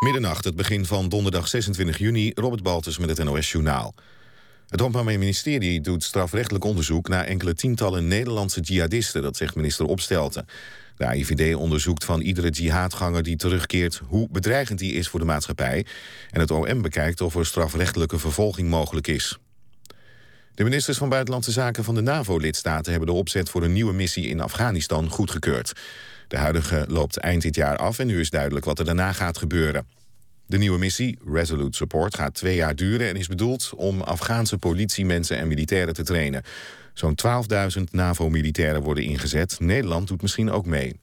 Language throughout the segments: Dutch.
Middernacht, het begin van donderdag 26 juni, Robert Baltus met het NOS-journaal. Het Openbaar Ministerie doet strafrechtelijk onderzoek naar enkele tientallen Nederlandse jihadisten, dat zegt minister Opstelten. De AIVD onderzoekt van iedere jihadganger die terugkeert hoe bedreigend die is voor de maatschappij. En het OM bekijkt of er strafrechtelijke vervolging mogelijk is. De ministers van Buitenlandse Zaken van de NAVO-lidstaten hebben de opzet voor een nieuwe missie in Afghanistan goedgekeurd. De huidige loopt eind dit jaar af en nu is duidelijk wat er daarna gaat gebeuren. De nieuwe missie, Resolute Support, gaat twee jaar duren en is bedoeld om Afghaanse politiemensen en militairen te trainen. Zo'n 12.000 NAVO-militairen worden ingezet. Nederland doet misschien ook mee.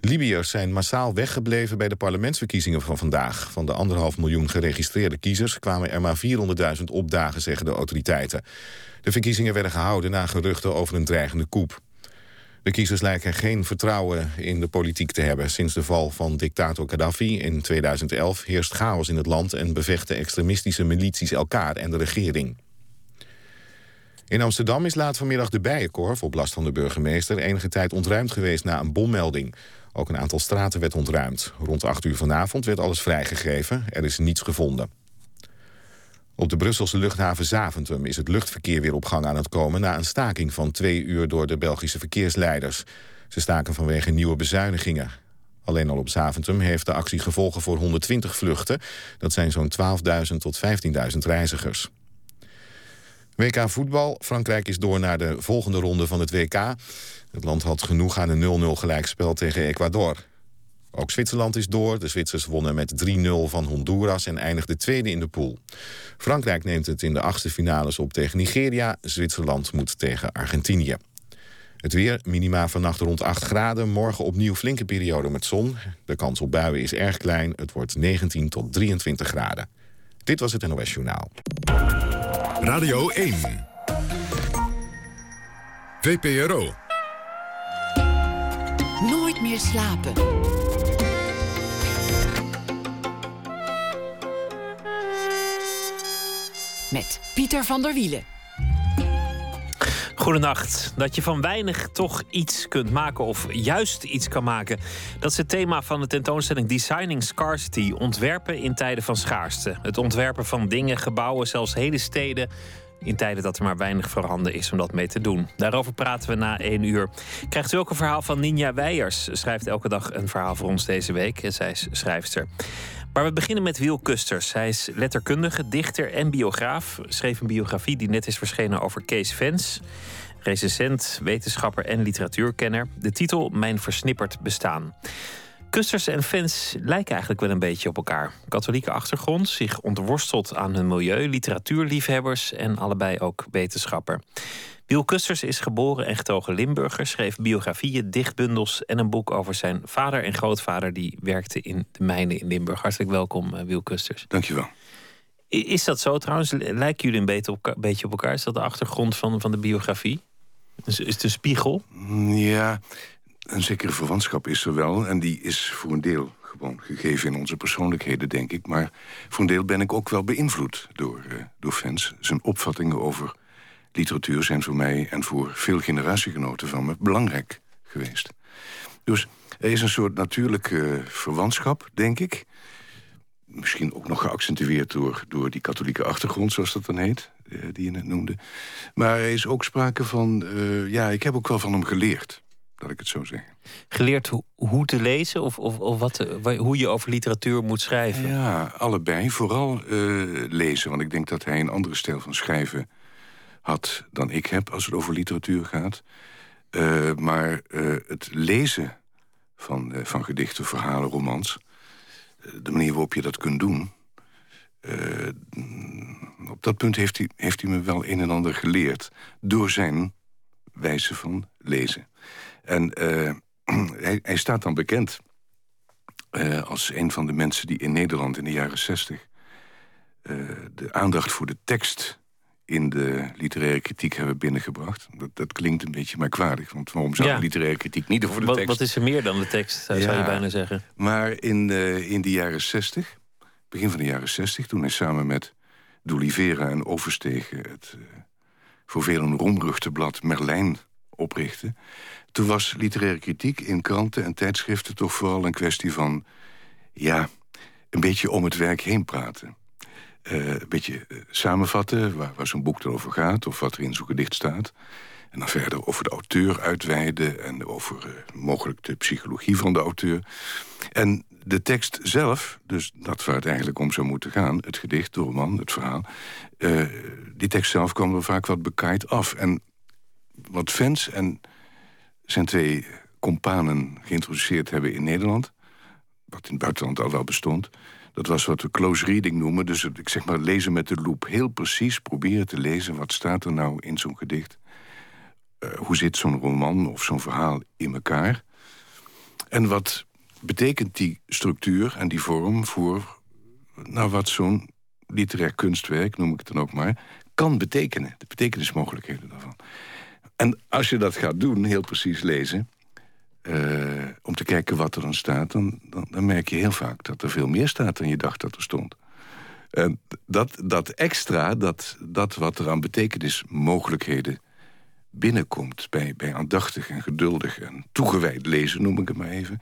Libiërs zijn massaal weggebleven bij de parlementsverkiezingen van vandaag. Van de anderhalf miljoen geregistreerde kiezers kwamen er maar 400.000 opdagen, zeggen de autoriteiten. De verkiezingen werden gehouden na geruchten over een dreigende coup. De kiezers lijken geen vertrouwen in de politiek te hebben. Sinds de val van dictator Gaddafi in 2011 heerst chaos in het land... en bevechten extremistische milities elkaar en de regering. In Amsterdam is laat vanmiddag de Bijenkorf, op last van de burgemeester... enige tijd ontruimd geweest na een bommelding. Ook een aantal straten werd ontruimd. Rond 8 uur vanavond werd alles vrijgegeven. Er is niets gevonden. Op de Brusselse luchthaven Zaventem is het luchtverkeer weer op gang aan het komen... na een staking van twee uur door de Belgische verkeersleiders. Ze staken vanwege nieuwe bezuinigingen. Alleen al op Zaventem heeft de actie gevolgen voor 120 vluchten. Dat zijn zo'n 12.000 tot 15.000 reizigers. WK voetbal. Frankrijk is door naar de volgende ronde van het WK. Het land had genoeg aan een 0-0 gelijkspel tegen Ecuador. Ook Zwitserland is door. De Zwitsers wonnen met 3-0 van Honduras en eindigde tweede in de pool. Frankrijk neemt het in de achtste finales op tegen Nigeria. Zwitserland moet tegen Argentinië. Het weer, minima vannacht rond 8 graden. Morgen opnieuw flinke periode met zon. De kans op buien is erg klein. Het wordt 19 tot 23 graden. Dit was het NOS Journaal. Radio 1. VPRO. Nooit meer slapen. Met Pieter van der Wielen. Goedenacht. Dat je van weinig toch iets kunt maken of juist iets kan maken. Dat is het thema van de tentoonstelling Designing Scarcity. Ontwerpen in tijden van schaarste. Het ontwerpen van dingen, gebouwen, zelfs hele steden in tijden dat er maar weinig voorhanden is om dat mee te doen. Daarover praten we na één uur. Krijgt u ook een verhaal van Ninja Weijers. Schrijft elke dag een verhaal voor ons deze week. Zij is schrijfster. Maar we beginnen met Wiel Kusters. Hij is letterkundige, dichter en biograaf. Schreef een biografie die net is verschenen over Kees Vens. Recensent, wetenschapper en literatuurkenner. De titel Mijn versnipperd bestaan. Kusters en fans lijken eigenlijk wel een beetje op elkaar. Katholieke achtergrond, zich ontworsteld aan hun milieu, literatuurliefhebbers en allebei ook wetenschapper. Wiel Kusters is geboren en getogen Limburger, schreef biografieën, dichtbundels en een boek over zijn vader en grootvader die werkten in de mijnen in Limburg. Hartelijk welkom, eh, Wiel Kusters. Dankjewel. Is dat zo trouwens? Lijken jullie een beetje op, beetje op elkaar? Is dat de achtergrond van, van de biografie? Is, is het een spiegel? Ja, een zekere verwantschap is er wel. En die is voor een deel gewoon gegeven in onze persoonlijkheden, denk ik. Maar voor een deel ben ik ook wel beïnvloed door, uh, door fans. Zijn opvattingen over literatuur zijn voor mij en voor veel generatiegenoten van me belangrijk geweest. Dus er is een soort natuurlijke verwantschap, denk ik. Misschien ook nog geaccentueerd door, door die katholieke achtergrond, zoals dat dan heet, eh, die je net noemde. Maar er is ook sprake van, uh, ja, ik heb ook wel van hem geleerd. Dat ik het zo zeg. Geleerd hoe te lezen of, of, of wat, hoe je over literatuur moet schrijven? Ja, allebei. Vooral uh, lezen, want ik denk dat hij een andere stijl van schrijven had dan ik heb als het over literatuur gaat. Uh, maar uh, het lezen van, uh, van gedichten, verhalen, romans... de manier waarop je dat kunt doen... op dat punt heeft hij, heeft hij me wel een en ander geleerd... door zijn wijze van lezen. En hij, hij, staat dan bekend als een van de mensen die in Nederland in de jaren zestig... de aandacht voor de tekst in de literaire kritiek hebben binnengebracht. Dat, dat klinkt een beetje merkwaardig, want waarom zou de literaire kritiek niet over de wat, tekst... Wat is er meer dan de tekst, zou je bijna zeggen? Maar in, uh, in de jaren 60, begin van de jaren 60... toen hij samen met D'Olivera en Overstegen... het uh, voor velen roemruchte blad Merlijn oprichtte... toen was literaire kritiek in kranten en tijdschriften... toch vooral een kwestie van... ja, een beetje om het werk heen praten. Eh, een beetje eh, samenvatten waar, waar zo'n boek erover gaat... of wat er in zo'n gedicht staat. En dan verder over de auteur uitweiden... en over uh, mogelijk de psychologie van de auteur. En de tekst zelf, dus dat waar het eigenlijk om zou moeten gaan... het gedicht, de roman, het verhaal... die tekst zelf kwam er vaak wat bekaaid af. En wat fans en zijn twee companen geïntroduceerd hebben in Nederland... wat in het buitenland al wel bestond... dat was wat we close reading noemen. Dus ik zeg maar lezen met de loep. Heel precies proberen te lezen wat staat er nou in zo'n gedicht. Uh, hoe zit zo'n roman of zo'n verhaal in elkaar? En wat betekent die structuur en die vorm voor... nou, wat zo'n literair kunstwerk, noem ik het dan ook maar... kan betekenen, de betekenismogelijkheden daarvan. En als je dat gaat doen, heel precies lezen... Uh, om te kijken wat er dan staat... Dan, dan, merk je heel vaak dat er veel meer staat dan je dacht dat er stond. En dat, dat extra, dat, dat wat er aan betekenismogelijkheden binnenkomt... Bij, bij aandachtig en geduldig en toegewijd lezen, noem ik het maar even...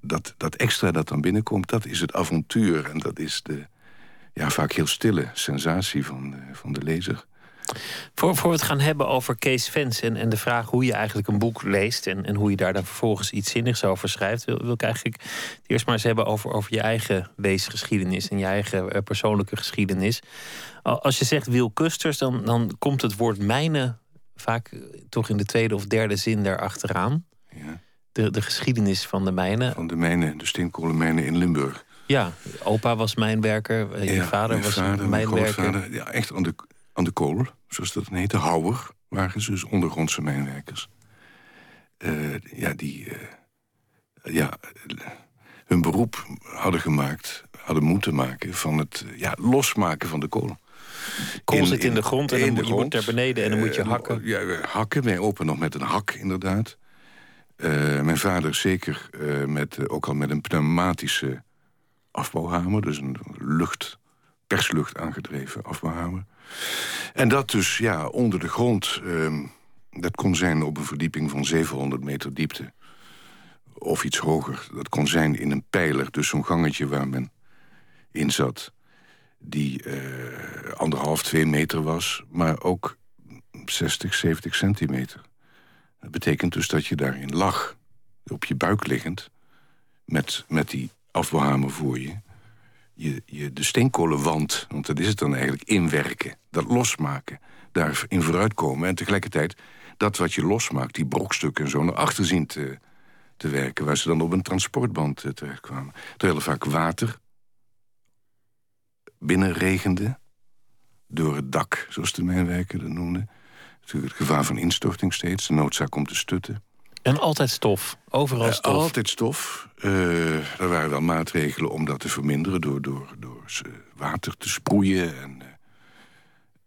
Dat, dat extra dat dan binnenkomt, dat is het avontuur... en dat is de ja, vaak heel stille sensatie van van de lezer... Voor, voor we het gaan hebben over Kees Vens en, en de vraag hoe je eigenlijk een boek leest en, en hoe je daar dan vervolgens iets zinnigs over schrijft, wil, wil ik eigenlijk het eerst maar eens hebben over, over je eigen leesgeschiedenis en je eigen eh, persoonlijke geschiedenis. Als je zegt Wil Kusters, dan, dan komt het woord mijne vaak eh, toch in de tweede of derde zin daarachteraan. Ja. De, de geschiedenis van de mijnen. Van de mijnen, de steenkolenmijnen in Limburg. Ja, opa was mijnwerker, eh, je ja, vader was vader, mijnwerker. Ja, echt aan de, aan de kool, zoals dat dan heette. Houwer waren ze, dus ondergrondse mijnwerkers. Uh, ja, die uh, ja, hun beroep hadden gemaakt, hadden moeten maken... van het ja, losmaken van de kool. Kool zit in de grond en dan moet je moet naar beneden en dan moet je hakken. Uh, ja, hakken, wij open nog met een hak inderdaad. mijn vader zeker met, ook al met een pneumatische afbouwhamer... dus een lucht, perslucht aangedreven afbouwhamer. En dat dus ja, onder de grond, uh, dat kon zijn op een verdieping van 700 meter diepte. Of iets hoger. Dat kon zijn in een pijler, dus zo'n gangetje waar men in zat. Die uh, anderhalf, twee meter was, maar ook 60, 70 centimeter. Dat betekent dus dat je daarin lag, op je buik liggend... met, met die afbouwhamer voor je je, je de steenkolenwand, want dat is het dan eigenlijk, inwerken. Dat losmaken, daarin vooruitkomen. En tegelijkertijd dat wat je losmaakt, die brokstukken en zo... naar achter zien te, werken, waar ze dan op een transportband uh, terechtkwamen. Er vaak water binnenregende door het dak, zoals de mijnwerker dat noemde. Natuurlijk het gevaar van instorting steeds, de noodzaak om te stutten. En altijd stof, overal stof. Altijd stof. Uh, er waren wel maatregelen om dat te verminderen... door, door, door water te sproeien en,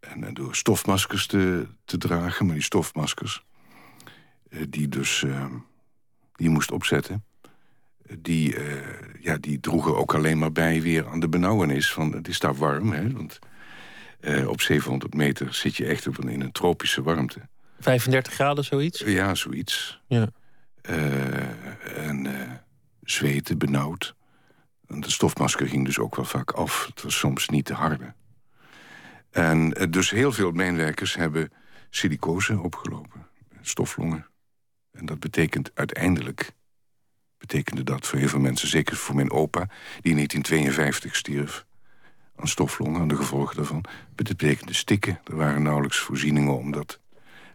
uh, en, door stofmaskers te, te dragen. Maar die stofmaskers, die dus die moest opzetten... Die, ja, die droegen ook alleen maar bij weer aan de benauwenis. Van, het is daar warm, hè, want op 700 meter zit je echt op een, in een tropische warmte... 35 graden, zoiets? Ja, zoiets. Ja. Uh, en uh, zweten, benauwd. En de stofmasker ging dus ook wel vaak af. Het was soms niet te harde. En uh, dus heel veel mijnwerkers hebben silicose opgelopen. Stoflongen. En dat betekent uiteindelijk... betekende dat voor heel veel mensen, zeker voor mijn opa... die in 1952 stierf aan stoflongen, aan de gevolgen daarvan. Het betekende stikken. Er waren nauwelijks voorzieningen om dat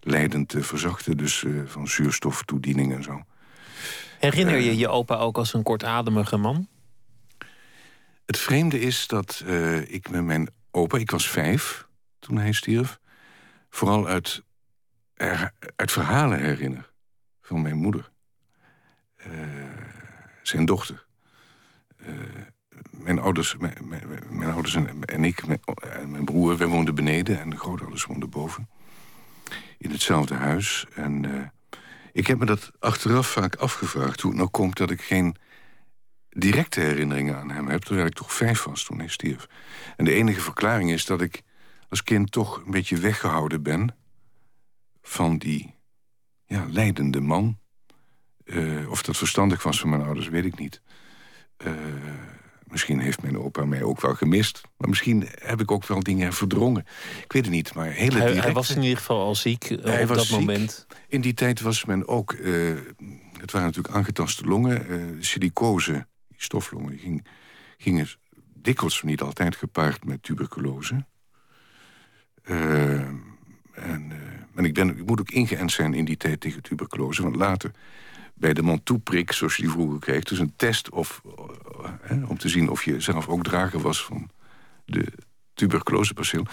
leidend te verzachten. Dus uh, van zuurstoftoediening en zo. Herinner je eh, je opa ook als een kortademige man? Het vreemde is dat ik met mijn opa... Ik was vijf toen hij stierf. Vooral uit, uit verhalen herinner van mijn moeder. zijn dochter. mijn ouders, mijn, mijn, mijn ouders en, en ik, mijn, en mijn broer, wij woonden beneden... en de grootouders woonden boven in hetzelfde huis. En uh, ik heb me dat achteraf vaak afgevraagd... hoe het nou komt dat ik geen directe herinneringen aan hem heb... terwijl ik toch vijf was toen hij stierf. En de enige verklaring is dat ik als kind toch een beetje weggehouden ben... van die ja, leidende man. Uh, of dat verstandig was van mijn ouders, weet ik niet. Uh, Misschien heeft mijn opa mij ook wel gemist. Maar misschien heb ik ook wel dingen verdrongen. Ik weet het niet, maar hele hij, directe... hij was in ieder geval al ziek eh, op dat ziek. moment. In die tijd was men ook... Uh, het waren natuurlijk aangetaste longen. Uh, silicose, die stoflongen, die ging, gingen dikwijls, niet altijd, gepaard met tuberculose. Uh, en, en ik, ben, ik moet ook ingeënt zijn in die tijd tegen tuberculose. Want later bij de Montoux-prik, zoals je die vroeger kreeg... dus een test of, uh, om te zien of je zelf ook drager was van de tuberculosepacil...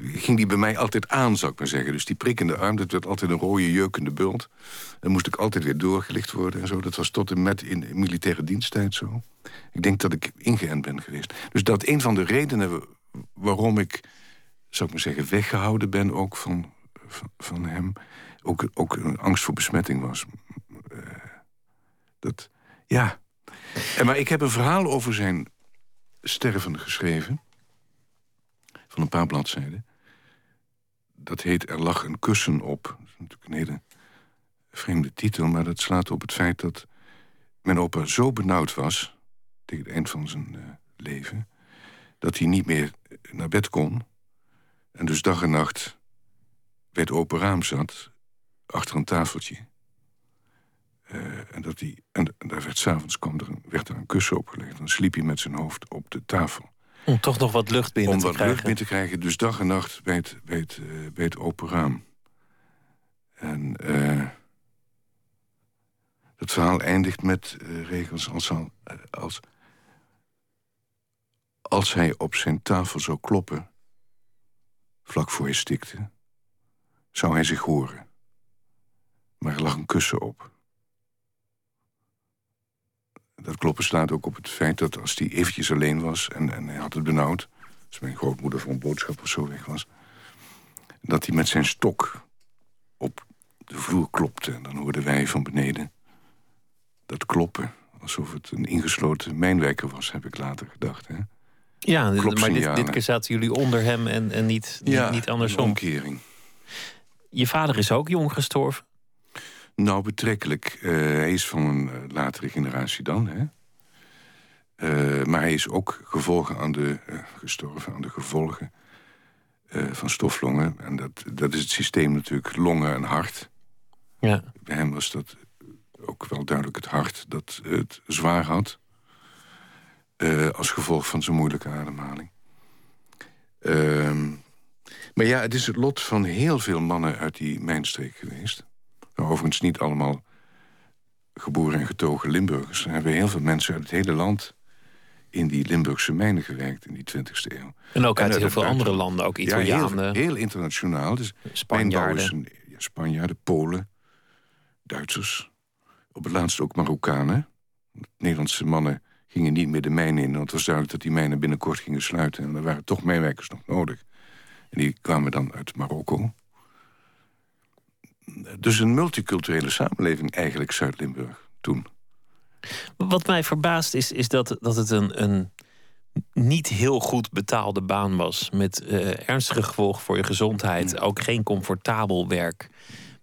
ging die bij mij altijd aan, zou ik maar zeggen. Dus die prik in de arm, dat werd altijd een rode jeukende bult. Dan moest ik altijd weer doorgelicht worden en zo. Dat was tot en met in militaire diensttijd zo. Ik denk dat ik ingeënt ben geweest. Dus dat een van de redenen waarom ik, zou ik maar zeggen... weggehouden ben ook van, van, van hem... Ook, ook een angst voor besmetting was. Ja. Maar ik heb een verhaal over zijn sterven geschreven. Van een paar bladzijden. Dat heet Er lag een kussen op. Dat is natuurlijk een hele vreemde titel. Maar dat slaat op het feit dat mijn opa zo benauwd was... tegen het eind van zijn uh, leven... dat hij niet meer naar bed kon. En dus dag en nacht bij het open raam zat... achter een tafeltje... Uh, en, dat die, en daar werd s'avonds er, werd er een kussen opgelegd. Dan sliep hij met zijn hoofd op de tafel. Om toch nog wat lucht binnen Om te wat krijgen. lucht binnen te krijgen. Dus dag en nacht bij het, bij het, uh, bij het open raam. En uh, het verhaal eindigt met regels als, als... Als hij op zijn tafel zou kloppen... vlak voor hij stikte... zou hij zich horen. Maar er lag een kussen op dat kloppen slaat ook op het feit dat als hij eventjes alleen was... en, en hij had het benauwd, als mijn grootmoeder voor een boodschap of zo weg was... dat hij met zijn stok op de vloer klopte. En dan hoorden wij van beneden dat kloppen. Alsof het een ingesloten mijnwerker was, heb ik later gedacht. Hè? Ja, maar dit, dit, keer zaten jullie onder hem en, en niet, ja, niet, niet andersom. Een omkering. Je vader is ook jong gestorven? Nou, betrekkelijk. Uh, hij is van een uh, latere generatie dan. Hè? Uh, maar hij is ook gevolgen aan de, gestorven aan de gevolgen van stoflongen. En dat, dat is het systeem natuurlijk longen en hart. Ja. Bij hem was dat ook wel duidelijk het hart dat het zwaar had. als gevolg van zijn moeilijke ademhaling. Ehm, maar ja, het is het lot van heel veel mannen uit die mijnstreek geweest. Overigens niet allemaal geboren en getogen Limburgers. Er hebben heel veel mensen uit het hele land in die Limburgse mijnen gewerkt in die 20e eeuw. En ook uit en heel veel andere landen, ook Italianen. Ja, heel, heel, internationaal. Dus Spanjaarden. Ja, Spanjaarden, Polen, Duitsers. Op het laatst ook Marokkanen. Nederlandse mannen gingen niet meer de mijnen in... want het was duidelijk dat die mijnen binnenkort gingen sluiten. En er waren toch mijnwerkers nog nodig. En die kwamen dan uit Marokko dus een multiculturele samenleving eigenlijk Zuid-Limburg toen. Wat mij verbaast is, is dat, dat het een, een niet heel goed betaalde baan was. Met uh, ernstige gevolgen voor je gezondheid. Ook geen comfortabel werk.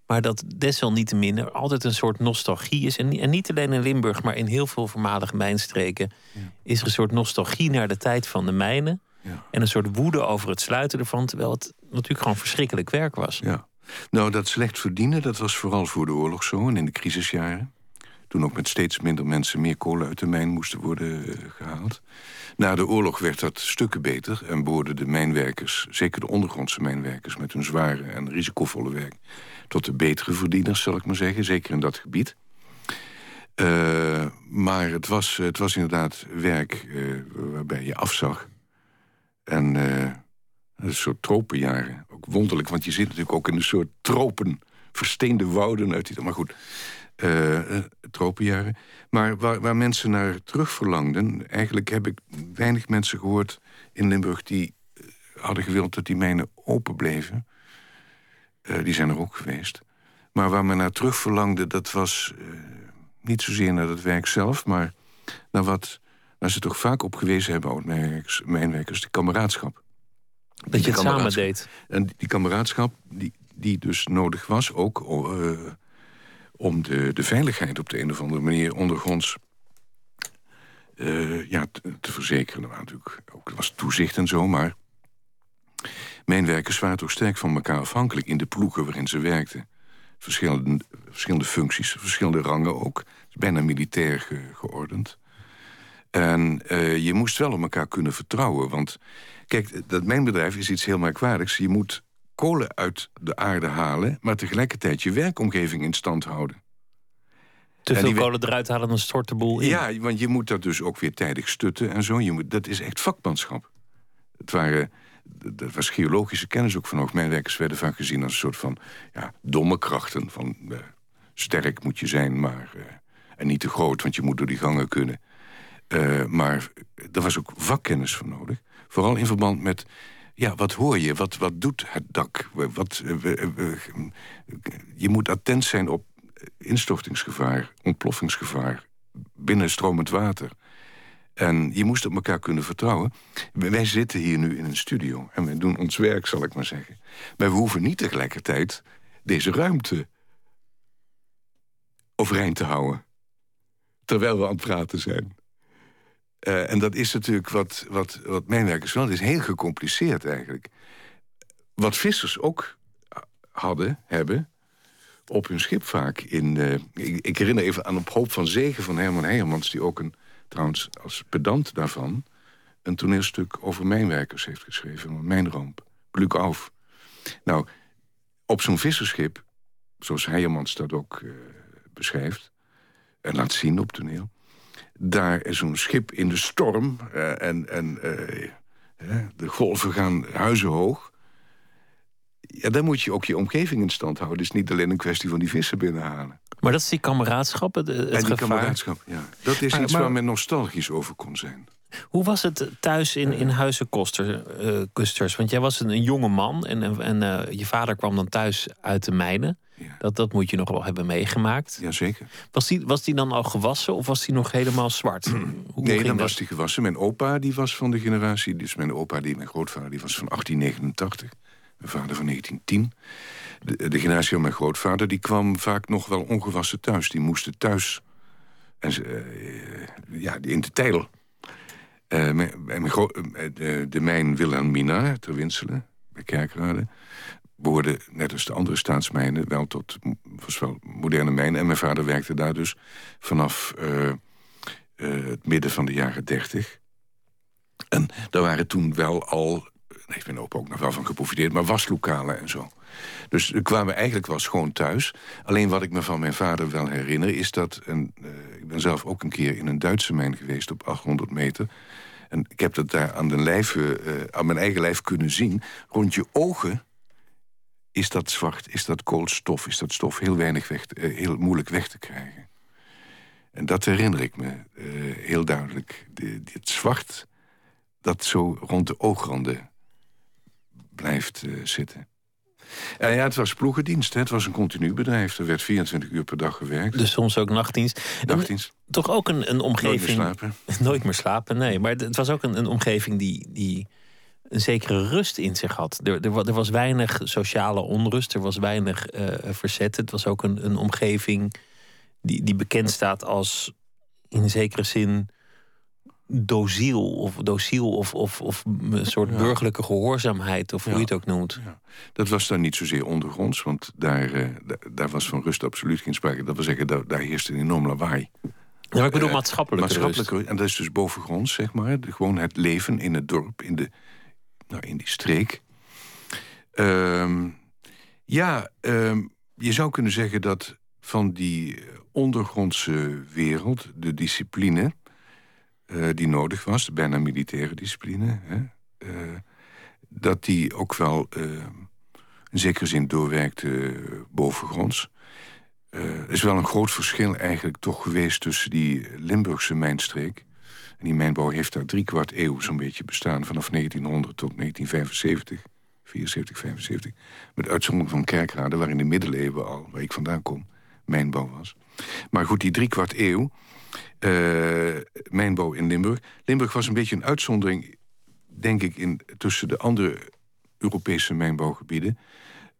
Maar dat desalniettemin er altijd een soort nostalgie is. En, en niet alleen in Limburg, maar in heel veel voormalige mijnstreken... Ja. is er een soort nostalgie naar de tijd van de mijnen. Ja. En een soort woede over het sluiten ervan. Terwijl het natuurlijk gewoon verschrikkelijk werk was. Ja. Nou, dat slecht verdienen, dat was vooral voor de oorlog zo en in de crisisjaren. Toen ook met steeds minder mensen meer kolen uit de mijn moesten worden uh, gehaald. Na de oorlog werd dat stukken beter en behoorden de mijnwerkers, zeker de ondergrondse mijnwerkers met hun zware en risicovolle werk, tot de betere verdieners, zal ik maar zeggen, zeker in dat gebied. Uh, maar het was, het was inderdaad werk uh, waarbij je afzag. En een soort tropenjaren. Wonderlijk, want je zit natuurlijk ook in een soort tropen. Versteende wouden uit die... Maar goed, uh, uh, tropenjaren. Maar waar, waar mensen naar terug verlangden... eigenlijk heb ik weinig mensen gehoord in Limburg... die uh, hadden gewild dat die mijnen open bleven. die zijn er ook geweest. Maar waar men naar terug verlangde, dat was niet zozeer naar het werk zelf... maar naar wat waar ze toch vaak op gewezen hebben, oud-mijnwerkers, mijnwerkers, de kameraadschap. Dat je het samen deed. En die kameraadschap, die, die dus nodig was, ook uh, om de, de veiligheid op de een of andere manier ondergronds uh, ja, te, te, zeker. Er, waren natuurlijk ook, er was toezicht en zo, maar... Mijnwerkers waren toch sterk van elkaar afhankelijk... in de ploegen waarin ze werkten. Verschillende, verschillende functies, verschillende rangen ook. Bijna militair geordend. En uh, je moest wel op elkaar kunnen vertrouwen. Want kijk, dat mijnbedrijf is iets heel merkwaardigs. Je moet kolen uit de aarde halen... maar tegelijkertijd je werkomgeving in stand houden. Te veel kolen eruit halen, dan stort de boel in. Ja, want je moet dat dus ook weer tijdig stutten en zo. Je moet, dat is echt vakmanschap. Het waren, er was geologische kennis ook van hoog. Mijnwerkers werden vaak gezien als een soort van ja, domme krachten. Van, uh, sterk moet je zijn, maar... Uh, en niet te groot, want je moet door die gangen kunnen. Uh, maar er was ook vakkennis voor nodig. Vooral in verband met ja, wat hoor je? Wat, wat doet het dak? Wat, je moet attent zijn op instortingsgevaar, ontploffingsgevaar, binnenstromend water. En je moest op elkaar kunnen vertrouwen. Wij zitten hier nu in een studio en we doen ons werk, zal ik maar zeggen. Maar we hoeven niet tegelijkertijd deze ruimte overeind te houden. Terwijl we aan het praten zijn. Uh, en dat is natuurlijk wat, wat, wat mijnwerkers wel. Het is heel gecompliceerd eigenlijk. Wat vissers ook hadden, hebben op hun schip vaak. In, uh, ik, herinner even aan Op Hoop van Zegen van Herman Heijmans... die ook een, trouwens als pedant daarvan... een toneelstuk over mijnwerkers heeft geschreven. Mijnramp, Gluk af. Nou, op zo'n visserschip, zoals Heijermans dat ook uh, beschrijft... en laat zien op toneel daar is zo'n schip in de storm uh, en, en uh, de golven gaan huizenhoog. Ja, dan moet je ook je omgeving in stand houden. Het is niet alleen een kwestie van die vissen binnenhalen. Maar dat is die kameraadschap, het, het en die kameraadschap, ja. Dat is iets waar men nostalgisch over kon zijn. Hoe was het thuis in, in Huizen Kusters? Want jij was een, een jonge man en, en uh, je vader kwam dan thuis uit de mijnen. Dat, dat moet je nog wel hebben meegemaakt. Jazeker. Was die, was die dan al gewassen of was die nog helemaal zwart? Hoe nee, dan was die gewassen. Mijn opa die was van de generatie... dus mijn opa, die, mijn grootvader, die was van 1889. Mijn vader van 1910. De, de generatie van mijn grootvader die kwam vaak nog wel ongewassen thuis. Die moesten thuis... En, uh, ja, in de tijl. Uh, mijn, mijn de, de mijn Wilhelmina ter Winselen, bij Kerkrade behoorde, net als de andere staatsmijnen, wel tot wel moderne mijnen. En mijn vader werkte daar dus vanaf uh, uh, het midden van de jaren dertig. En daar waren toen wel al, ik ben ook nog wel van geprofiteerd, maar waslokalen en zo. Dus we kwamen eigenlijk wel schoon thuis. Alleen wat ik me van mijn vader wel herinner is dat... En, uh, ik ben zelf ook een keer in een Duitse mijn geweest op 800 meter... En ik heb dat daar aan, de lijf, aan mijn eigen lijf kunnen zien. Rond je ogen is dat zwart, is dat koolstof, is dat stof heel, weinig weg, uh, heel moeilijk weg te krijgen. En dat herinner ik me uh, heel duidelijk. De, dit zwart dat zo rond de oogranden blijft uh, zitten. En ja, het was ploegendienst. Hè. Het was een continu bedrijf. Er werd 24 uur per dag gewerkt. Dus soms ook nachtdienst. Nachtdienst. En, toch ook een, een omgeving... Nooit meer slapen. Nooit meer slapen, nee. Maar het was ook een, een omgeving die... die een zekere rust in zich had. Er, er, er was weinig sociale onrust, er was weinig uh, verzet. Het was ook een, een omgeving die, die bekend staat als in zekere zin dociel of dociel of, of, of een soort burgerlijke gehoorzaamheid, of hoe je het ook noemt. Ja. Dat was dan niet zozeer ondergronds, want daar, uh, daar was van rust absoluut geen sprake. Dat wil zeggen, daar, daar heerst een enorm lawaai. Ja, maar ik bedoel maatschappelijke, uh, maatschappelijke rust. En dat is dus bovengronds, zeg maar. De, gewoon het leven in het dorp, in de, nou, in die streek. Um, ja, um, je zou kunnen zeggen dat van die ondergrondse wereld... de discipline uh, die nodig was, de bijna militaire discipline... Hè, uh, dat die ook wel uh, in zekere zin doorwerkte bovengronds. er is wel een groot verschil eigenlijk toch geweest... tussen die Limburgse mijnstreek en die mijnbouw heeft daar drie kwart eeuw zo'n beetje bestaan... vanaf 1900 tot 1975, 74, 75. Met uitzondering van Kerkrade, waar in de middeleeuwen al... waar ik vandaan kom, mijnbouw was. Maar goed, die drie kwart eeuw... Uh, mijnbouw in Limburg. Limburg was een beetje een uitzondering, denk ik... In, tussen de andere Europese mijnbouwgebieden.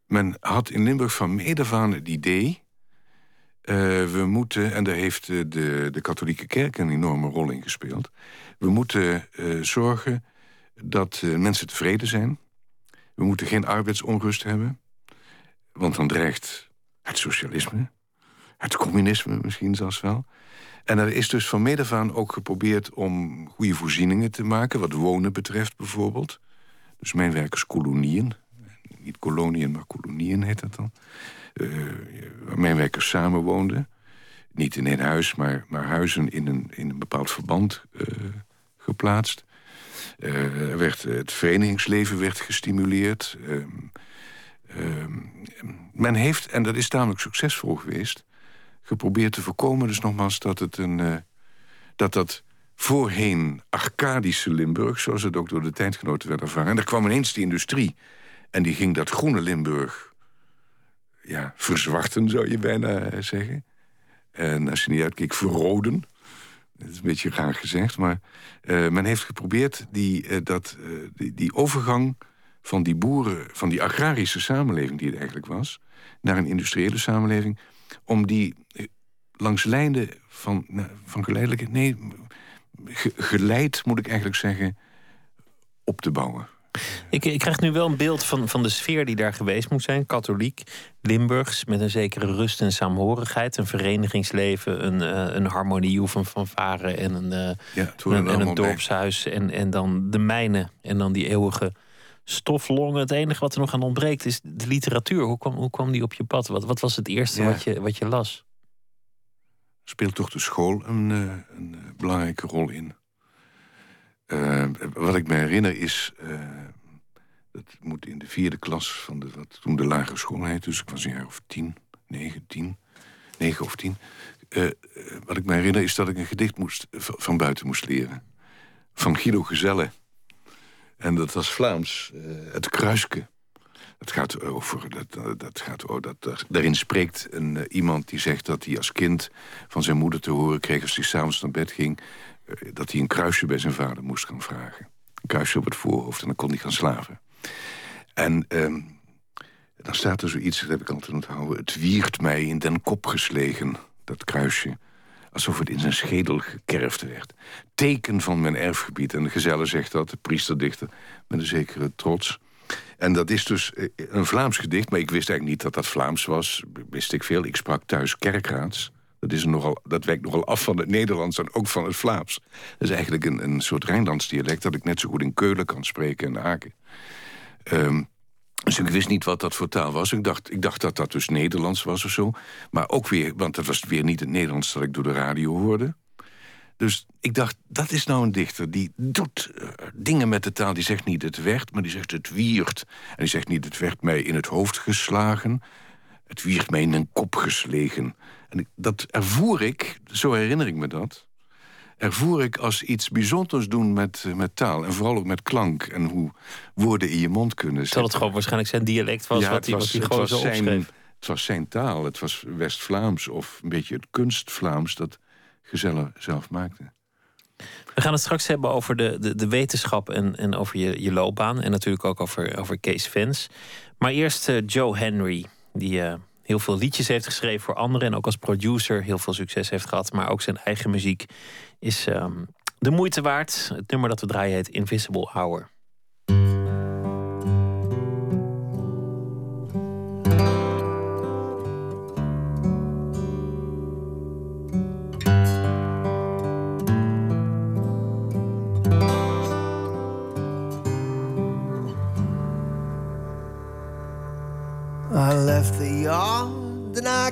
Men had in Limburg van mede van het idee... we moeten, en daar heeft de, de katholieke kerk een enorme rol in gespeeld... we moeten zorgen dat mensen tevreden zijn. We moeten geen arbeidsonrust hebben. Want dan dreigt het socialisme, het communisme misschien zelfs wel... En er is dus van meet ook geprobeerd om goede voorzieningen te maken... wat wonen betreft bijvoorbeeld. Dus mijnwerkerskolonieën. Niet koloniën, maar kolonieën heet dat dan. Uh, waar mijnwerkers samen woonden. Niet in één huis, maar, maar huizen in een, in een bepaald verband uh, geplaatst. Er werd, het verenigingsleven werd gestimuleerd. Ehm, ehm, men heeft, en dat is tamelijk succesvol geweest geprobeerd te voorkomen. Dus nogmaals dat het een. Dat dat voorheen Arcadische Limburg, zoals het ook door de tijdgenoten werd ervaren. En daar kwam ineens die industrie. En die ging dat groene Limburg ja, verzwarten, zou je bijna eh, zeggen. En als je niet uitkeek, verroden. Dat is een beetje graag gezegd, maar uh, men heeft geprobeerd die, uh, dat, uh, die, die, overgang van die boeren, van die agrarische samenleving die het eigenlijk was, naar een industriële samenleving, om die eh, langs lijnen van, nou, van geleidelijk... Nee, geleid moet ik eigenlijk zeggen, op te bouwen. Ik, ik, krijg nu wel een beeld van, van de sfeer die daar geweest moet zijn. Katholiek, Limburgs, met een zekere rust en saamhorigheid. Een verenigingsleven, een, uh, een harmonie van fanfare en een, uh, ja, een, en een dorpshuis. En, en dan de mijnen en dan die eeuwige stoflongen. Het enige wat er nog aan ontbreekt is de literatuur. Hoe kwam, hoe kwam die op je pad? Wat, wat was het eerste wat, je, wat je las? Speelt toch de school een, eh, een eh, belangrijke rol in? Uh, wat ik me herinner is... Dat moet in de vierde klas van de, wat toen de lagere school heette. Dus ik was een jaar of tien, negen, tien, negen of tien. Uh, wat ik me herinner is dat ik een gedicht moest, van buiten moest leren. Van Guido Gezelle. En dat was Vlaams, het kruiske. Dat gaat over, dat, dat gaat, oh, dat, daarin spreekt een, iemand die zegt dat hij als kind van zijn moeder te horen kreeg... als hij s'avonds naar bed ging, dat hij een kruisje bij zijn vader moest gaan vragen. Een kruisje op het voorhoofd en dan kon hij gaan slaven. En um, dan staat er zoiets, dat heb ik altijd onthouden... het wiert mij in den kop geslegen, dat kruisje alsof het in zijn schedel gekerfd werd. Teken van mijn erfgebied. En de gezelle zegt dat, de priesterdichter, met een zekere trots. En dat is dus eh, een Vlaams gedicht, maar ik wist eigenlijk niet dat dat Vlaams was. Wist ik veel. Ik sprak thuis kerkraads. Dat, is nogal, dat wijkt nogal af van het Nederlands en ook van het Vlaams. Dat is eigenlijk een, een soort Rijnlands dialect... dat ik net zo goed in Keulen kan spreken en Aken. Um, dus ik wist niet wat dat voor taal was. Ik dacht, ik dacht dat dat dus Nederlands was of zo. Maar ook weer, want dat was weer niet het Nederlands dat ik door de radio hoorde. Dus ik dacht, dat is nou een dichter die doet uh, dingen met de taal. Die zegt niet het werd, maar die zegt het wiert. En die zegt niet het werd mij in het hoofd geslagen. Het wiert mij in een kop geslegen. En dat ervoer ik, zo herinner ik me dat ervoer ik als iets bijzonders doen met, eh, met taal. En vooral ook met klank en hoe woorden in je mond kunnen zitten. Terwijl het gewoon waarschijnlijk zijn dialect was, wat, hij, was, gewoon zo zijn, Het was zijn taal, het was West-Vlaams of een beetje het kunst-Vlaams... dat Gezellen zelf maakte. We gaan het straks hebben over de, de, de wetenschap en, en over je, je loopbaan. En natuurlijk ook over, over Kees Vens. Maar eerst uh, Joe Henry, die... Uh, heel veel liedjes heeft geschreven voor anderen en ook als producer heel veel succes heeft gehad. Maar ook zijn eigen muziek is um, de moeite waard. Het nummer dat we draaien heet Invisible Hour.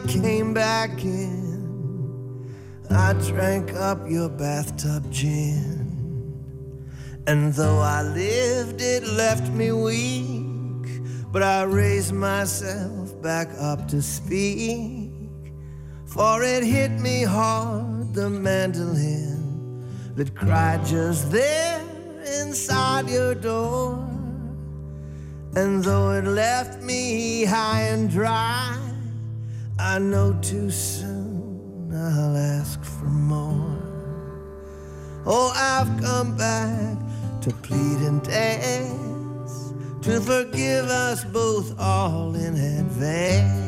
Came back in. I drank up your bathtub gin. And though I lived, it left me weak. But I raised myself back up to speak. For it hit me hard, the mandolin that cried just there inside your door. And though it left me high and dry, I know too soon I'll ask for more. Oh, I've come back to plead and ask to forgive us both all in advance.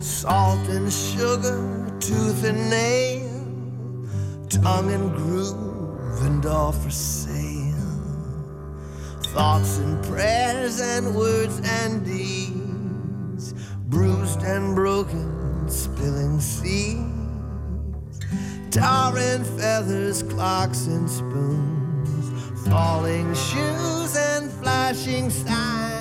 salt and sugar, tooth and nail, tongue and groove and all for sale. Thoughts and prayers and words and deeds, bruised and broken, spilling seeds, tar and feathers, clocks and spoons, falling shoes and flashing signs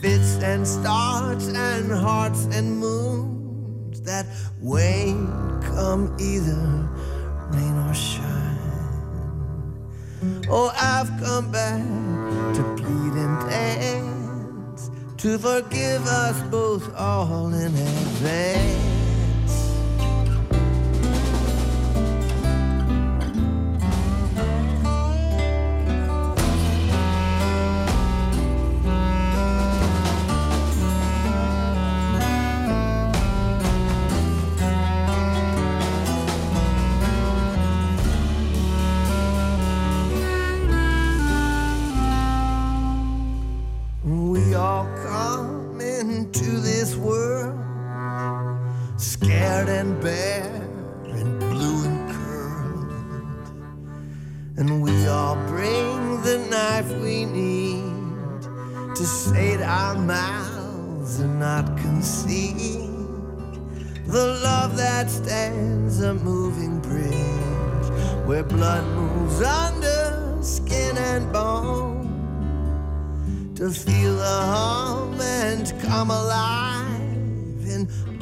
fits and starts and hearts and moons that wait come either rain or shine. Oh, I've come back to plead and dance to forgive us both all in advance. this world, scared and bare and blue and curled. And we all bring the knife we need to sate our mouths and not conceal the love that stands a moving bridge where blood moves under skin and bone to feel the home and come alive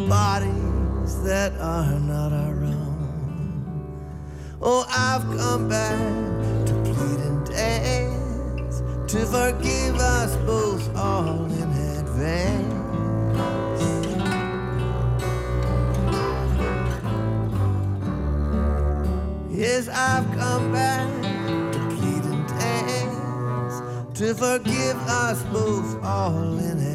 bodies that are not our own. Oh, I've come back to plead and dance to forgive us both all in advance. Yes, I've come back to plead and dance to forgive us both all in advance.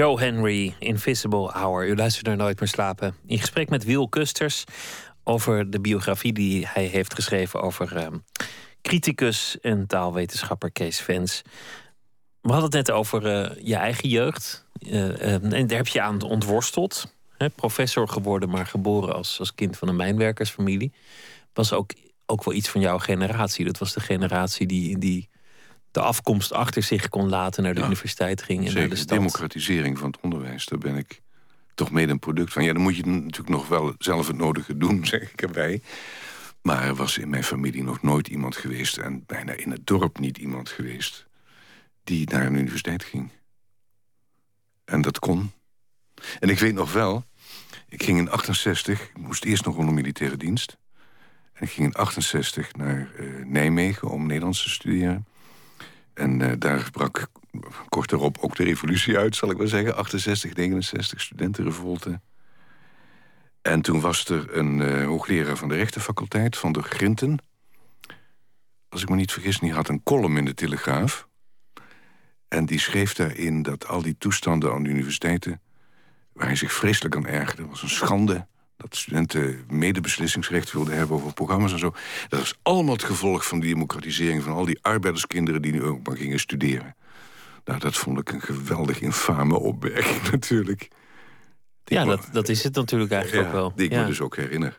Joe Henry, Invisible Hour. U luistert naar Nooit meer slapen. In gesprek met Wiel Kusters over de biografie die hij heeft geschreven over uh, criticus en taalwetenschapper Kees Vens. We hadden het net over uh, je eigen jeugd. Uh, en daar heb je aan ontworsteld. Professor geworden, maar geboren als, als kind van een mijnwerkersfamilie. Was ook, ook wel iets van jouw generatie. Dat was de generatie die, die de afkomst achter zich kon laten, naar de universiteit ging en naar de stad. democratisering van het onderwijs, daar ben ik toch mede een product van. Ja, dan moet je natuurlijk nog wel zelf het nodige doen, zeg ik erbij. Maar er was in mijn familie nog nooit iemand geweest... en bijna in het dorp niet iemand geweest... die naar een universiteit ging. En dat kon. En ik weet nog wel... ik ging in 68, ik moest eerst nog onder militaire dienst... en ik ging in 68 naar uh, Nijmegen om Nederlands te studeren... En uh, daar brak kort erop ook de revolutie uit, zal ik maar zeggen. 68, 69, studentenrevolte. En toen was er een uh, hoogleraar van de rechtenfaculteit, van de Grinten. Als ik me niet vergis, die had een column in de Telegraaf. En die schreef daarin dat al die toestanden aan de universiteiten... waar hij zich vreselijk aan ergerde, was een schande dat studenten medebeslissingsrecht wilden hebben over programma's en zo. Dat was allemaal het gevolg van die democratisering van al die arbeiderskinderen die nu ook maar gingen studeren. Nou, dat vond ik een geweldig infame opmerking natuurlijk. ja, dat, dat is het natuurlijk eigenlijk ook wel. Die ik me dus ook herinner.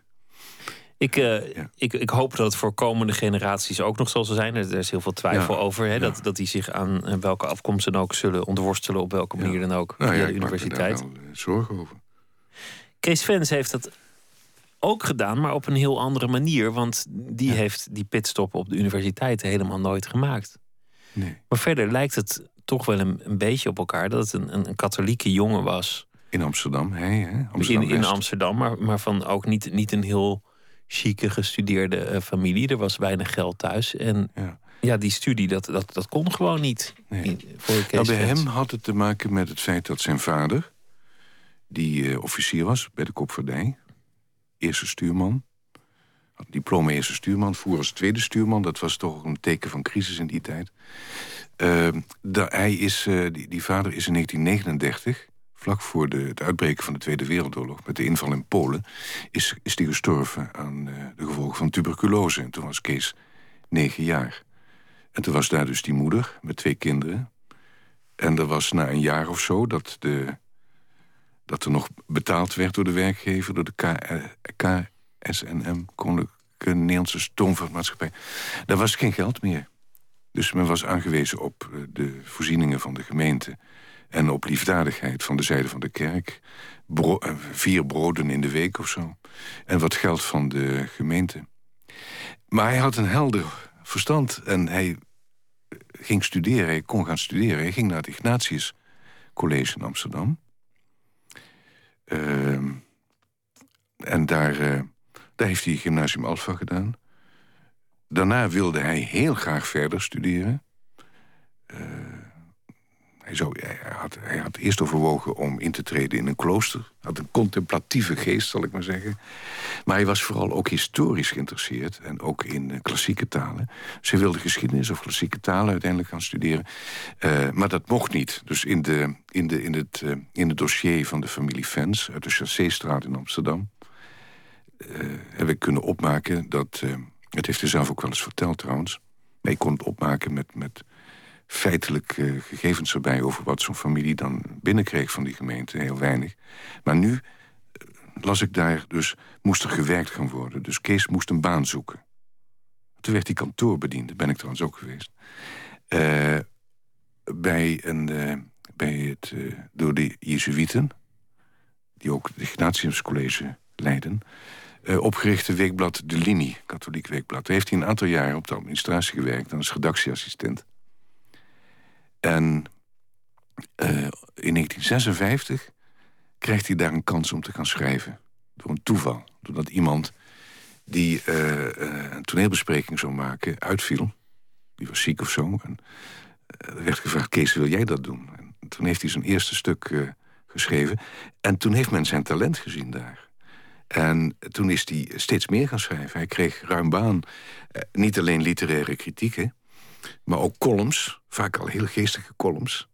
Ik, uh, ik, ik hoop dat het voor komende generaties ook nog zo zal zijn. Er is heel veel twijfel over. Hè, dat, dat die zich aan eh, welke afkomst dan ook zullen ontworstelen. Op welke manier dan ook. Nou, via de universiteit. Ik maak me daar wel zorgen over. Kees Vens heeft dat ook gedaan, maar op een heel andere manier. Want die heeft die pitstop op de universiteit helemaal nooit gemaakt. Nee. Maar verder lijkt het toch wel een, een beetje op elkaar dat het een, een, een katholieke jongen was. In Amsterdam, hè? hè? Amsterdam in, in Amsterdam, maar, maar van ook niet, niet een heel chique gestudeerde uh, familie. Er was weinig geld thuis. En ja, ja die studie, dat, dat, dat kon gewoon niet. Nee. Voor Kees nou, bij hem had het te maken met het feit dat zijn vader die uh, officier was bij de Kopvaardij. Eerste stuurman. Had diploma eerste stuurman, voer als tweede stuurman. Dat was toch een teken van crisis in die tijd. Uh, hij is, uh, die, die, vader is in 1939, vlak voor de, het uitbreken van de Tweede Wereldoorlog... met de inval in Polen, is, is die gestorven aan uh, de gevolgen van tuberculose. En toen was Kees negen jaar. En toen was daar dus die moeder met twee kinderen. En er was na een jaar of zo dat, de, dat er nog betaald werd door de werkgever... door de KSNM, Koninklijke Nederlandse Stoomvaartmaatschappij. Daar was geen geld meer. Dus men was aangewezen op eh, de voorzieningen van de gemeente... en op liefdadigheid van de zijde van de kerk. Eh, vier broden in de week of zo. En wat geld van de gemeente. Maar hij had een helder verstand en hij ging studeren. Hij kon gaan studeren. Hij ging naar het Ignatius College in Amsterdam. Uh, en daar, uh, daar heeft hij gymnasium Alpha gedaan. Daarna wilde hij heel graag verder studeren. Uh, hij, hij, had, hij had eerst overwogen om in te treden in een klooster. Had een contemplatieve geest, zal ik maar zeggen. Maar hij was vooral ook historisch geïnteresseerd. En ook in uh, klassieke talen. Ze wilde geschiedenis of klassieke talen uiteindelijk gaan studeren. Uh, maar dat mocht niet. Dus in, de, in, de, in, het, uh, in het dossier van de familie Fens... uit de Chasséstraat in Amsterdam... heb ik kunnen opmaken dat... het heeft hij zelf ook wel eens verteld trouwens... maar ik kon het opmaken met... met feitelijk uh, gegevens erbij over wat zo'n familie dan binnenkreeg van die gemeente. Heel weinig. Maar nu uh, las ik daar dus, moest er gewerkt gaan worden. Dus Kees moest een baan zoeken. Toen werd hij kantoorbediende, ben ik trouwens ook geweest. Uh, bij, een, bij het, door de Jezuïeten, die ook het Ignatiuscollege leiden... opgerichte weekblad De Linie, katholiek weekblad. Daar heeft hij een aantal jaren op de administratie gewerkt... als redactieassistent. En uh, in 1956 krijgt hij daar een kans om te gaan schrijven. Door een toeval. Doordat iemand die uh, uh, een toneelbespreking zou maken uitviel. Die was ziek of zo. En er werd gevraagd, Kees, wil jij dat doen? En toen heeft hij zijn eerste stuk geschreven. En toen heeft men zijn talent gezien daar. En toen is hij steeds meer gaan schrijven. Hij kreeg ruim baan. niet alleen literaire kritieken... Maar ook columns, vaak al heel geestige columns.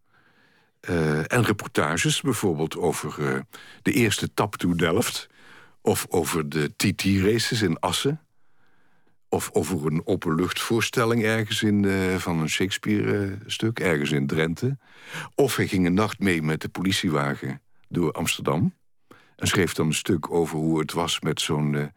Uh, en reportages, bijvoorbeeld over uh, de eerste tap to Delft... of over de TT-races in Assen... of over een openluchtvoorstelling ergens in, uh, van een Shakespeare-stuk... ergens in Drenthe. Of hij ging een nacht mee met de politiewagen door Amsterdam... en schreef dan een stuk over hoe het was met zo'n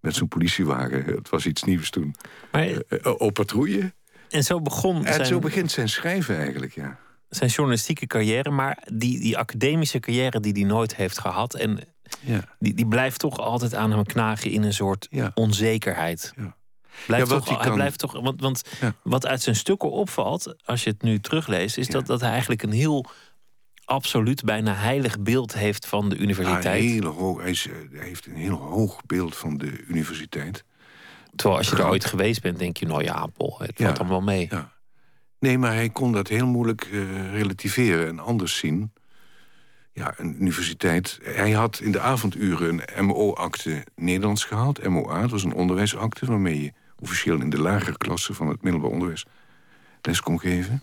met zo'n politiewagen. Het was iets nieuws toen. Maar... op patrouille. En zo begon en zijn... zo begint zijn schrijven eigenlijk, ja. Zijn journalistieke carrière, maar die, die academische carrière die hij nooit heeft gehad... en ja. die, die blijft toch altijd aan hem knagen in een soort ja. onzekerheid. Ja. Blijft toch, hij, blijft toch, want, want wat uit zijn stukken opvalt, als je het nu terugleest... is dat, dat hij eigenlijk een heel absoluut, bijna heilig beeld heeft van de universiteit. Ja, hoog, hij, is, hij heeft een heel hoog beeld van de universiteit... Terwijl als je er ooit geweest bent, denk je, nou ja, Paul, het valt allemaal mee. Ja. Nee, maar hij kon dat heel moeilijk uh, relativeren en anders zien. Ja, een universiteit. Hij had in de avonduren een MO-akte Nederlands gehaald. MOA, dat was een onderwijsakte waarmee je officieel in de lagere klasse van het middelbaar onderwijs les kon geven.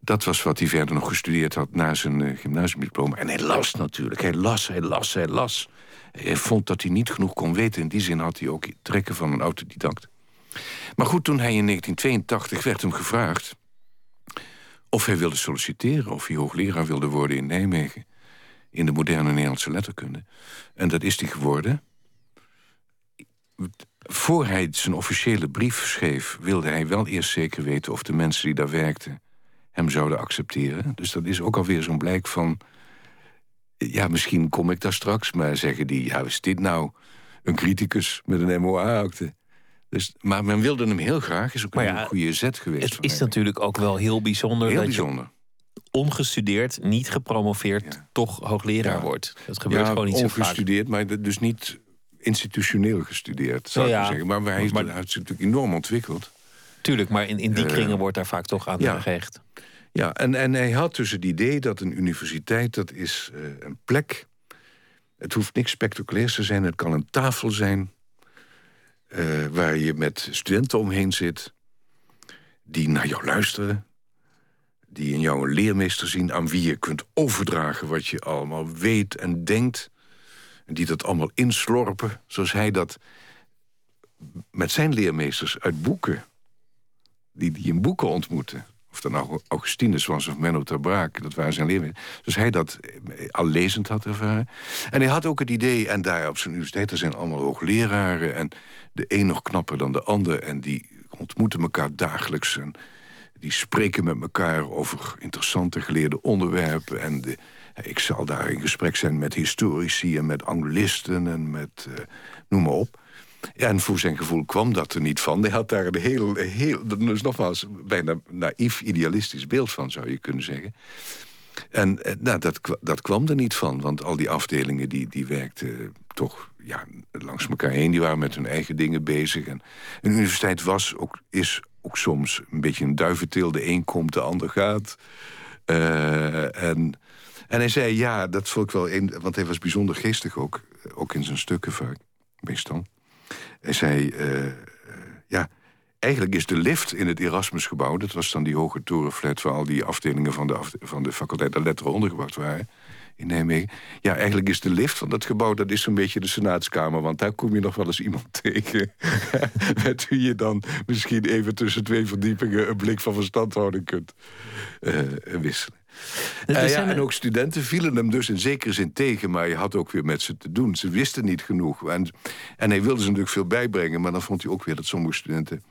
Dat was wat hij verder nog gestudeerd had na zijn uh, gymnasiumdiploma. En hij las natuurlijk. Hij las, hij las, hij las. Hij vond dat hij niet genoeg kon weten. In die zin had hij ook trekken van een autodidact. Maar goed, toen hij in 1982 werd hem gevraagd... of hij wilde solliciteren, of hij hoogleraar wilde worden in Nijmegen... in de moderne Nederlandse letterkunde. En dat is hij geworden. Voor hij zijn officiële brief schreef... wilde hij wel eerst zeker weten of de mensen die daar werkten... hem zouden accepteren. Dus dat is ook alweer zo'n blijk van ja, misschien kom ik daar straks, maar zeggen die... ja, is dit nou een criticus met een MOA-akte? Dus, maar men wilde hem heel graag, is ook een goede zet geweest. Het is natuurlijk ook wel heel bijzonder heel dat bijzonder. je ongestudeerd, niet gepromoveerd, toch hoogleraar wordt. Dat gebeurt gewoon niet zo vaak. ongestudeerd, maar dus niet institutioneel gestudeerd, zou ik zeggen. Maar hij maar, het natuurlijk enorm ontwikkeld. Tuurlijk, maar in, in die uh, kringen wordt daar vaak toch aan gehecht. Ja, en, en hij had dus het idee dat een universiteit, dat is uh, een plek. Het hoeft niks spectaculairs te zijn, het kan een tafel zijn. eh, waar je met studenten omheen zit... die naar jou luisteren, die in jou een leermeester zien... aan wie je kunt overdragen wat je allemaal weet en denkt... en die dat allemaal inslorpen, zoals hij dat met zijn leermeesters uit boeken... die die in boeken ontmoeten of dat nou Augustinus was of Menno ter Braak, dat waren zijn leermeesters. Dus hij dat eh, al lezend had ervaren. En hij had ook het idee, en daar op zijn universiteit... er zijn allemaal hoogleraren en de een nog knapper dan de ander... en die ontmoeten elkaar dagelijks en die spreken met elkaar... over interessante geleerde onderwerpen. En de, ik zal daar in gesprek zijn met historici en met anglisten en met... Uh, noem maar op. En voor zijn gevoel kwam dat er niet van. Hij had daar een heel, heel dus nogmaals, bijna naïef idealistisch beeld van, zou je kunnen zeggen. En eh, nou, dat, dat kwam er niet van, want al die afdelingen die, die werkten toch ja, langs elkaar heen. Die waren met hun eigen dingen bezig. En een universiteit was, ook, is ook soms een beetje een duiventil. De een komt, de ander gaat. Uh, en, en hij zei, ja, dat vond ik wel... Een, want hij was bijzonder geestig ook, ook in zijn stukken vaak, meestal. Hij zei, uh, ja, eigenlijk is de lift in het Erasmusgebouw... dat was dan die hoge torenflat waar al die afdelingen van de, van de faculteit der letteren ondergebracht waren in Nijmegen. Ja, eigenlijk is de lift van dat gebouw, dat is zo'n beetje de senaatskamer. Want daar kom je nog wel eens iemand tegen. met wie je dan misschien even tussen twee verdiepingen... een blik van verstandhouding kunt uh, wisselen. Uh, ja, en ook studenten vielen hem dus in zekere zin tegen... maar je had ook weer met ze te doen. Ze wisten niet genoeg. En, en hij wilde ze natuurlijk veel bijbrengen... maar dan vond hij ook weer dat sommige studenten...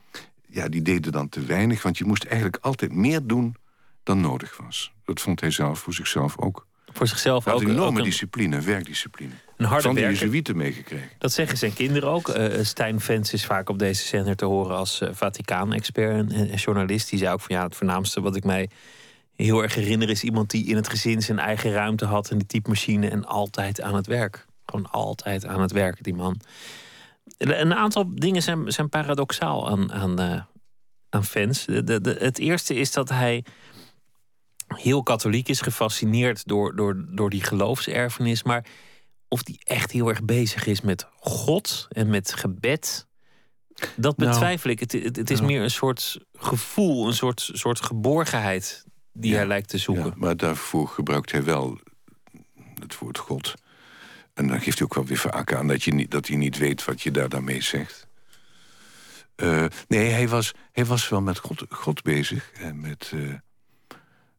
ja, die deden dan te weinig... want je moest eigenlijk altijd meer doen dan nodig was. Dat vond hij zelf voor zichzelf ook. Voor zichzelf ook. Een enorme een, discipline, werkdiscipline. Een harde Van de. Jezuïeten meegekregen. Dat zeggen zijn kinderen ook. Uh, Stijn Vens is vaak op deze zender te horen als uh, Vaticaan-expert en, en, journalist. Die zei ook van ja, het voornaamste wat ik mij heel erg herinner is iemand die in het gezin zijn eigen ruimte had en die typemachine en altijd aan het werk. Gewoon altijd aan het werk, die man. Een aantal dingen zijn, zijn paradoxaal aan, aan, uh, aan fans. De, de, de, het eerste is dat hij heel katholiek is, gefascineerd door, door, door die geloofserfenis. Maar of die echt heel erg bezig is met God en met gebed. Dat betwijfel ik. Het, het, het is Nou. meer een soort gevoel, een soort, soort geborgenheid die Ja. hij lijkt te zoeken. Ja, maar daarvoor gebruikt hij wel het woord God. En dan geeft hij ook wel weer vaak aan dat, je niet, dat hij niet weet wat je daar daarmee zegt. Eh, nee, hij was, hij was wel met God, God bezig. En met, eh,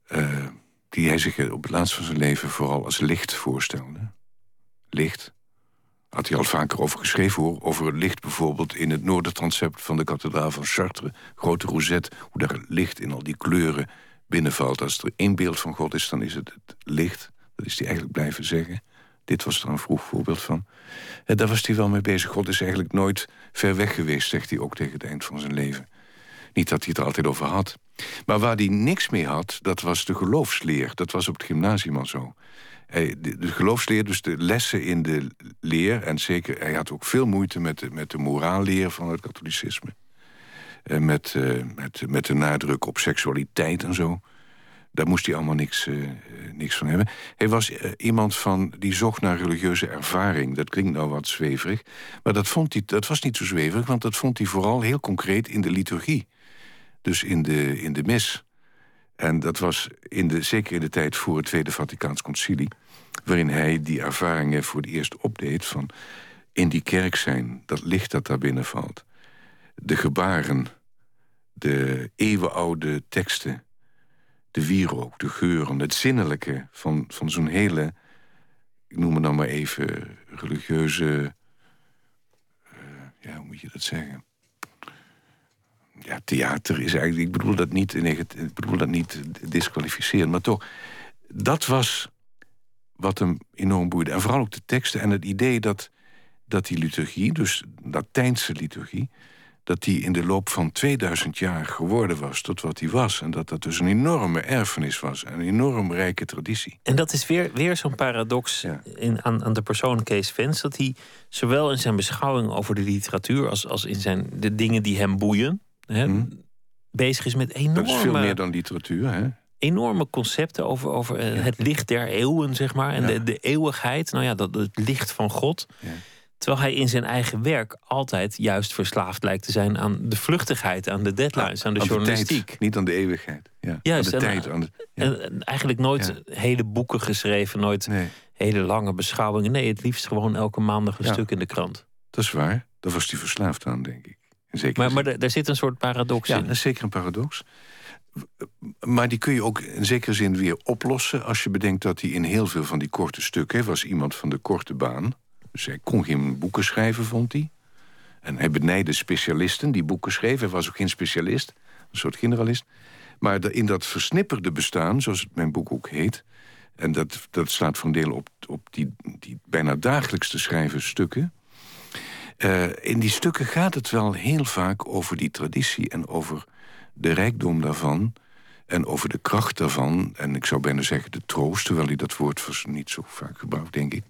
eh, die hij zich op het laatst van zijn leven vooral als licht voorstelde. Licht. Had hij al vaker over geschreven, hoor. Over het licht bijvoorbeeld in het noordertransept van de kathedraal van Chartres. Grote rosette, hoe daar het licht in al die kleuren binnenvalt. Als er één beeld van God is, dan is het het licht. Dat is hij eigenlijk blijven zeggen. Dit was er een vroeg voorbeeld van. En daar was hij wel mee bezig. God is eigenlijk nooit ver weg geweest, zegt hij ook tegen het eind van zijn leven. Niet dat hij het er altijd over had. Maar waar hij niks mee had, dat was de geloofsleer. Dat was op het gymnasium al zo. De geloofsleer, dus de lessen in de leer... en zeker, hij had ook veel moeite met de, met de moraalleer van het katholicisme. En met, eh, met, met de nadruk op seksualiteit en zo. Daar moest hij allemaal niks, eh, eh, niks van hebben. Hij was eh, iemand van, die zocht naar religieuze ervaring. Dat klinkt nou wat zweverig. Maar dat, vond hij, dat was niet zo zweverig, want dat vond hij vooral heel concreet in de liturgie. Dus in de, in de mis. En dat was in de, zeker in de tijd voor het Tweede Vaticaans Concilie... waarin hij die ervaringen voor het eerst opdeed van... in die kerk zijn, dat licht dat daar binnen valt. De gebaren, de eeuwenoude teksten... de wierook, de geuren, het zinnelijke van, van zo'n hele... ik noem het dan maar even religieuze... eh, ja, hoe moet je dat zeggen? ja, theater is eigenlijk... Ik bedoel dat niet, ik bedoel dat niet disqualificeren, maar toch... Dat was wat hem enorm boeide. En vooral ook de teksten en het idee dat, dat die liturgie... dus Latijnse liturgie... dat die in de loop van 2000 jaar geworden was tot wat hij was. En dat dat dus een enorme erfenis was. Een enorm rijke traditie. En dat is weer, weer zo'n paradox Ja. in, aan, aan de persoon Kees Vens. Dat hij zowel in zijn beschouwing over de literatuur als, als in zijn, de dingen die hem boeien. Hè, Mhm. bezig is met Dat is veel enorme, meer dan literatuur, hè? enorme concepten over, over eh, het licht der eeuwen, zeg maar. En Ja. de, de eeuwigheid. Nou ja, dat, het licht van God. Ja. Terwijl hij in zijn eigen werk altijd juist verslaafd lijkt te zijn aan de vluchtigheid, aan de deadlines, aan de journalistiek. tijd, niet aan de eeuwigheid. Ja, Juist, aan de tijd. Aan de, ja. En, en eigenlijk nooit hele boeken geschreven, nooit Nee, hele lange beschouwingen. Nee, het liefst gewoon elke maandag een Ja. stuk in de krant. dat is waar. Daar was hij verslaafd aan, denk ik. In zekere Maar, maar daar- zit een soort paradox Ja, in. dat is zeker een paradox. Maar die kun je ook in zekere zin weer oplossen... als je bedenkt dat hij in heel veel van die korte stukken... was iemand van de korte baan. Hij kon geen boeken schrijven, vond hij. En hij benijde specialisten die boeken schreven. Hij was ook geen specialist, een soort generalist. Maar in dat versnipperde bestaan, zoals het mijn boek ook heet... en dat, dat voor een deel op, op die, die bijna dagelijks te schrijven stukken... Eh, in die stukken gaat het wel heel vaak over die traditie en over de rijkdom daarvan en over de kracht daarvan. En ik zou bijna zeggen de troost, terwijl hij dat woord niet zo vaak gebruikt, denk ik,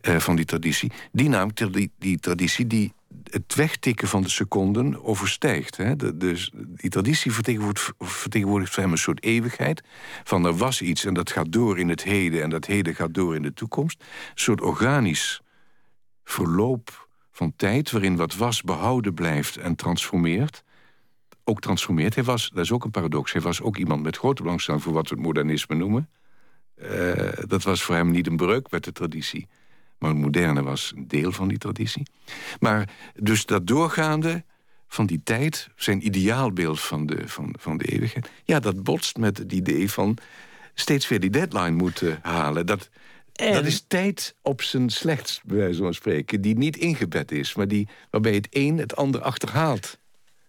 eh, van die traditie. Die namelijk, die, die traditie die het wegtikken van de seconden overstijgt. Hè? Dus die traditie vertegenwoordigt, vertegenwoordigt voor hem een soort eeuwigheid. Van er was iets en dat gaat door in het heden... en dat heden gaat door in de toekomst. Een soort organisch verloop van tijd... waarin wat was behouden blijft en transformeert. Ook transformeert. Hij was, dat is ook een paradox, hij was ook iemand met grote belangstelling... voor wat we het modernisme noemen. Eh, dat was voor hem niet een breuk met de traditie. Maar het moderne was een deel van die traditie. Maar dus dat doorgaande van die tijd, zijn ideaalbeeld van de, van, van de eeuwigheid... ja, dat botst met het idee van steeds weer die deadline moeten halen. Dat, En- dat is tijd op zijn slechtst, bij wijze van spreken... die niet ingebed is, maar die, waarbij het een het ander achterhaalt.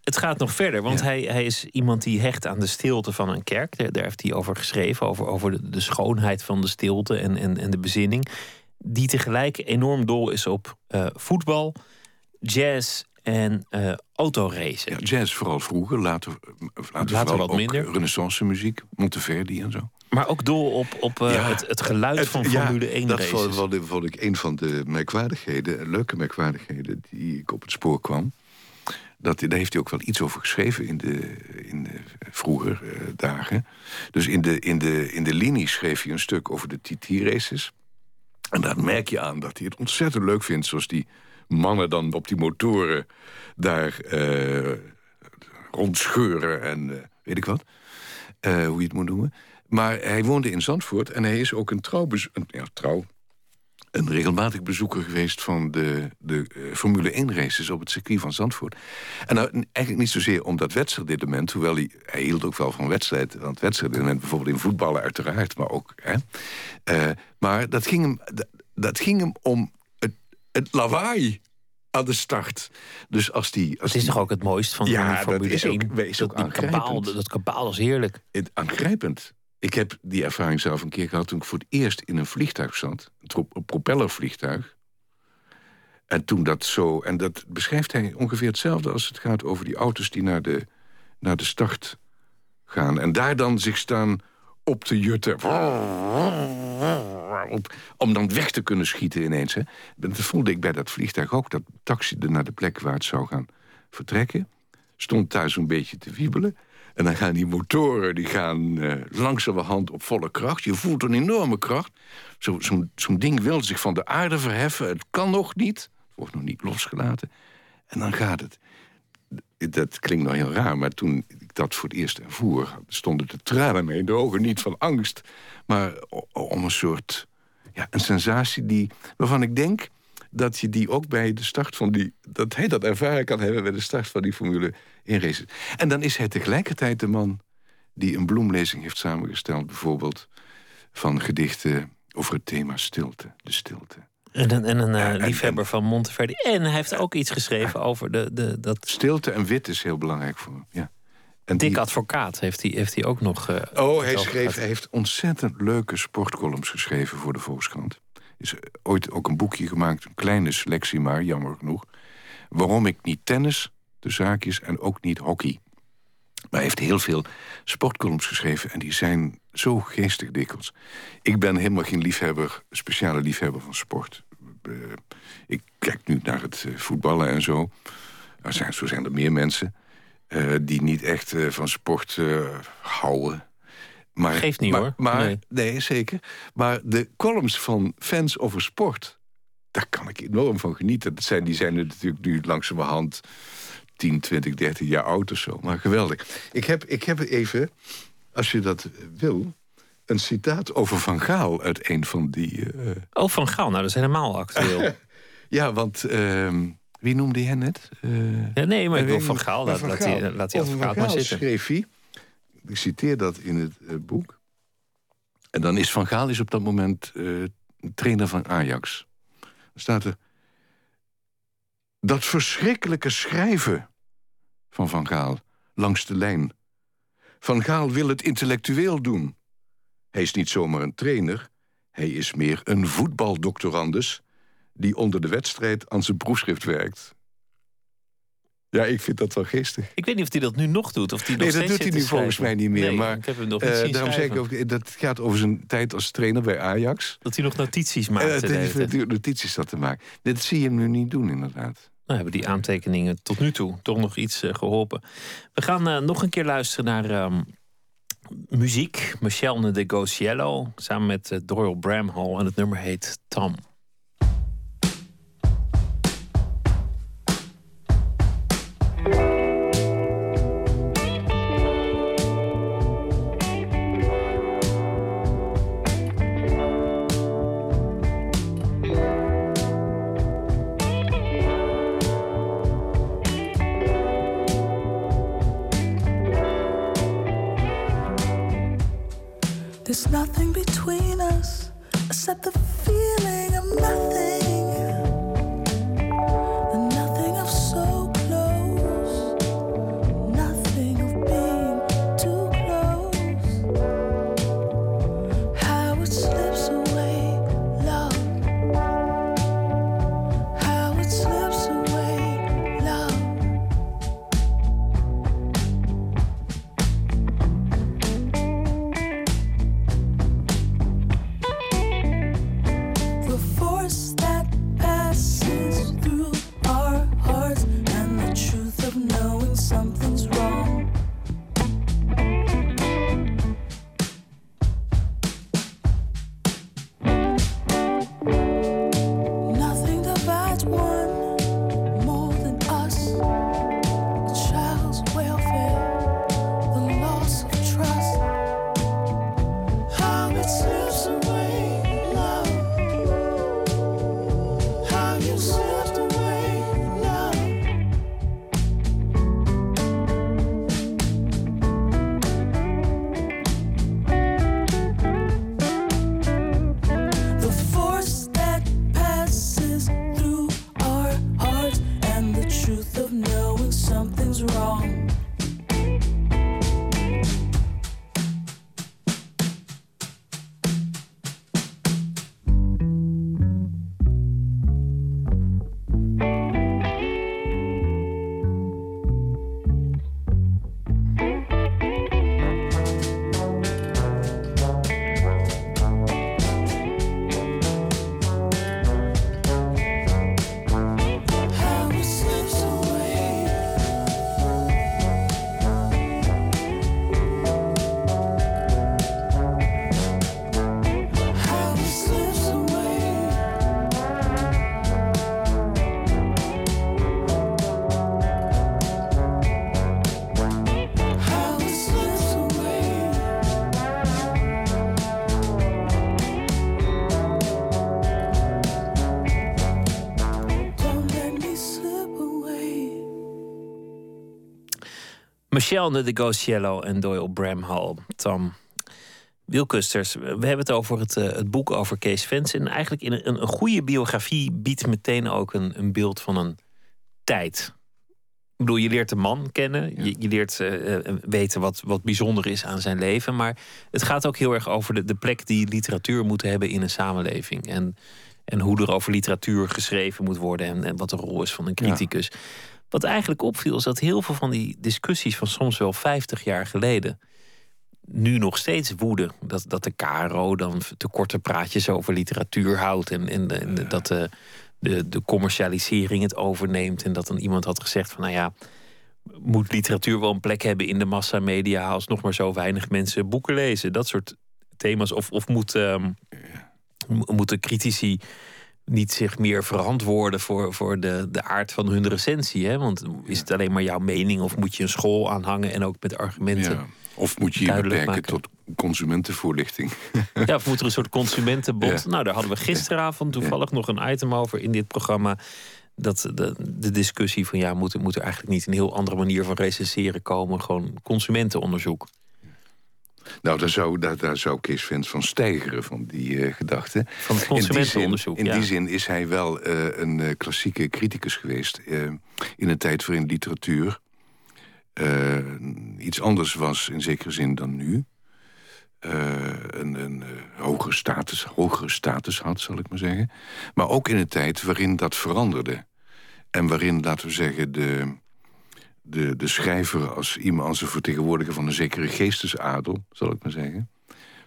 Het gaat nog verder, want Ja. hij, hij is iemand die hecht aan de stilte van een kerk. Daar, daar heeft hij over geschreven, over, over de, de schoonheid van de stilte en, en, en de bezinning. Die tegelijk enorm dol is op eh, voetbal, jazz en eh autoracen. Ja, jazz vooral vroeger, later, later, Later wat minder. renaissance muziek, Monteverdi en zo. Maar ook dol op, op eh, Ja, het, het geluid Het- van ja, Formule 1 dat races. vond, ik- vond ik een van de merkwaardigheden, leuke merkwaardigheden... die ik op het spoor kwam. Dat, daar heeft hij ook wel iets over geschreven in de, in de vroeger eh, dagen. Dus in de, in, de, in de linie schreef hij een stuk over de TT-races. En daar merk je aan dat hij het ontzettend leuk vindt... zoals die mannen dan op die motoren daar eh, rondscheuren en eh, weet ik wat. Hoe je het moet noemen. Maar hij woonde in Zandvoort en hij is ook een trouw... Een, ja, trouw een regelmatig bezoeker geweest van de, de eh, Formule 1 races op het circuit van Zandvoort. En nou, eigenlijk niet zozeer om dat wedstrijdelement, hoewel hij, hij hield ook wel van wedstrijd. Want wedstrijdelement bijvoorbeeld in voetballen uiteraard, maar ook. Hè, Eh, maar dat ging hem, dat, dat ging hem om het, het lawaai aan de start. Dus als die. Als Het is die- toch ook het mooist van Ja, van dat Formule is ook- 1? is ook dat, kabaal, dat kabaal is heerlijk. het, aangrijpend. Ik heb die ervaring zelf een keer gehad toen ik voor het eerst in een vliegtuig zat. Een, propellervliegtuig. En toen dat zo. En dat beschrijft hij ongeveer hetzelfde als het gaat over die auto's die naar de, naar de start gaan. En daar dan zich staan op te jutten. Om dan weg te kunnen schieten ineens. Hè. Dat voelde ik bij dat vliegtuig ook. Dat taxiede naar de plek waar het zou gaan vertrekken. Stond thuis een beetje te wiebelen. En dan gaan die motoren die gaan eh, langzamerhand op volle kracht. Je voelt een enorme kracht. Zo- Zo'n zo'n ding wil zich van de aarde verheffen. Het kan nog niet. Het wordt nog niet losgelaten. En dan gaat het. Dat klinkt nou heel raar, maar toen ik dat voor het eerst ervoer... stonden de tranen me in de ogen. Niet van angst, maar om een soort... Ja, een sensatie die, waarvan ik denk dat je die ook bij de start van die... dat hij dat ervaren kan hebben bij de start van die Formule 1 races. En dan is hij tegelijkertijd de man die een bloemlezing heeft samengesteld... bijvoorbeeld van gedichten over het thema stilte, de stilte. En een, en een eh, en- liefhebber van Monteverdi. En hij heeft ook iets geschreven over de, de, dat Stilte en wit is heel belangrijk voor hem, ja. En dik die- advocaat heeft hij, heeft hij ook nog. eh, Oh, hij, schreef, hij heeft ontzettend leuke sportcolumns geschreven voor de Volkskrant. Is ooit ook een boekje gemaakt, een kleine selectie maar, jammer genoeg. Waarom ik niet tennis, de zaakjes, en ook niet hockey. Maar hij heeft heel veel sportcolumns geschreven en die zijn zo geestig dikwijls. Ik ben helemaal geen liefhebber, speciale liefhebber van sport. Eh, ik kijk nu naar het eh, voetballen en zo. Zo zijn er meer mensen eh, die niet echt van sport houden. Maar, Geeft niet, maar, hoor. Maar, Nee. nee. zeker. Maar de columns van fans over sport... daar kan ik enorm van genieten. Dat zijn, die zijn natuurlijk nu langzamerhand 10, 20, 30 jaar oud of zo. Maar geweldig. Ik heb, ik heb even, als je dat wil, een citaat over Van Gaal uit een van die... Uh... Oh, Van Gaal, nou dat is helemaal actueel. ja, want... Uh, wie noemde hij net? Uh, ja, nee, maar ik wil Van Gaal. Laat, laat, hij, laat hij advocaat maar zitten. schreef hij, ik citeer dat in het uh, boek... en dan is Van Gaal is op dat moment trainer van Ajax. Dan staat er... Dat verschrikkelijke schrijven van Van Gaal langs de lijn. Van Gaal wil het intellectueel doen. Hij is niet zomaar een trainer, hij is meer een voetbaldoctorandus die onder de wedstrijd aan zijn proefschrift werkt. Ja, ik vind dat wel geestig. Ik weet niet of hij dat nu nog doet. Of die nee, dat doet hij nu volgens mij niet meer. maar ik heb hem nog niet uh, daarom zeg ik ook, dat gaat over zijn tijd als trainer bij Ajax. Dat hij nog notities maakt. Uh, dat natuurlijk notities dat te maken. Dit zie je hem nu niet doen, inderdaad. Nou, hebben die aantekeningen tot nu toe toch nog iets uh, geholpen. We gaan nog een keer luisteren naar um, muziek. Michelle de Gociello samen met Doyle Bramhall. En het nummer heet Tom. Michelle de Gociello en Doyle Bramhall. Tom Wielkusters, we hebben het over het, uh, het boek over Kees Vens. En eigenlijk in een, een goede biografie biedt meteen ook een, een beeld van een tijd. Ik bedoel, je leert de man kennen. Je, je, leert uh, weten wat, wat bijzonder is aan zijn leven. Maar het gaat ook heel erg over de, de plek die literatuur moet hebben in een samenleving. En, en hoe er over literatuur geschreven moet worden. En, en wat de rol is van een criticus. Wat eigenlijk opviel is dat heel veel van die discussies van soms wel 50 jaar geleden nu nog steeds woeden. Dat, dat de KRO dan te korte praatjes over literatuur houdt. En, en, dat de, de, de commercialisering het overneemt. En dat dan iemand had gezegd van nou ja, moet literatuur wel een plek hebben in de massamedia als nog maar zo weinig mensen boeken lezen. Dat soort thema's. Of, of moet, um, moeten critici niet zich meer verantwoorden voor, voor de, de aard van hun recensie. Hè? Want is het alleen maar jouw mening of moet je een school aanhangen en ook met argumenten. Ja. Of moet je je beperken tot consumentenvoorlichting? Ja, of moet er een soort consumentenbond? Nou, daar hadden we gisteravond toevallig nog een item over in dit programma. Dat de, de discussie van ja, moet, moet er eigenlijk niet een heel andere manier van recenseren komen? Gewoon consumentenonderzoek. Nou, daar zou, daar, daar zou Kees Vens van stijgeren, van die uh, gedachte. Van het consumentenonderzoek, In die zin, is hij wel uh, een uh, klassieke criticus geweest... in een tijd waarin literatuur iets anders was, in zekere zin, dan nu. een, een hogere, status, hogere status had, zal ik maar zeggen. Maar ook in een tijd waarin dat veranderde. En waarin, laten we zeggen, de de, de schrijver als iemand als een vertegenwoordiger van een zekere geestesadel, zal ik maar zeggen,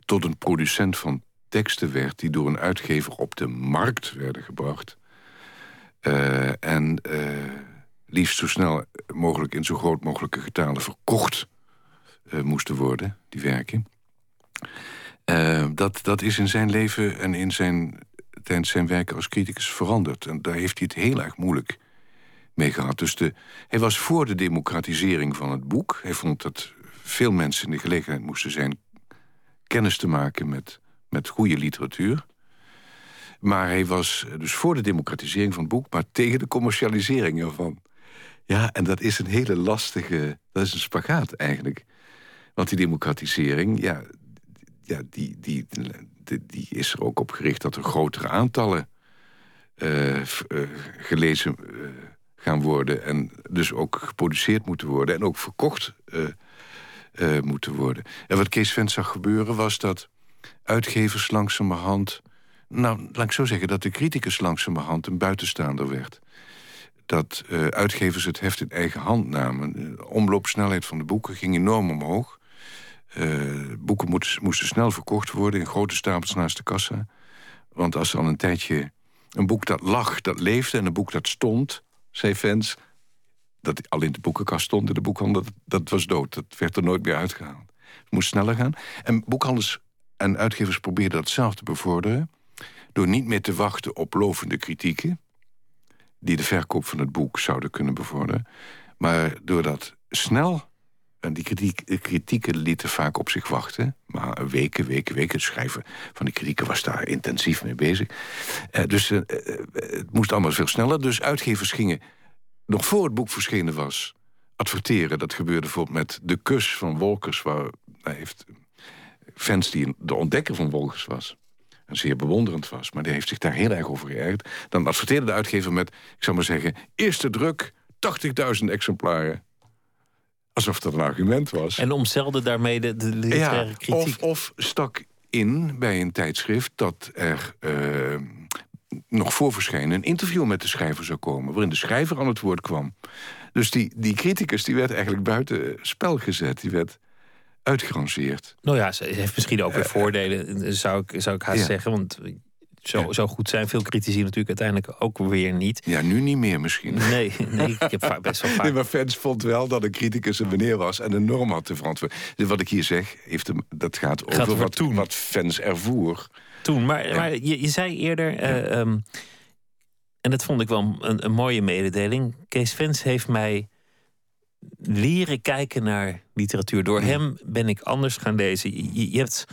tot een producent van teksten werd die door een uitgever op de markt werden gebracht. Uh, en uh, liefst zo snel mogelijk in zo groot mogelijke getalen verkocht uh, moesten worden, die werken. dat, dat is in zijn leven en in zijn, tijdens zijn werken als criticus veranderd. En daar heeft hij het heel erg moeilijk mee gehad. Dus de, hij was voor de democratisering van het boek. Hij vond dat veel mensen in de gelegenheid moesten zijn... kennis te maken met, met goede literatuur. Maar hij was dus voor de democratisering van het boek... maar tegen de commercialisering ervan. Ja, en dat is een hele lastige... dat is een spagaat eigenlijk. Want die democratisering, ja, ja die, die, die, is er ook op gericht... dat er grotere aantallen uh, uh, gelezen... Uh, gaan worden. En dus ook geproduceerd moeten worden. En ook verkocht uh, uh, moeten worden. En wat Kees Vent zag gebeuren was dat uitgevers langzamerhand... Nou, laat ik zo zeggen, dat de criticus langzamerhand een buitenstaander werd. Dat uh, uitgevers het heft in eigen hand namen. De omloopsnelheid van de boeken ging enorm omhoog. boeken moesten, moesten snel verkocht worden in grote stapels naast de kassa. Want als er al een tijdje een boek dat lag, dat leefde... en een boek dat stond, zei fans... dat al in de boekenkast stond in de boekhandel, dat, dat was dood. Dat werd er nooit meer uitgehaald. Het moest sneller gaan. En boekhandels en uitgevers probeerden dat zelf te bevorderen... door niet meer te wachten op lovende kritieken... die de verkoop van het boek zouden kunnen bevorderen... maar door dat snel... En die kritiek, kritieken lieten vaak op zich wachten. Maar weken, weken, weken. Het schrijven van die kritieken was daar intensief mee bezig. Uh, dus het moest allemaal veel sneller. Dus uitgevers gingen, nog voor het boek verschenen was... adverteren. Dat gebeurde bijvoorbeeld met De Kus van Wolkers... waar hij heeft fans die de ontdekker van Wolkers was... en zeer bewonderend was, maar die heeft zich daar heel erg over geërgerd. Dan adverteerde de uitgever met, ik zou maar zeggen... eerste druk, 80.000 exemplaren. Alsof dat een argument was. En omzelde daarmee de, de literaire kritiek. Of, of stak in bij een tijdschrift dat er uh, nog voor verschijnen... een interview met de schrijver zou komen... waarin de schrijver aan het woord kwam. Dus die, die criticus die werd eigenlijk buiten spel gezet. Die werd uitgerangeerd. Nou ja, ze heeft misschien ook weer uh, voordelen, zou ik, zou ik haast ja. zeggen. Want zo, zo goed zijn veel critici natuurlijk uiteindelijk ook weer niet. Ja, nu niet meer misschien. Nee, nee ik heb best wel vaak... Nee, maar fans vond wel dat een criticus een meneer was... en een norm had te verantwoorden. Dus wat ik hier zeg, heeft hem, dat gaat over, gaat wat, toen. wat fans ervoer. Toen, maar, maar je, je, zei eerder... Uh, um, en dat vond ik wel een, een mooie mededeling. Kees Fans heeft mij leren kijken naar literatuur. Door hem ben ik anders gaan lezen. Je, je hebt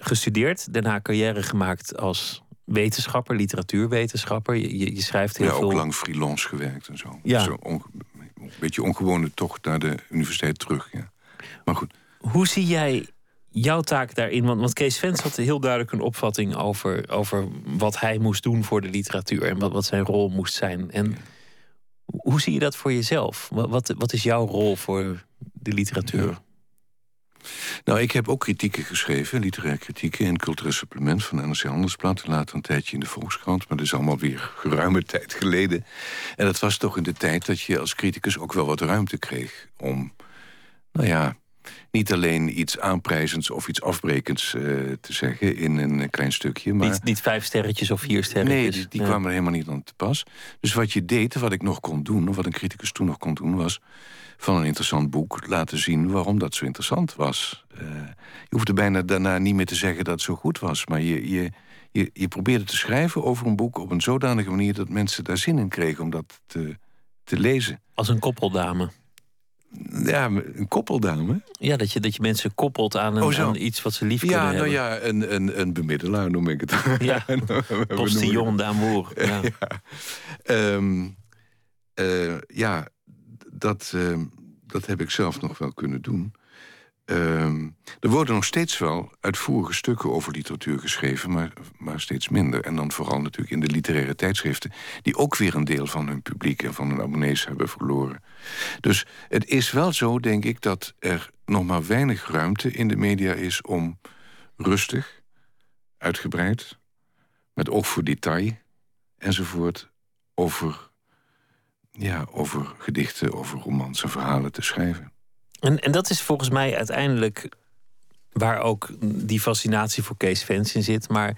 gestudeerd, daarna carrière gemaakt als wetenschapper, literatuurwetenschapper. Je, je, je schrijft heel ja, veel. ook lang freelance gewerkt en zo. Ja. Zo on, een beetje ongewone tocht naar de universiteit terug. Ja. Maar goed. Hoe zie jij jouw taak daarin? Want, want Kees Vens had heel duidelijk een opvatting over, over wat hij moest doen voor de literatuur en wat, wat zijn rol moest zijn. En hoe zie je dat voor jezelf? Wat, wat, wat is jouw rol voor de literatuur? Ja. Nou, ik heb ook kritieken geschreven, literaire kritieken... in het cultureel supplement van NRC Handelsblad. Later een tijdje in de Volkskrant, maar dat is allemaal weer geruime tijd geleden. En dat was toch in de tijd dat je als criticus ook wel wat ruimte kreeg... om, nou ja, niet alleen iets aanprijzends of iets afbrekends uh, te zeggen in een klein stukje. Maar... Niet, niet vijf sterretjes of vier sterretjes. Nee, die, kwamen er helemaal niet aan te pas. Dus wat je deed, wat ik nog kon doen, of wat een criticus toen nog kon doen... was van een interessant boek laten zien waarom dat zo interessant was. Uh, je hoefde bijna daarna niet meer te zeggen dat het zo goed was... maar je, je, je, je probeerde te schrijven over een boek op een zodanige manier dat mensen daar zin in kregen om dat te, te lezen. Als een koppeldame. Ja, een koppeldame. Ja, dat je, dat je mensen koppelt aan, een, oh, iets wat ze lief ja, kunnen nou hebben. Ja, een, een, een bemiddelaar noem ik het. Ja, postillon d'amour. Ja. ja. Um, uh, ja, dat, uh, dat heb ik zelf nog wel kunnen doen. Uh, er worden nog steeds wel uitvoerige stukken over literatuur geschreven, maar, maar steeds minder. En dan vooral natuurlijk in de literaire tijdschriften, die ook weer een deel van hun publiek en van hun abonnees hebben verloren. Dus het is wel zo, denk ik, dat er nog maar weinig ruimte in de media is om rustig, uitgebreid, met oog voor detail enzovoort, over, ja, over gedichten, over romans en verhalen te schrijven. En, en dat is volgens mij uiteindelijk waar ook die fascinatie voor Kees Vens in zit. Maar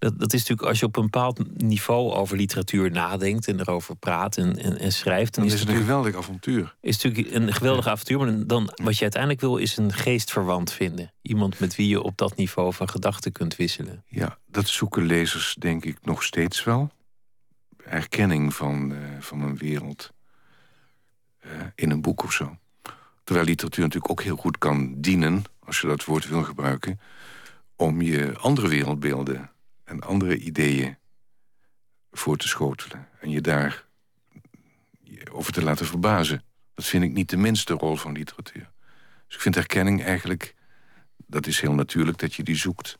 dat, dat is natuurlijk als je op een bepaald niveau over literatuur nadenkt en erover praat en, en, en schrijft. Dan, is het een geweldig avontuur. Is natuurlijk een geweldig avontuur. Maar dan, wat je uiteindelijk wil, is een geestverwant vinden. Iemand met wie je op dat niveau van gedachten kunt wisselen. Ja, dat zoeken lezers denk ik nog steeds wel. Erkenning van, uh, van een wereld uh, in een boek of zo. Terwijl literatuur natuurlijk ook heel goed kan dienen, als je dat woord wil gebruiken, om je andere wereldbeelden en andere ideeën voor te schotelen. En je daar over te laten verbazen. Dat vind ik niet de minste rol van literatuur. Dus ik vind herkenning eigenlijk, dat is heel natuurlijk dat je die zoekt.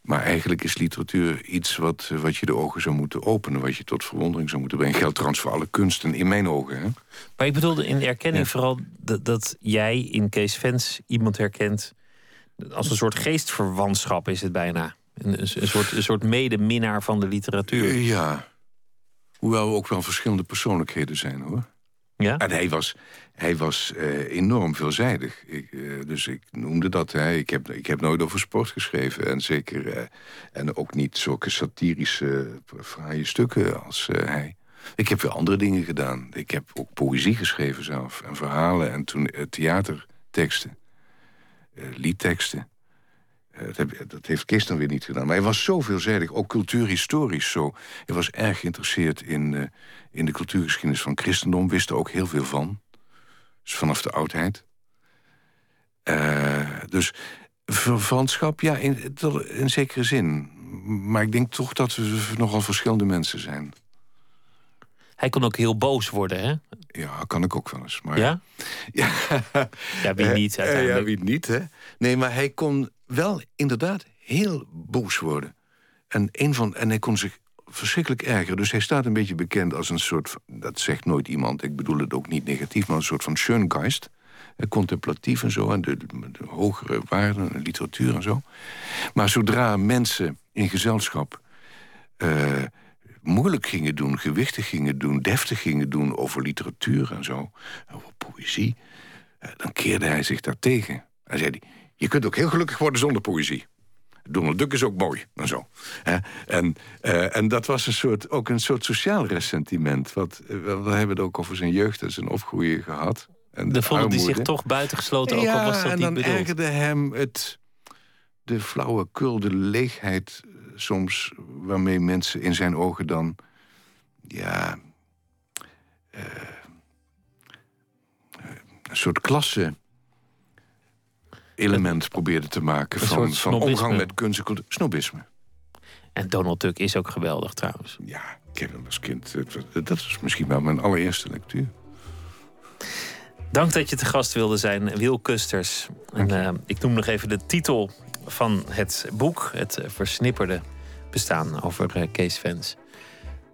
Maar eigenlijk is literatuur iets wat, wat je de ogen zou moeten openen... wat je tot verwondering zou moeten brengen. Geldt trouwens voor alle kunsten, in mijn ogen. Hè? Maar ik bedoelde in de erkenning vooral dat, dat jij in Kees Vens iemand herkent... als een soort geestverwantschap is het bijna. Een, een, soort, een soort medeminnaar van de literatuur. Ja, hoewel we ook wel verschillende persoonlijkheden zijn, hoor. Ja? En hij was, hij was uh, enorm veelzijdig. Ik, uh, dus ik noemde dat. Hè. Ik, heb, ik heb nooit over sport geschreven. En zeker. Uh, en ook niet zulke satirische, fraaie stukken als hij. Ik heb weer andere dingen gedaan. Ik heb ook poëzie geschreven zelf. En verhalen. En toen theaterteksten. liedteksten. Dat, heeft Kees dan weer niet gedaan. Maar hij was zo veelzijdig, ook cultuurhistorisch zo. Hij was erg geïnteresseerd in, uh, in de cultuurgeschiedenis van christendom. Wist er ook heel veel van. Dus vanaf de oudheid. Uh, dus verwantschap, ja, in, in zekere zin. Maar ik denk toch dat we nogal verschillende mensen zijn. Hij kon ook heel boos worden, hè? Ja, kan ik ook wel eens. Maar... Ja? Ja, ja wie niet uiteindelijk. Ja, wie niet, hè? Nee, maar hij kon wel inderdaad heel boos worden. En, een van, en hij kon zich verschrikkelijk ergeren. Dus hij staat een beetje bekend als een soort... dat zegt nooit iemand, ik bedoel het ook niet negatief... maar een soort van Schöngeist. Contemplatief en zo, en de, hogere waarden, de literatuur en zo. Maar zodra mensen in gezelschap... Uh, moeilijk gingen doen, gewichtig gingen doen... deftig gingen doen over literatuur en zo, over poëzie... Uh, dan keerde hij zich daartegen. Hij zei... Je kunt ook heel gelukkig worden zonder poëzie. Donald Duck is ook mooi en zo. En, uh, en dat was een soort, ook een soort sociaal ressentiment. Wat, uh, we hebben het ook over zijn jeugd en zijn opgroeien gehad. En de voelde die zich toch buitengesloten, ja, ook al was dat en niet dan bedoeld. ergerde hem het, de flauwekul, de leegheid soms... waarmee mensen in zijn ogen dan... ja... Uh, een soort klasse element probeerde te maken van, van omgang met kunst en cultuur. Snobisme. En Donald Duck is ook geweldig trouwens. Ja, ik heb hem als kind. Dat is misschien wel mijn allereerste lectuur. Dank dat je te gast wilde zijn, Wil Kusters. En, uh, ik noem nog even de titel van het boek, Het Versnipperde Bestaan over uh, Kees Vens.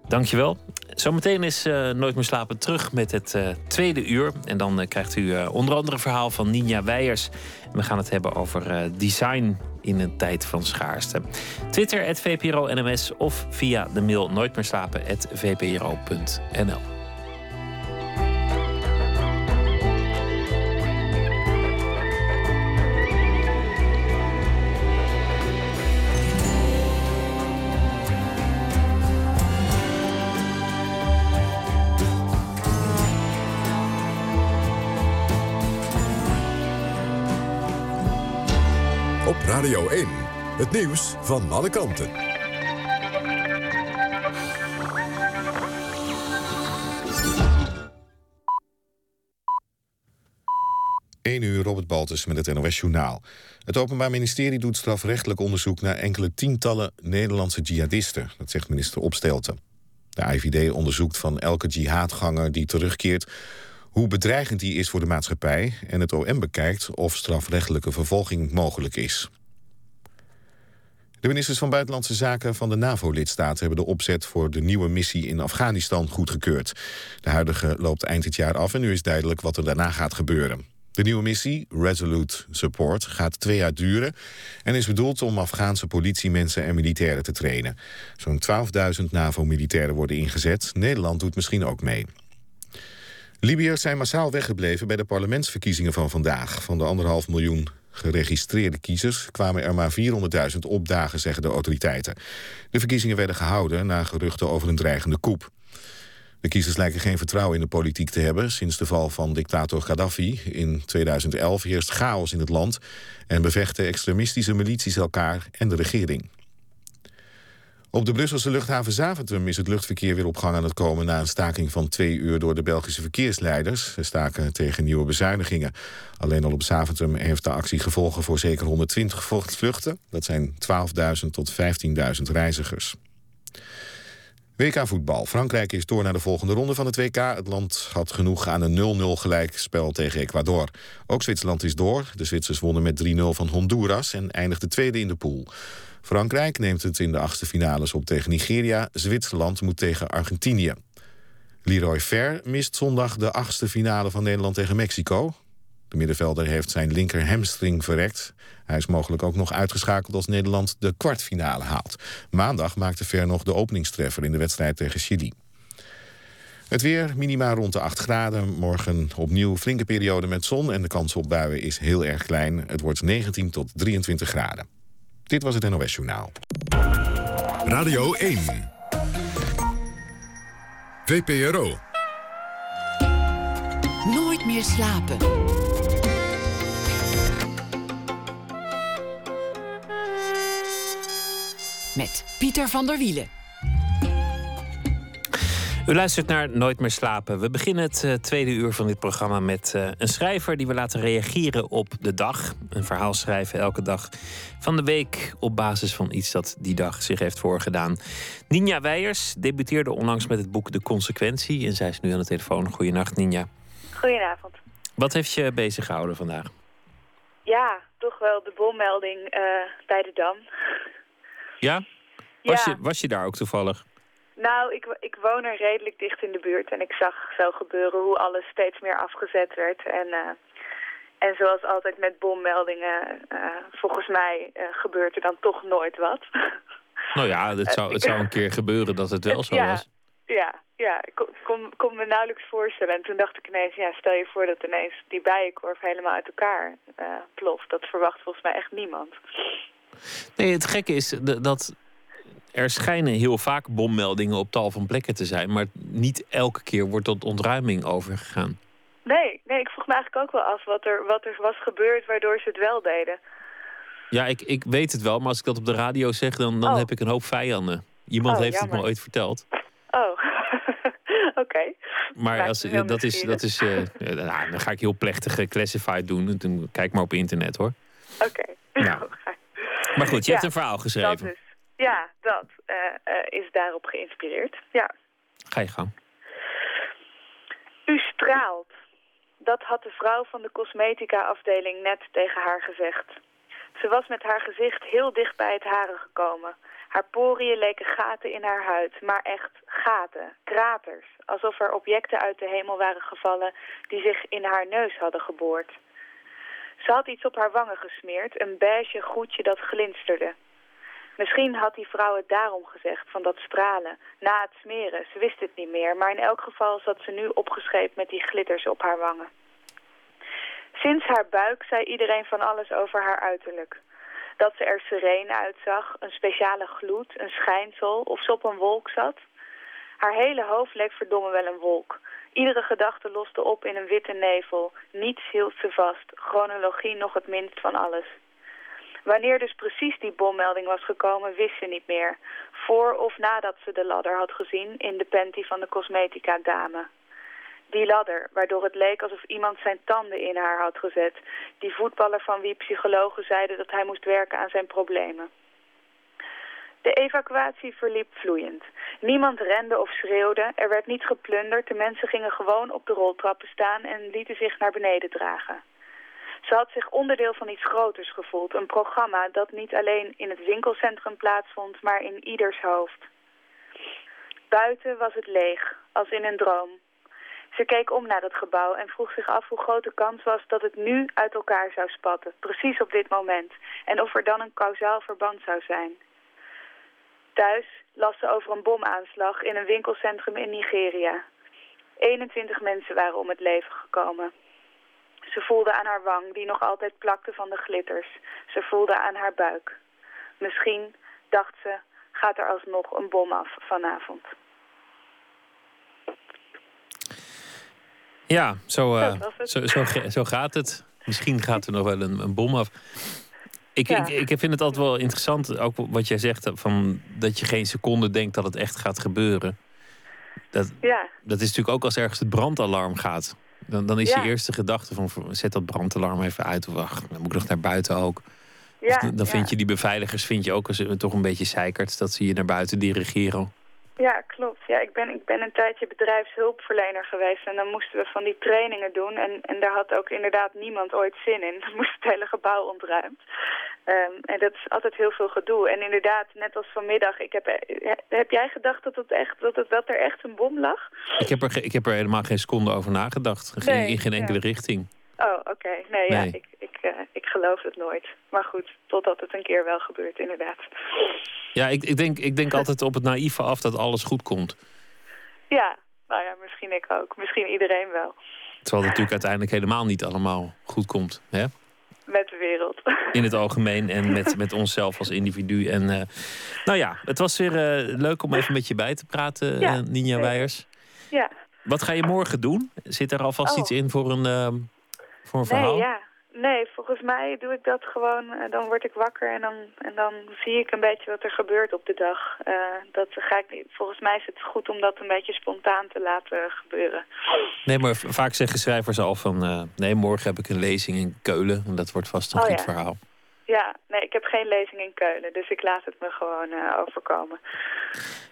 Dankjewel. Zometeen is uh, Nooit meer slapen terug met het uh, tweede uur. En dan uh, krijgt u onder andere een verhaal van Ninja Weijers. We gaan het hebben over design in een tijd van schaarste. Twitter, het VPRO NMS of via de mail nooitmeerslapen.vpro.nl. Nieuws van alle kanten. 1 uur Robert Baltus met het NOS Journaal. Het Openbaar Ministerie doet strafrechtelijk onderzoek naar enkele tientallen Nederlandse jihadisten. Dat zegt minister Opstelten. De IVD onderzoekt van elke jihadganger die terugkeert hoe bedreigend die is voor de maatschappij... en het OM bekijkt of strafrechtelijke vervolging mogelijk is. De ministers van Buitenlandse Zaken van de NAVO-lidstaten... hebben de opzet voor de nieuwe missie in Afghanistan goedgekeurd. De huidige loopt eind dit jaar af en nu is duidelijk wat er daarna gaat gebeuren. De nieuwe missie, Resolute Support, gaat twee jaar duren... en is bedoeld om Afghaanse politiemensen en militairen te trainen. Zo'n 12.000 NAVO-militairen worden ingezet. Nederland doet misschien ook mee. Libiërs zijn massaal weggebleven bij de parlementsverkiezingen van vandaag. Van de anderhalf miljoen geregistreerde kiezers kwamen er maar 400.000 opdagen, zeggen de autoriteiten. De verkiezingen werden gehouden na geruchten over een dreigende coup. De kiezers lijken geen vertrouwen in de politiek te hebben. Sinds de val van dictator Gaddafi in 2011 heerst chaos in het land... en bevechten extremistische milities elkaar en de regering. Op de Brusselse luchthaven Zaventem is het luchtverkeer weer op gang aan het komen... na een staking van twee uur door de Belgische verkeersleiders. Ze staken tegen nieuwe bezuinigingen. Alleen al op Zaventem heeft de actie gevolgen voor zeker 120 vluchten. Dat zijn 12.000 tot 15.000 reizigers. WK voetbal. Frankrijk is door naar de volgende ronde van het WK. Het land had genoeg aan een 0-0 gelijkspel tegen Ecuador. Ook Zwitserland is door. De Zwitsers wonnen met 3-0 van Honduras en eindigde tweede in de pool. Frankrijk neemt het in de achtste finales op tegen Nigeria. Zwitserland moet tegen Argentinië. Leroy Fer mist zondag de achtste finale van Nederland tegen Mexico. De middenvelder heeft zijn linker hamstring verrekt. Hij is mogelijk ook nog uitgeschakeld als Nederland de kwartfinale haalt. Maandag maakte Ver nog de openingstreffer in de wedstrijd tegen Chili. Het weer, minima rond de 8 graden. Morgen opnieuw flinke periode met zon en de kans op buien is heel erg klein. Het wordt 19 tot 23 graden. Dit was het NOS Journaal. Radio 1. VPRO. Nooit meer slapen. met Pieter van der Wielen. U luistert naar Nooit meer slapen. We beginnen het uh, tweede uur van dit programma met uh, een schrijver die we laten reageren op de dag. Een verhaal schrijven elke dag van de week op basis van iets dat die dag zich heeft voorgedaan. Ninja Weijers debuteerde onlangs met het boek De Consequentie en zij is nu aan de telefoon. Goedenacht Ninja. Goedenavond. Wat heeft je bezig gehouden vandaag? Ja, toch wel de bommelding uh, bij de Dam. Ja? Was, Je, was je daar ook toevallig? Nou, ik, ik woon er redelijk dicht in de buurt en ik zag zo gebeuren hoe alles steeds meer afgezet werd. En, uh, en zoals altijd met bommeldingen, uh, volgens mij uh, gebeurt er dan toch nooit wat. Nou ja, het zou, het zou een keer gebeuren dat het wel zo ja, was. Ja, ja, ik kon, kon, me nauwelijks voorstellen. En toen dacht ik ineens, ja, stel je voor dat ineens die bijenkorf helemaal uit elkaar ploft. Dat verwacht volgens mij echt niemand. Nee, het gekke is dat er schijnen heel vaak bommeldingen op tal van plekken te zijn, maar niet elke keer wordt tot ontruiming overgegaan. Nee, nee, ik vroeg me eigenlijk ook wel af wat er, wat er was gebeurd waardoor ze het wel deden. Ja, ik, ik weet het wel, maar als ik dat op de radio zeg, dan, dan oh. heb ik een hoop vijanden. Iemand oh, heeft jammer. het me ooit verteld. Oh, oké. Okay. Maar als, dat is, dat is uh, nou, dan ga ik heel plechtig uh, classified doen. Kijk maar op internet hoor. Oké. Okay. Nou. Maar goed, je ja, hebt een verhaal geschreven. Dat dus. Ja, dat uh, uh, is daarop geïnspireerd. Ja. Ga je gang. U straalt. Dat had de vrouw van de cosmetica-afdeling net tegen haar gezegd. Ze was met haar gezicht heel dicht bij het hare gekomen. Haar poriën leken gaten in haar huid, maar echt gaten, kraters. Alsof er objecten uit de hemel waren gevallen die zich in haar neus hadden geboord. Ze had iets op haar wangen gesmeerd, een beige goedje dat glinsterde. Misschien had die vrouw het daarom gezegd, van dat stralen, na het smeren. Ze wist het niet meer, maar in elk geval zat ze nu opgescheept met die glitters op haar wangen. Sinds haar buik zei iedereen van alles over haar uiterlijk. Dat ze er sereen uitzag, een speciale gloed, een schijnsel of ze op een wolk zat. Haar hele hoofd leek verdomme wel een wolk. Iedere gedachte loste op in een witte nevel. Niets hield ze vast, chronologie nog het minst van alles. Wanneer dus precies die bommelding was gekomen, wist ze niet meer. Voor of nadat ze de ladder had gezien in de panty van de cosmetica-dame. Die ladder, waardoor het leek alsof iemand zijn tanden in haar had gezet. Die voetballer van wie psychologen zeiden dat hij moest werken aan zijn problemen. De evacuatie verliep vloeiend. Niemand rende of schreeuwde, er werd niet geplunderd, de mensen gingen gewoon op de roltrappen staan en lieten zich naar beneden dragen. Ze had zich onderdeel van iets groters gevoeld, een programma dat niet alleen in het winkelcentrum plaatsvond, maar in ieders hoofd. Buiten was het leeg, als in een droom. Ze keek om naar het gebouw en vroeg zich af hoe groot de kans was dat het nu uit elkaar zou spatten, precies op dit moment, en of er dan een kausaal verband zou zijn. Thuis las ze over een bomaanslag in een winkelcentrum in Nigeria. 21 mensen waren om het leven gekomen. Ze voelde aan haar wang, die nog altijd plakte van de glitters. Ze voelde aan haar buik. Misschien, dacht ze, gaat er alsnog een bom af vanavond. Ja, zo, uh, zo, zo, zo, gaat het. Misschien gaat er nog wel een, een bom af. Ik, ik, ik vind het altijd wel interessant, ook wat jij zegt, van dat je geen seconde denkt dat het echt gaat gebeuren. Dat, ja. dat is natuurlijk ook als ergens het brandalarm gaat. Dan, dan is je eerste gedachte van zet dat brandalarm even uit. Of wacht, dan moet ik nog naar buiten ook. Ja, dan vind je die beveiligers vind je ook als, toch een beetje zeikert dat ze je naar buiten dirigeren. Ja, klopt. Ja, ik, ben, ik ben een tijdje bedrijfshulpverlener geweest en dan moesten we van die trainingen doen. En, en daar had ook inderdaad niemand ooit zin in. Dan moest het hele gebouw ontruimd. Um, en dat is altijd heel veel gedoe. En inderdaad, net als vanmiddag, ik heb, heb jij gedacht dat, het echt, dat, het, dat er echt een bom lag? Ik heb er, ik heb er helemaal geen seconde over nagedacht. Geen, in geen enkele richting. Oh, oké. Nee, ja, ik, ik, uh, ik geloof het nooit. Maar goed, totdat het een keer wel gebeurt, inderdaad. Ja, ik, ik, denk, ik denk altijd op het naïeve af dat alles goed komt. Ja, nou ja, misschien ik ook. Misschien iedereen wel. Terwijl het natuurlijk uiteindelijk helemaal niet allemaal goed komt, hè? Met de wereld. In het algemeen en met, met onszelf als individu. En uh, nou ja, het was weer uh, leuk om even met je bij te praten, ja, Ninja Weijers. Ja. Wat ga je morgen doen? Zit er alvast oh. iets in voor een, voor een verhaal? Nee, ja. Nee, volgens mij doe ik dat gewoon. Uh, dan word ik wakker en dan, en dan zie ik een beetje wat er gebeurt op de dag. Uh, dat ga ik niet. Volgens mij is het goed om dat een beetje spontaan te laten gebeuren. Nee, maar vaak zeggen schrijvers al van... Uh, nee, morgen heb ik een lezing in Keulen en dat wordt vast een oh, goed ja. verhaal. Ja, nee, ik heb geen lezing in Keulen, dus ik laat het me gewoon overkomen.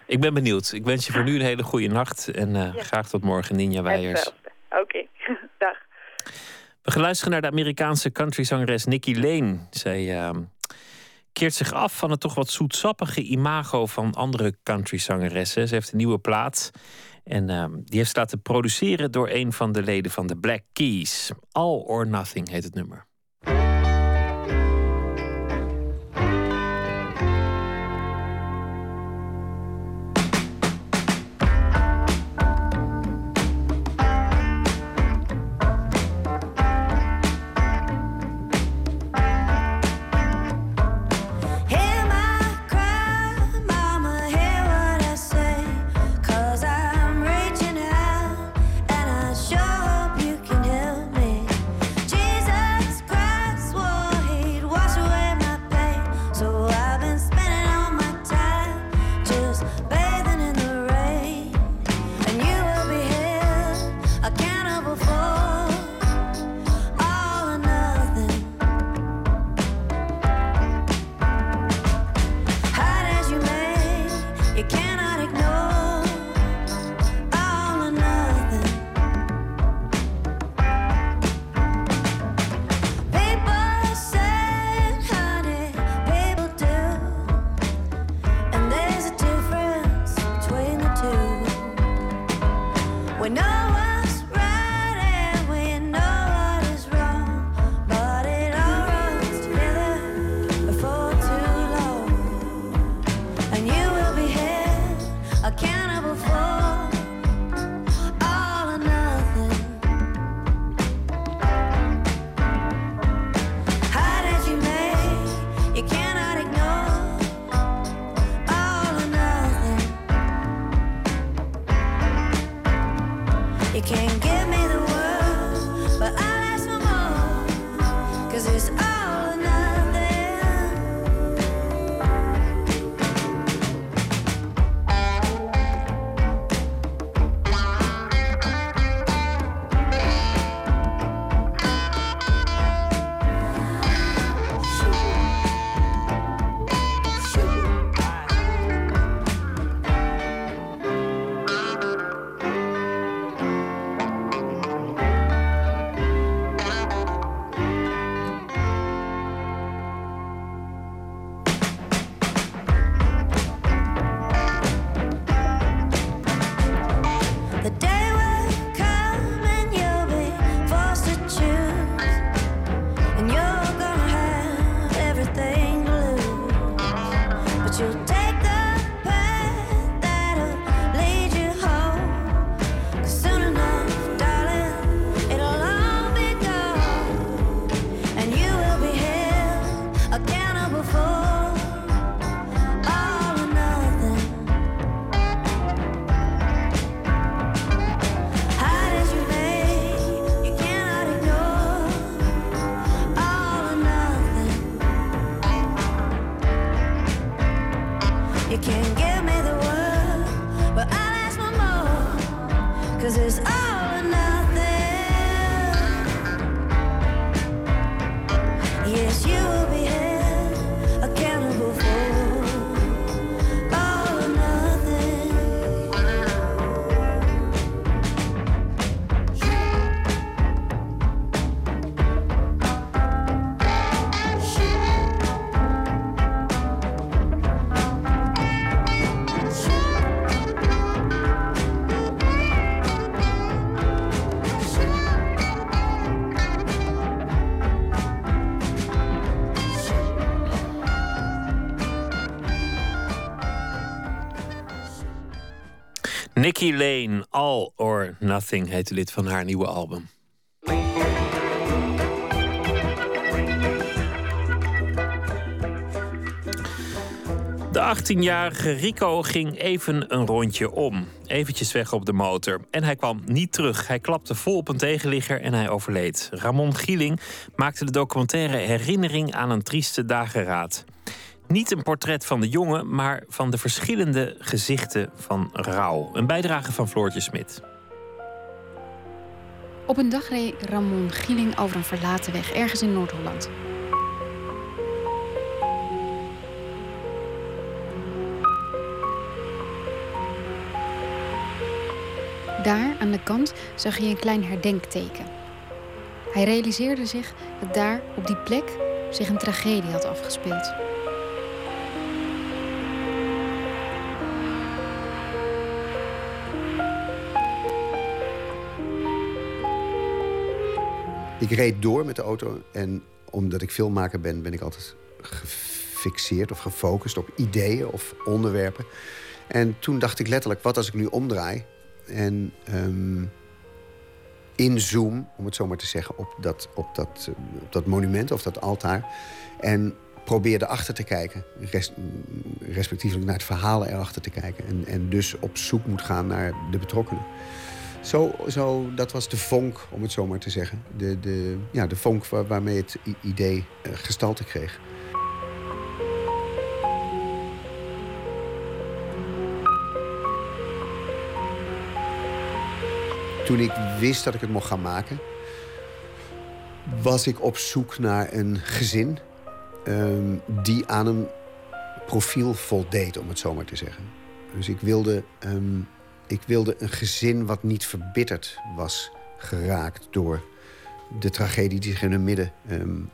Ik ben benieuwd. Ik wens je voor nu een hele goede nacht en ja. graag tot morgen, Ninja Weijers. Oké, okay. We gaan luisteren naar de Amerikaanse countryzangeres Nikki Lane. Zij uh, keert zich af van het toch wat zoetsappige imago van andere countryzangeressen. Ze heeft een nieuwe plaat. En uh, die heeft laten produceren door een van de leden van de Black Keys. All or Nothing heet het nummer. you Nothing heet de lid van haar nieuwe album. De 18-jarige Rico ging even een rondje om. Eventjes weg op de motor. En hij kwam niet terug. Hij klapte vol op een tegenligger en hij overleed. Ramon Gieling maakte de documentaire Herinnering aan een trieste dageraad. Niet een portret van de jongen, maar van de verschillende gezichten van rouw. Een bijdrage van Floortje Smit. Op een dag reed Ramon Gieling over een verlaten weg ergens in Noord-Holland. Daar aan de kant zag hij een klein herdenkteken. Hij realiseerde zich dat daar op die plek zich een tragedie had afgespeeld. Ik reed door met de auto en omdat ik filmmaker ben, ben ik altijd gefixeerd of gefocust op ideeën of onderwerpen. En toen dacht ik letterlijk, wat als ik nu omdraai en um, inzoom, om het zo maar te zeggen, op dat, op, dat, op dat monument of dat altaar. En probeer erachter te kijken, res, respectievelijk naar het verhaal erachter te kijken. En, en dus op zoek moet gaan naar de betrokkenen. Zo, zo, dat was de vonk, om het zo maar te zeggen. De, de, ja, de vonk waarmee het idee uh, gestalte kreeg. Toen ik wist dat ik het mocht gaan maken, was ik op zoek naar een gezin um, die aan een profiel voldeed, om het zo maar te zeggen. Dus ik wilde um, ik wilde een gezin wat niet verbitterd was geraakt door de tragedie die zich in hun midden um,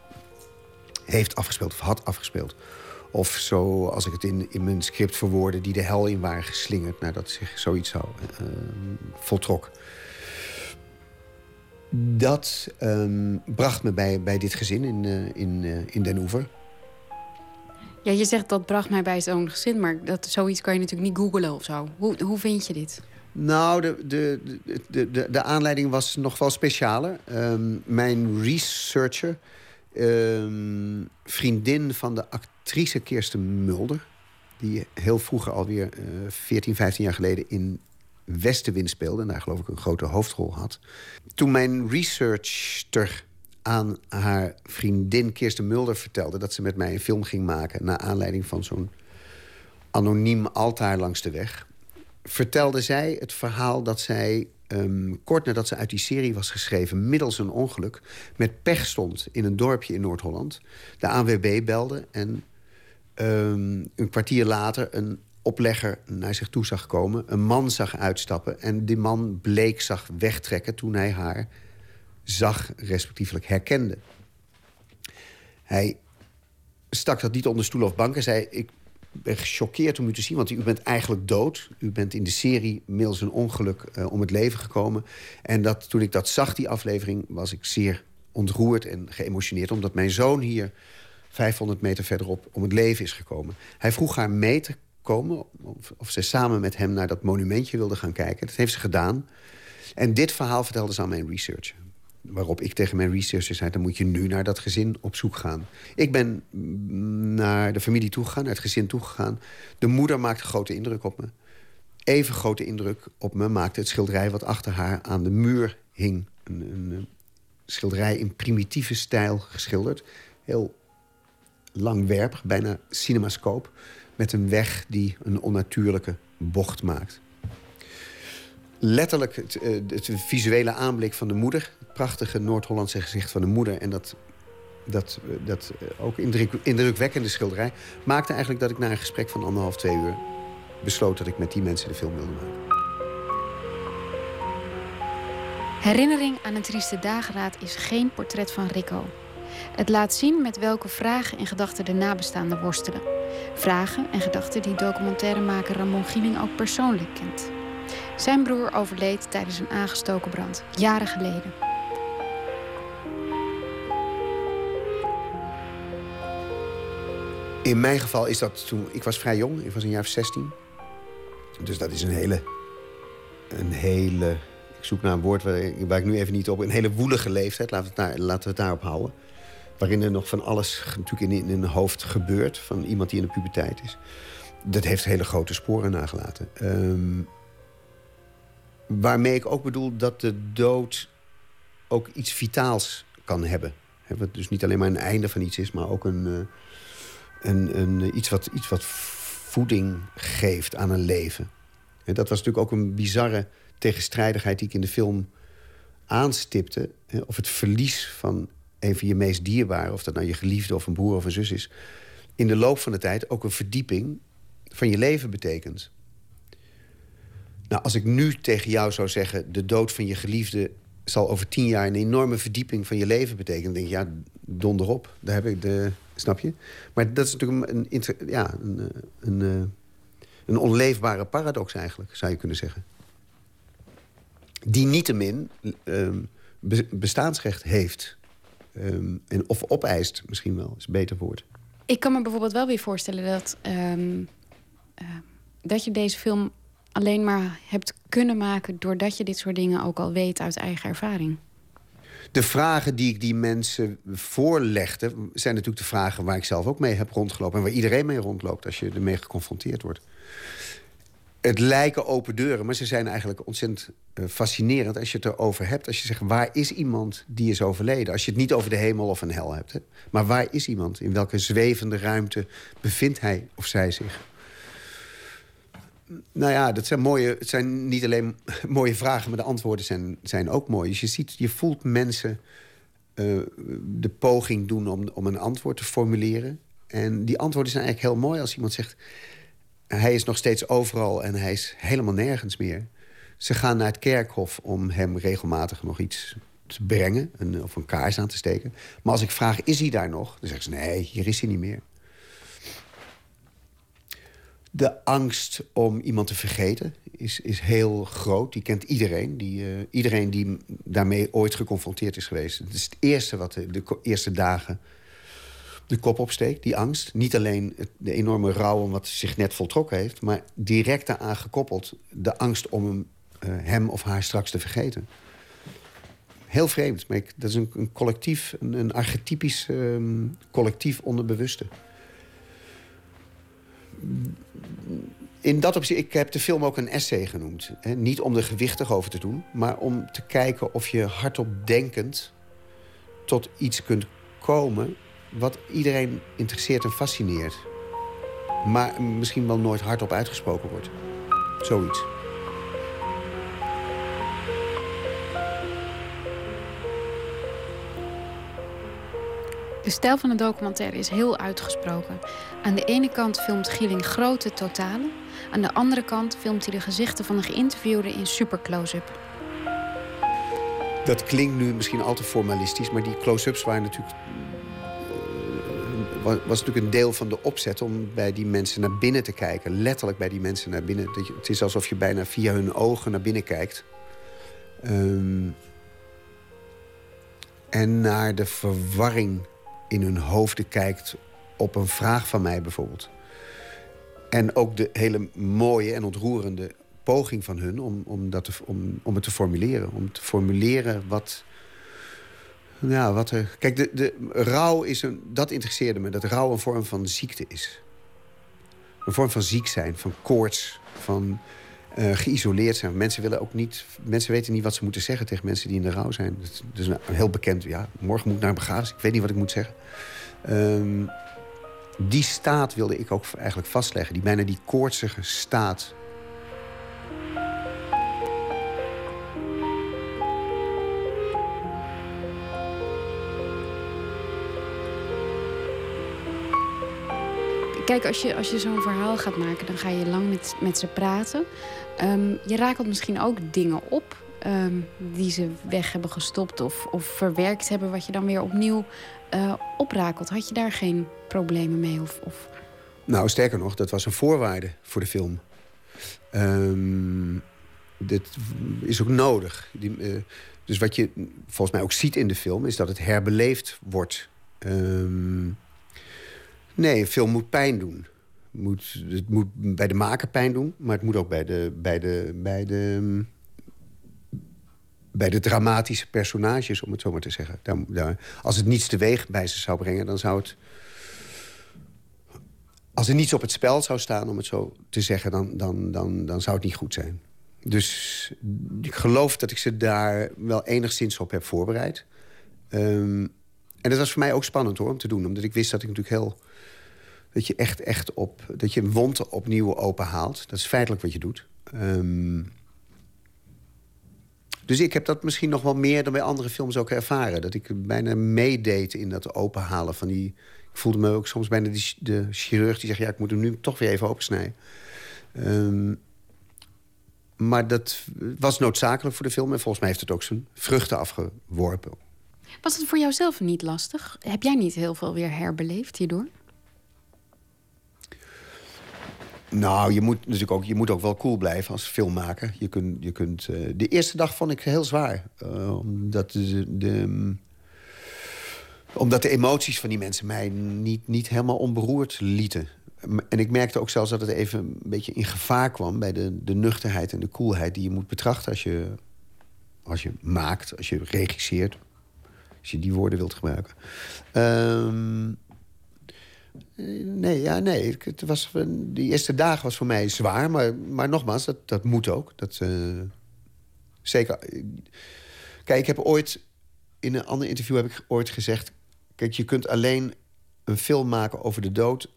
heeft afgespeeld of had afgespeeld. Of zo, als ik het in, in mijn script verwoordde, die de hel in waren geslingerd nadat zich zoiets zo uh, voltrok. Dat um, bracht me bij, bij dit gezin in, uh, in, uh, in Den Oever. Ja, je zegt dat bracht mij bij zo'n gezin, maar dat, zoiets kan je natuurlijk niet googlen of zo. Hoe, hoe vind je dit? Nou, de, de, de, de, de aanleiding was nog wel specialer. Um, mijn researcher, um, vriendin van de actrice Kirsten Mulder... die heel vroeger alweer uh, 14, 15 jaar geleden in Westenwind speelde... en daar geloof ik een grote hoofdrol had. Toen mijn researcher aan haar vriendin Kirsten Mulder vertelde... dat ze met mij een film ging maken... naar aanleiding van zo'n anoniem altaar langs de weg... vertelde zij het verhaal dat zij... Um, kort nadat ze uit die serie was geschreven... middels een ongeluk met pech stond in een dorpje in Noord-Holland. De ANWB belde en um, een kwartier later... een oplegger naar zich toe zag komen, een man zag uitstappen... en die man bleek zag wegtrekken toen hij haar zag, respectievelijk herkende. Hij stak dat niet onder stoel of bank en zei... ik ben gechoqueerd om u te zien, want u bent eigenlijk dood. U bent in de serie middels een ongeluk uh, om het leven gekomen. En dat, toen ik dat zag, die aflevering, was ik zeer ontroerd en geëmotioneerd... omdat mijn zoon hier 500 meter verderop om het leven is gekomen. Hij vroeg haar mee te komen, of, of ze samen met hem naar dat monumentje wilde gaan kijken. Dat heeft ze gedaan. En dit verhaal vertelde ze aan mijn researcher. Waarop ik tegen mijn researcher zei... dan moet je nu naar dat gezin op zoek gaan. Ik ben naar de familie toegegaan, naar het gezin toegegaan. De moeder maakte grote indruk op me. Even grote indruk op me maakte het schilderij... wat achter haar aan de muur hing. Een, een schilderij in primitieve stijl geschilderd. Heel langwerpig, bijna cinemascoop. Met een weg die een onnatuurlijke bocht maakt letterlijk het, eh, het, visuele aanblik van de moeder. Prachtige Noord-Hollandse gezicht van de moeder. En dat, dat, dat eh, ook indruk, indrukwekkende schilderij... maakte eigenlijk dat ik na een gesprek van anderhalf, twee uur... besloot dat ik met die mensen de film wilde maken. Herinnering aan een trieste dageraad is geen portret van Rico. Het laat zien met welke vragen en gedachten de nabestaanden worstelen. Vragen en gedachten die documentairemaker Ramon Gieling ook persoonlijk kent. Zijn broer overleed tijdens een aangestoken brand, jaren geleden. In mijn geval is dat toen... Ik was vrij jong, ik was een jaar of 16. Dus dat is een hele een hele... Ik zoek naar een woord waar, ik nu even niet op... Een hele woelige leeftijd, laten we het, daar, laten we het daarop houden. Waarin er nog van alles natuurlijk in, in een hoofd gebeurt... van iemand die in de puberteit is. Dat heeft hele grote sporen nagelaten. Um, waarmee ik ook bedoel dat de dood ook iets vitaals kan hebben. Wat dus niet alleen maar een einde van iets is... maar ook een, eh, een, een, iets, wat, iets wat voeding geeft aan een leven. En dat was natuurlijk ook een bizarre tegenstrijdigheid... die ik in de film aanstipte. Of het verlies van een van je meest dierbare... of dat nou je geliefde of een broer of een zus is... in de loop van de tijd ook een verdieping van je leven betekent. Nou, als ik nu tegen jou zou zeggen... de dood van je geliefde zal over tien jaar een enorme verdieping van je leven betekenen. Dan denk je, ja, donder op. Daar heb ik de... Snap je? Maar dat is natuurlijk een, een ja, een, eh, een, eh, een onleefbare paradox eigenlijk, zou je kunnen zeggen. Die niettemin um, bestaansrecht heeft. Um, en, of opeist, misschien wel, is een beter woord. Ik kan me bijvoorbeeld wel weer voorstellen dat... Uh, dat je deze film alleen maar hebt kunnen maken doordat je dit soort dingen ook al weet uit eigen ervaring? De vragen die ik die mensen voorlegde, zijn natuurlijk de vragen waar ik zelf ook mee heb rondgelopen. En waar iedereen mee rondloopt als je ermee geconfronteerd wordt. Het lijken open deuren, maar ze zijn eigenlijk ontzettend uh, fascinerend als je het erover hebt. Als je zegt, waar is iemand die is overleden? Als je het niet over de hemel of een hel hebt. Hè? Maar waar is iemand? In welke zwevende ruimte bevindt hij of zij zich? Nou ja, dat zijn mooie, het zijn niet alleen mooie vragen, maar de antwoorden zijn, zijn ook mooi. Dus je, ziet, je voelt mensen uh, de poging doen om, om een antwoord te formuleren. En die antwoorden zijn eigenlijk heel mooi als iemand zegt... hij is nog steeds overal en hij is helemaal nergens meer. Ze gaan naar het kerkhof om hem regelmatig nog iets te brengen... Een, of een kaars aan te steken. Maar als ik vraag, is hij daar nog? Dan zeggen ze, nee, hier is hij niet meer de angst om iemand te vergeten is, is heel groot. Die kent iedereen. Die, uh, iedereen die daarmee ooit geconfronteerd is geweest. Het is het eerste wat de, eerste dagen de kop opsteekt, die angst. Niet alleen de enorme rouw om wat zich net voltrokken heeft... maar direct daaraan gekoppeld de angst om hem, uh, hem of haar straks te vergeten. Heel vreemd, maar ik, dat is een, collectief, een, een archetypisch um, collectief onderbewuste in dat opzicht, ik heb de film ook een essay genoemd. Hè? Niet om er gewichtig over te doen, maar om te kijken of je hardop denkend tot iets kunt komen wat iedereen interesseert en fascineert. Maar misschien wel nooit hardop uitgesproken wordt. Zoiets. De stijl van de documentaire is heel uitgesproken. Aan de ene kant filmt Gieling grote totalen. Aan de andere kant filmt hij de gezichten van de geïnterviewden in super close-up. Dat klinkt nu misschien al te formalistisch, maar die close-ups waren natuurlijk. Uh, was natuurlijk een deel van de opzet om bij die mensen naar binnen te kijken. Letterlijk bij die mensen naar binnen. Het is alsof je bijna via hun ogen naar binnen kijkt. Um, en naar de verwarring in hun hoofden kijkt op een vraag van mij bijvoorbeeld. En ook de hele mooie en ontroerende poging van hun om, om, dat te, om, om het te formuleren. Om te formuleren wat... Ja, wat er... Kijk, de, de rouw is een... Dat interesseerde me, dat rouw een vorm van ziekte is. Een vorm van ziek zijn, van koorts, van uh, geïsoleerd zijn. Mensen, willen ook niet, mensen weten niet wat ze moeten zeggen tegen mensen die in de rouw zijn. Is een heel bekend, ja, morgen moet ik naar een begrafenis. Ik weet niet wat ik moet zeggen. Um, die staat wilde ik ook eigenlijk vastleggen. Die bijna die koortsige staat. Kijk, als je, als je zo'n verhaal gaat maken, dan ga je lang met, met ze praten. Um, je rakelt misschien ook dingen op um, die ze weg hebben gestopt of, of verwerkt hebben, wat je dan weer opnieuw uh, oprakelt. Had je daar geen problemen mee? Of, of... Nou, sterker nog, dat was een voorwaarde voor de film. Um, dit is ook nodig. Die, uh, dus wat je volgens mij ook ziet in de film, is dat het herbeleefd wordt. Nee, film moet pijn doen. Moet, het moet bij de maker pijn doen, maar het moet ook bij de, bij de, bij de bij de dramatische personages, om het zo maar te zeggen. Daar, daar, als het niets teweeg bij ze zou brengen, dan zou het... Als er niets op het spel zou staan, om het zo te zeggen... dan, dan, dan, dan zou het niet goed zijn. Dus ik geloof dat ik ze daar wel enigszins op heb voorbereid. Um, en dat was voor mij ook spannend hoor, om te doen. Omdat ik wist dat ik natuurlijk heel... dat je echt, echt op... dat je een wond opnieuw open haalt. Dat is feitelijk wat je doet. Um, dus ik heb dat misschien nog wel meer dan bij andere films ook ervaren. Dat ik bijna meedeed in dat openhalen van die... Ik voelde me ook soms bijna die, de chirurg die zegt... ja, ik moet hem nu toch weer even opensnijden. Um, maar dat was noodzakelijk voor de film. En volgens mij heeft het ook zijn vruchten afgeworpen. Was het voor jou zelf niet lastig? Heb jij niet heel veel weer herbeleefd hierdoor? Nou, je moet natuurlijk ook, je moet ook wel cool blijven als filmmaker. Je kunt, je kunt, uh, de eerste dag vond ik heel zwaar. Uh, omdat, de, de, omdat de emoties van die mensen mij niet, niet helemaal onberoerd lieten. En ik merkte ook zelfs dat het even een beetje in gevaar kwam... bij de, de nuchterheid en de coolheid die je moet betrachten als je, als je maakt, als je regisseert. Als je die woorden wilt gebruiken. Um, nee, ja, nee. Het was, die eerste dagen was voor mij zwaar. Maar, maar nogmaals, dat, dat moet ook. Dat, uh, zeker. Kijk, ik heb ooit... In een ander interview heb ik ooit gezegd... Kijk, je kunt alleen een film maken over de dood...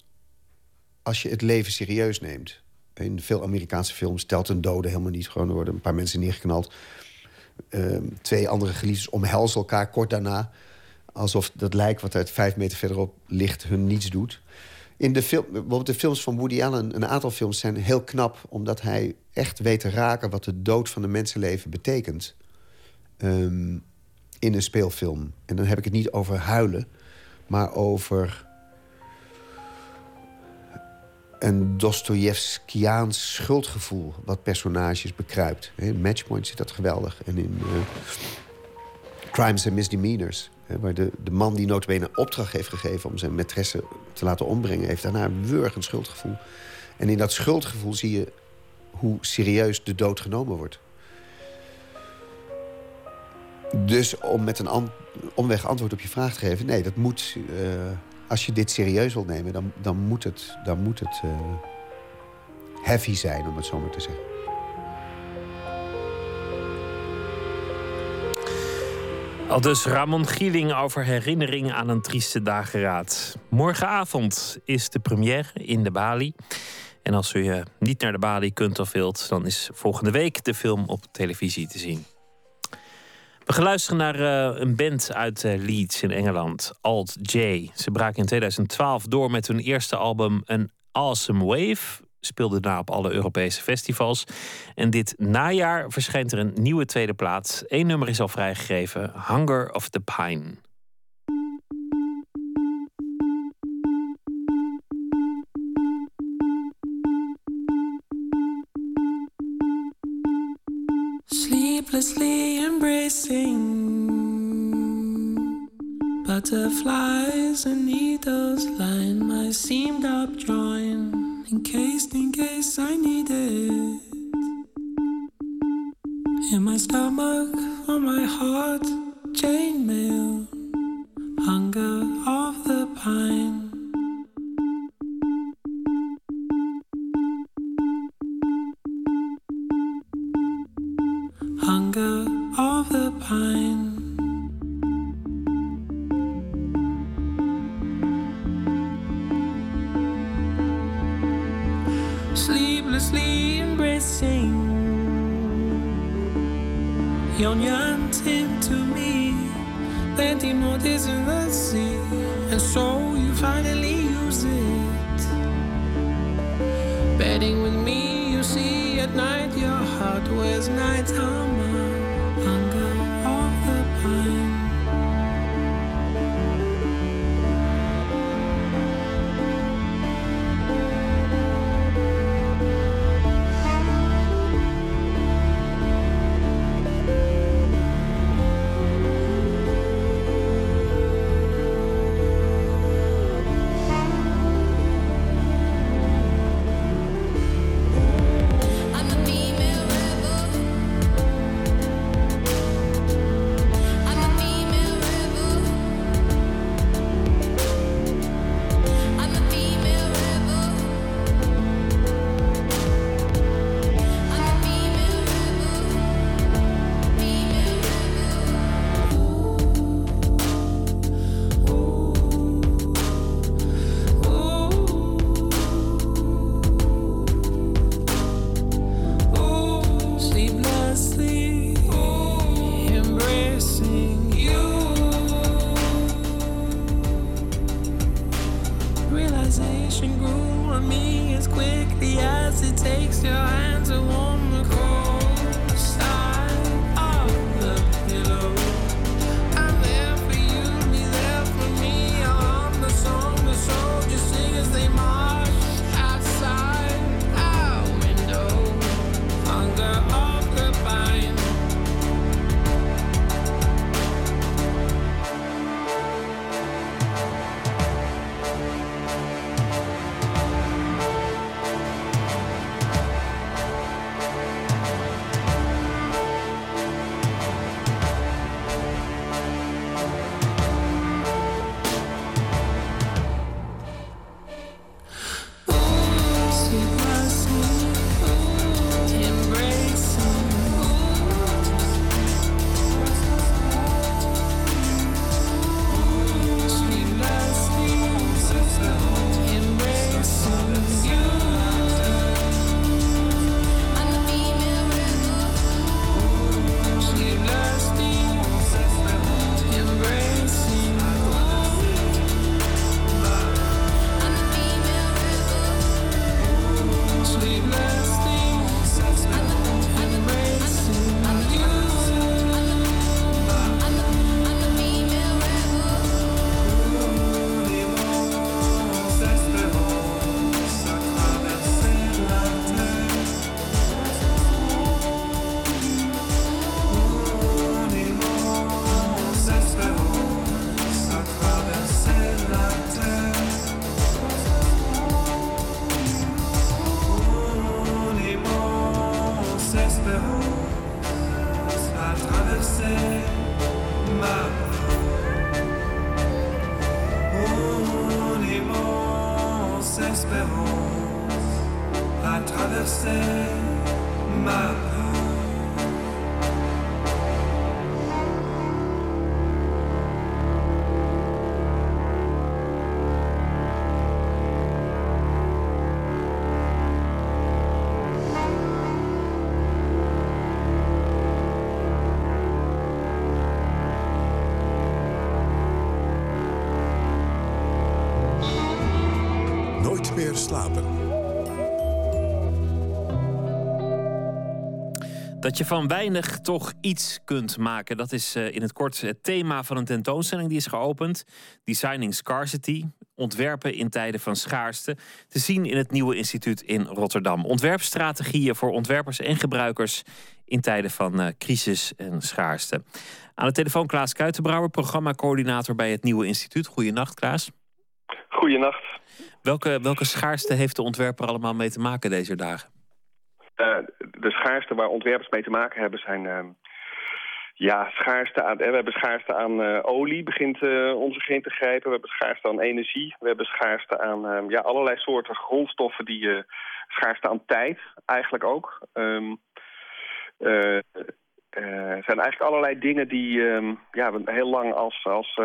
als je het leven serieus neemt. In veel Amerikaanse films telt een dode helemaal niet. Gewoon worden een paar mensen neergeknald. Uh, twee andere geliefdes omhelzen elkaar kort daarna. Alsof dat lijk wat uit vijf meter verderop ligt hun niets doet. In de, film, bijvoorbeeld de films van Woody Allen, een aantal films zijn heel knap... omdat hij echt weet te raken wat de dood van een mensenleven betekent. Um, in een speelfilm. En dan heb ik het niet over huilen, maar over een Dostojevskiaans schuldgevoel... wat personages bekruipt. In Matchpoint zit dat geweldig. En in uh, Crimes and Misdemeanors... waar de, de man die notabene opdracht heeft gegeven... om zijn maîtresse te laten ombrengen... heeft daarna een wurgend schuldgevoel. En in dat schuldgevoel zie je hoe serieus de dood genomen wordt. Dus om met een omweg antwoord op je vraag te geven... nee, dat moet... Uh, als je dit serieus wilt nemen, dan, dan moet het, dan moet het uh, heavy zijn, om het zo maar te zeggen. Al dus Ramon Gieling over herinneringen aan een trieste dageraad. Morgenavond is de première in de Bali. En als u niet naar de Bali kunt of wilt, dan is volgende week de film op televisie te zien. We gaan luisteren naar uh, een band uit uh, Leeds in Engeland, Alt J. Ze braken in 2012 door met hun eerste album An Awesome Wave. Speelde daarna op alle Europese festivals. En dit najaar verschijnt er een nieuwe tweede plaats. Eén nummer is al vrijgegeven: Hunger of the Pine. Sleeplessly embracing butterflies and needles line my seamed up joint, encased in case I need it. In my stomach, on my heart, chainmail, hunger of the pine. hunger of the pine. Sleeplessly embracing your yearning to me, planting notice in the sea, and so you finally use it. Betting with me, you see at night your heart wears night armor. Nooit meer slapen. Dat je van weinig toch iets kunt maken. Dat is eh, in het kort het thema van een tentoonstelling die is geopend. Designing Scarcity. Ontwerpen in tijden van schaarste. Te zien in het nieuwe instituut in Rotterdam. Ontwerpstrategieën voor ontwerpers en gebruikers in tijden van eh, crisis en schaarste. Aan de telefoon Klaas Kuitenbrouwer, programmacoördinator bij het nieuwe instituut. Goedenacht, Klaas. Goedenacht. Welke, welke schaarste heeft de ontwerper allemaal mee te maken deze dagen? Uh, de schaarste waar ontwerpers mee te maken hebben zijn... Uh, ja, schaarste aan, we hebben schaarste aan uh, olie, begint onze geen te grijpen. We hebben schaarste aan energie. We hebben schaarste aan ehm, ja, allerlei soorten grondstoffen. Die, schaarste aan tijd eigenlijk ook. Um, er zijn eigenlijk allerlei dingen die ja, we heel lang als, als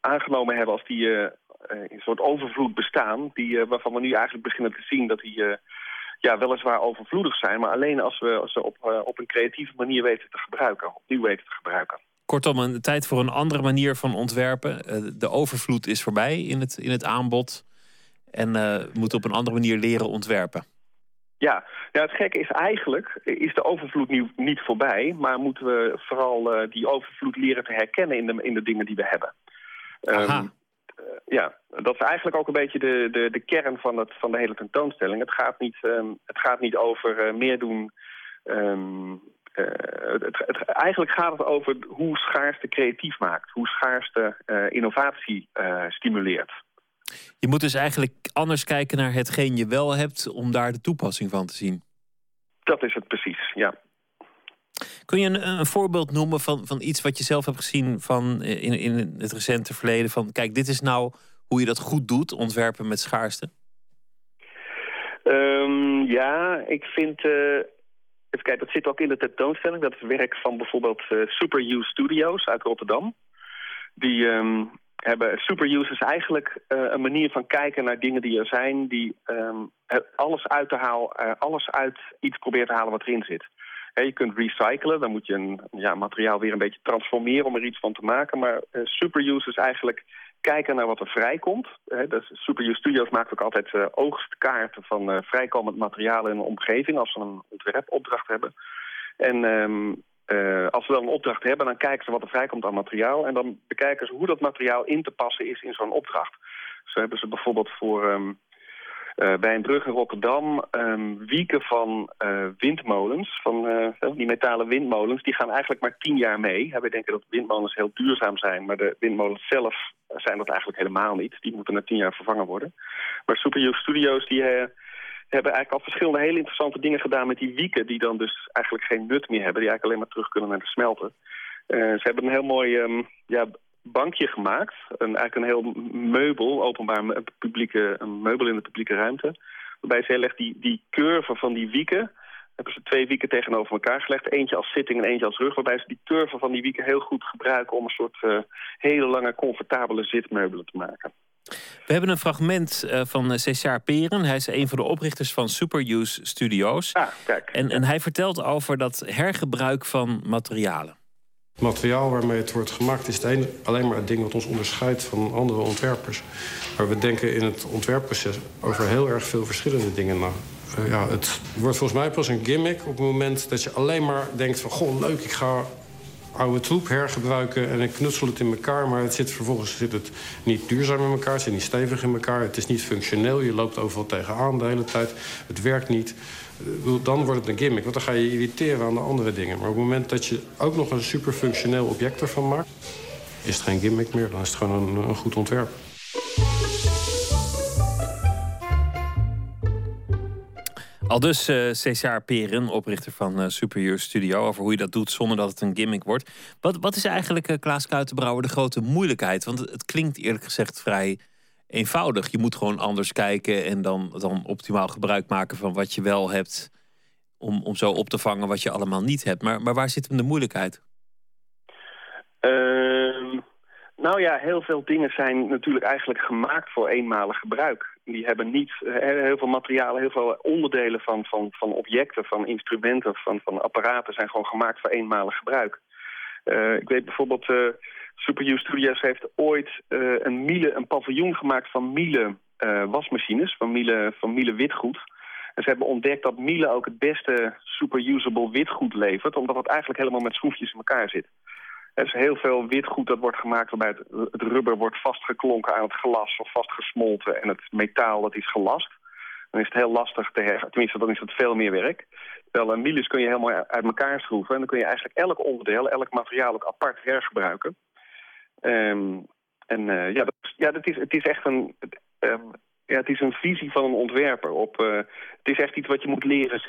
aangenomen hebben... als die een soort overvloed bestaan. Die, waarvan we nu eigenlijk beginnen te zien dat die ja, weliswaar overvloedig zijn... maar alleen als we ze op, op een creatieve manier weten te gebruiken. Opnieuw weten te gebruiken. Kortom, een tijd voor een andere manier van ontwerpen. De overvloed is voorbij in het, in het aanbod. En we moeten op een andere manier leren ontwerpen. Ja, ja, het gekke is eigenlijk, is de overvloed niet, niet voorbij... maar moeten we vooral die overvloed leren te herkennen in de, in de dingen die we hebben. Aha. Um, ja, dat is eigenlijk ook een beetje de, de, de kern van, het, van de hele tentoonstelling. Het gaat niet, um, het gaat niet over uh, meer doen. Um, uh, het, het, eigenlijk gaat het over hoe schaarste creatief maakt. Hoe schaarste innovatie stimuleert. Je moet dus eigenlijk anders kijken naar hetgeen je wel hebt... om daar de toepassing van te zien. Dat is het precies, ja. Kun je een, een, voorbeeld noemen van, van iets wat je zelf hebt gezien van in, in het recente verleden? Van kijk, dit is nou hoe je dat goed doet, ontwerpen met schaarste? Um, ja, ik vind... Uh, even kijken, dat zit ook in de tentoonstelling. Dat is werk van bijvoorbeeld uh, Super Studios uit Rotterdam. Die um, hebben... Super Use is eigenlijk een manier van kijken naar dingen die er zijn... die um, alles uit te halen, alles uit iets probeert te halen wat erin zit. Je kunt recyclen, dan moet je een ja, materiaal weer een beetje transformeren om er iets van te maken. Maar uh, superuse is eigenlijk kijken naar wat er vrijkomt. Superuse Studios maakt ook altijd eh, oogstkaarten van eh, vrijkomend materiaal in een omgeving... als ze een ontwerpopdracht hebben. En ehm, eh, als ze dan een opdracht hebben, dan kijken ze wat er vrijkomt aan materiaal... en dan bekijken ze hoe dat materiaal in te passen is in zo'n opdracht. Zo hebben ze bijvoorbeeld voor... ehm, eh, bij een brug in Rotterdam ehm, wieken van eh, windmolens, van eh, die metalen windmolens, die gaan eigenlijk maar tien jaar mee. Wij denken dat windmolens heel duurzaam zijn, maar de windmolens zelf zijn dat eigenlijk helemaal niet. Die moeten na tien jaar vervangen worden. Maar Superuse Studios die, hebben eigenlijk al verschillende hele interessante dingen gedaan met die wieken, die dan dus eigenlijk geen nut meer hebben, die eigenlijk alleen maar terug kunnen naar de smelter. Eh, ze hebben een heel mooi ehm, ja, bankje gemaakt. Een, eigenlijk een heel meubel, openbaar publieke, een meubel in de publieke ruimte. Waarbij ze heel erg die, die curve van die wieken... hebben ze twee wieken tegenover elkaar gelegd. Eentje als zitting en eentje als rug. Waarbij ze die curve van die wieken heel goed gebruiken... om een soort eh, hele lange, comfortabele zitmeubelen te maken. We hebben een fragment eh, van eh, César Peren. Hij is een van de oprichters van Superuse Studios. Ah, kijk. En, en hij vertelt over dat hergebruik van materialen. Het materiaal waarmee het wordt gemaakt is het alleen maar het ding wat ons onderscheidt van andere ontwerpers. Maar we denken in het ontwerpproces over heel erg veel verschillende dingen na. Eh, ja, het wordt volgens mij pas een gimmick op het moment dat je alleen maar denkt van... goh, leuk, ik ga oude troep hergebruiken en ik knutsel het in elkaar... maar het zit, vervolgens zit het niet duurzaam in elkaar, het zit niet stevig in elkaar... het is niet functioneel, je loopt overal tegenaan de hele tijd, het werkt niet... Dan wordt het een gimmick, want dan ga je irriteren aan de andere dingen. Maar op het moment dat je ook nog een superfunctioneel object ervan maakt... is het geen gimmick meer, dan is het gewoon een, een goed ontwerp. Al dus eh César Peren, oprichter van Superior Studio... over hoe je dat doet zonder dat het een gimmick wordt. Wat, wat is eigenlijk, eh, Klaas Kuitenbrouwer, de grote moeilijkheid? Want het klinkt eerlijk gezegd vrij eenvoudig. Je moet gewoon anders kijken en dan, dan optimaal gebruik maken... van wat je wel hebt, om, om zo op te vangen wat je allemaal niet hebt. Maar, maar waar zit hem de moeilijkheid? Ehm, nou ja, heel veel dingen zijn natuurlijk eigenlijk gemaakt voor eenmalig gebruik. Die hebben niet eh, heel veel materialen, heel veel onderdelen van, van, van objecten, van instrumenten, van, van apparaten zijn gewoon gemaakt voor eenmalig gebruik. Eh, ik weet bijvoorbeeld, eh Superuse Studios heeft ooit eh, een Miele, een paviljoen gemaakt van Miele eh, wasmachines, van Miele, van Miele witgoed. En ze hebben ontdekt dat Miele ook het beste superusable witgoed levert, omdat het eigenlijk helemaal met schroefjes in elkaar zit. Er is heel veel witgoed dat wordt gemaakt waarbij het, rubber wordt vastgeklonken aan het glas of vastgesmolten en het metaal dat is gelast. Dan is het heel lastig te her... Tenminste, dan is het veel meer werk. Terwijl een miles kun je helemaal uit elkaar schroeven. En dan kun je eigenlijk elk onderdeel, elk materiaal ook apart hergebruiken. Ehm, en eh, ja, dat, ja dat is, het is echt een... ehm, ja, het is een visie van een ontwerper. Op, eh, het is echt iets wat je moet leren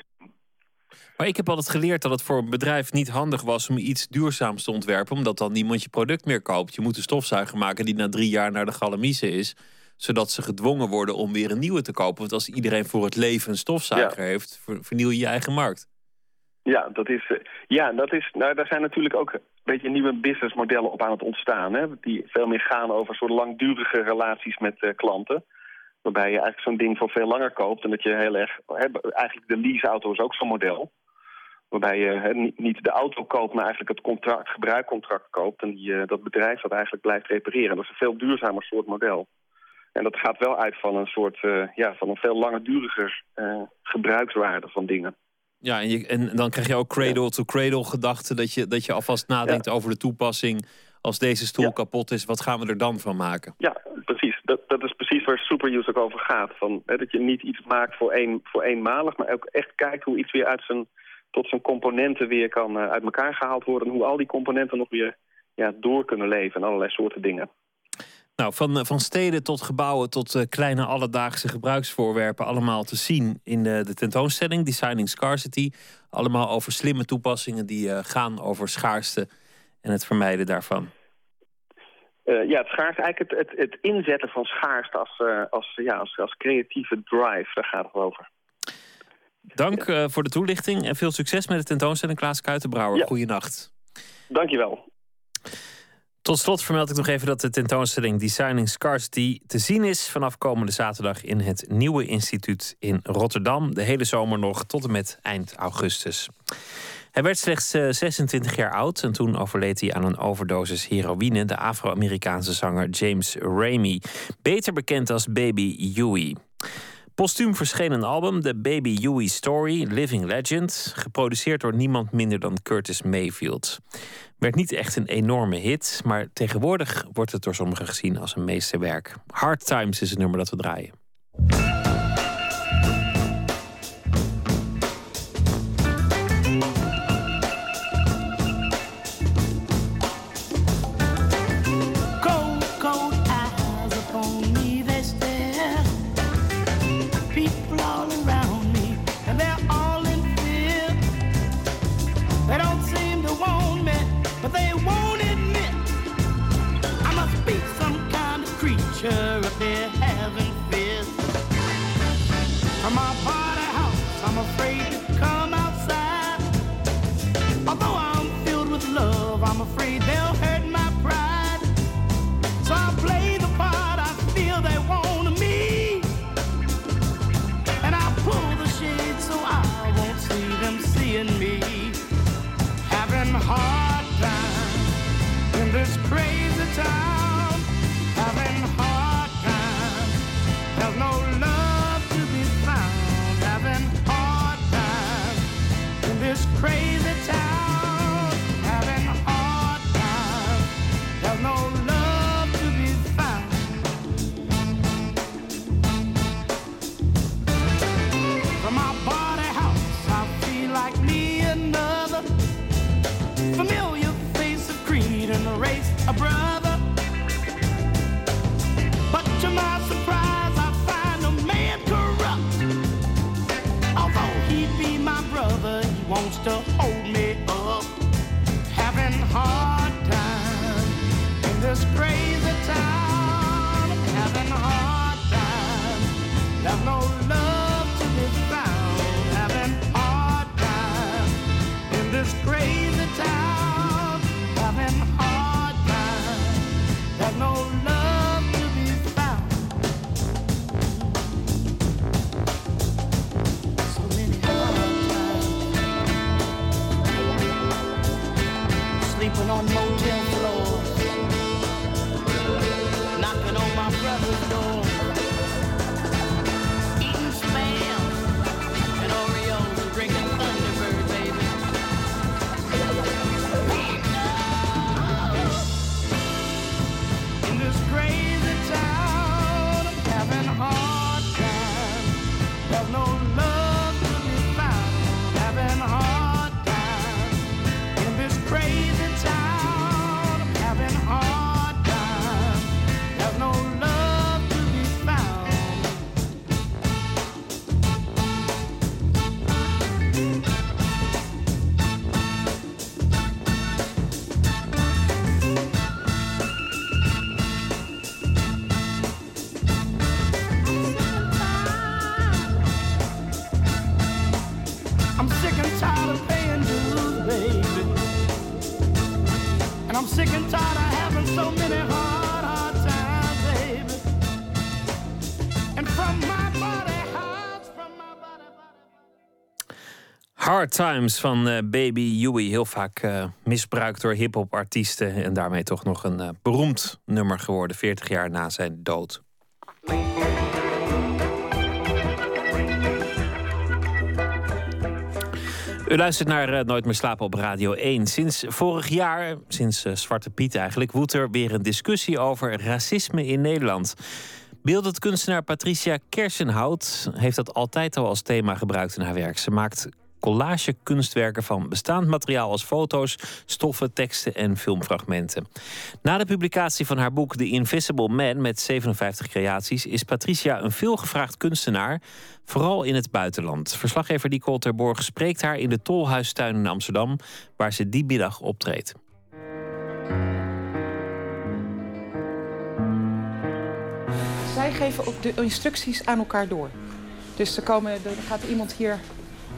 Maar ik heb altijd geleerd dat het voor een bedrijf niet handig was om iets duurzaams te ontwerpen, omdat dan niemand je product meer koopt. Je moet een stofzuiger maken die na drie jaar naar de galamiezen is, zodat ze gedwongen worden om weer een nieuwe te kopen. Want als iedereen voor het leven een stofzuiger heeft, ver- vernieuw je je eigen markt. Ja, dat is, eh, ja, dat is, nou, daar zijn natuurlijk ook beetje nieuwe businessmodellen op aan het ontstaan. Hè, die veel meer gaan over soort langdurige relaties met eh, klanten. Waarbij je eigenlijk zo'n ding voor veel langer koopt. En dat je heel erg... Hè, eigenlijk de leaseauto is ook zo'n model. Waarbij je hè, niet- de auto koopt, maar eigenlijk het contract, gebruikcontract koopt. En die, eh, dat bedrijf dat eigenlijk blijft repareren. Dat is een veel duurzamer soort model. En dat gaat wel uit van een soort, eh, ja, van een veel langduriger gebruikswaarde van dingen. Ja, en, je, en dan krijg je ook cradle-to-cradle gedachten, dat je, dat je alvast nadenkt over de toepassing. Als deze stoel kapot is, wat gaan we er dan van maken? Ja, precies. Dat, dat is precies waar Superuse ook over gaat. Van, hè, dat je niet iets maakt voor, één, voor eenmalig, maar ook echt kijkt hoe iets weer uit zijn, tot zijn componenten weer kan eh, uit elkaar gehaald worden. En hoe al die componenten nog weer ja, door kunnen leven en allerlei soorten dingen. Nou, van, eh, van steden tot gebouwen tot eh, kleine alledaagse gebruiksvoorwerpen, allemaal te zien in de, de tentoonstelling Designing Scarcity. Allemaal over slimme toepassingen die eh, gaan over schaarste en het vermijden daarvan. Ja, het schaarste, eigenlijk het, het, het inzetten van schaarste als, als, ja, als, als creatieve drive, daar gaat het over. Dank voor de toelichting en veel succes met de tentoonstelling Klaas Kuitenbrouwer. Ja. Goeienacht. Dankjewel. Tot slot vermeld ik nog even dat de tentoonstelling Designing Scarcity te zien is vanaf komende zaterdag in het Nieuwe Instituut in Rotterdam. De hele zomer nog tot en met eind augustus. Hij werd slechts eh, 26 jaar oud en toen overleed hij aan een overdosis heroïne. De Afro-Amerikaanse zanger James Ramey, beter bekend als Baby Huey. Postuum verscheen een album, de Baby Huey Story, Living Legend, geproduceerd door niemand minder dan Curtis Mayfield. Werd niet echt een enorme hit, maar tegenwoordig wordt het door sommigen gezien als een meesterwerk. Hard Times is het nummer dat we draaien. Hard Times van eh, Baby Huey. Heel vaak eh, misbruikt door hip-hop artiesten. En daarmee toch nog een eh, beroemd nummer geworden, 40 jaar na zijn dood. U luistert naar Nooit meer slapen op Radio 1. Sinds vorig jaar, sinds Zwarte Piet eigenlijk, woedt er weer een discussie over racisme in Nederland. Beeldend kunstenaar Patricia Kersenhout heeft dat altijd al als thema gebruikt in haar werk. Ze maakt collage kunstwerken van bestaand materiaal als foto's, stoffen, teksten en filmfragmenten. Na de publicatie van haar boek The Invisible Man met 57 creaties is Patricia een veelgevraagd kunstenaar, vooral in het buitenland. Verslaggever Nicole Terborg spreekt haar in de Tolhuistuin in Amsterdam, waar ze die middag optreedt. Zij geven ook de instructies aan elkaar door. Dus er, komen, er gaat iemand hier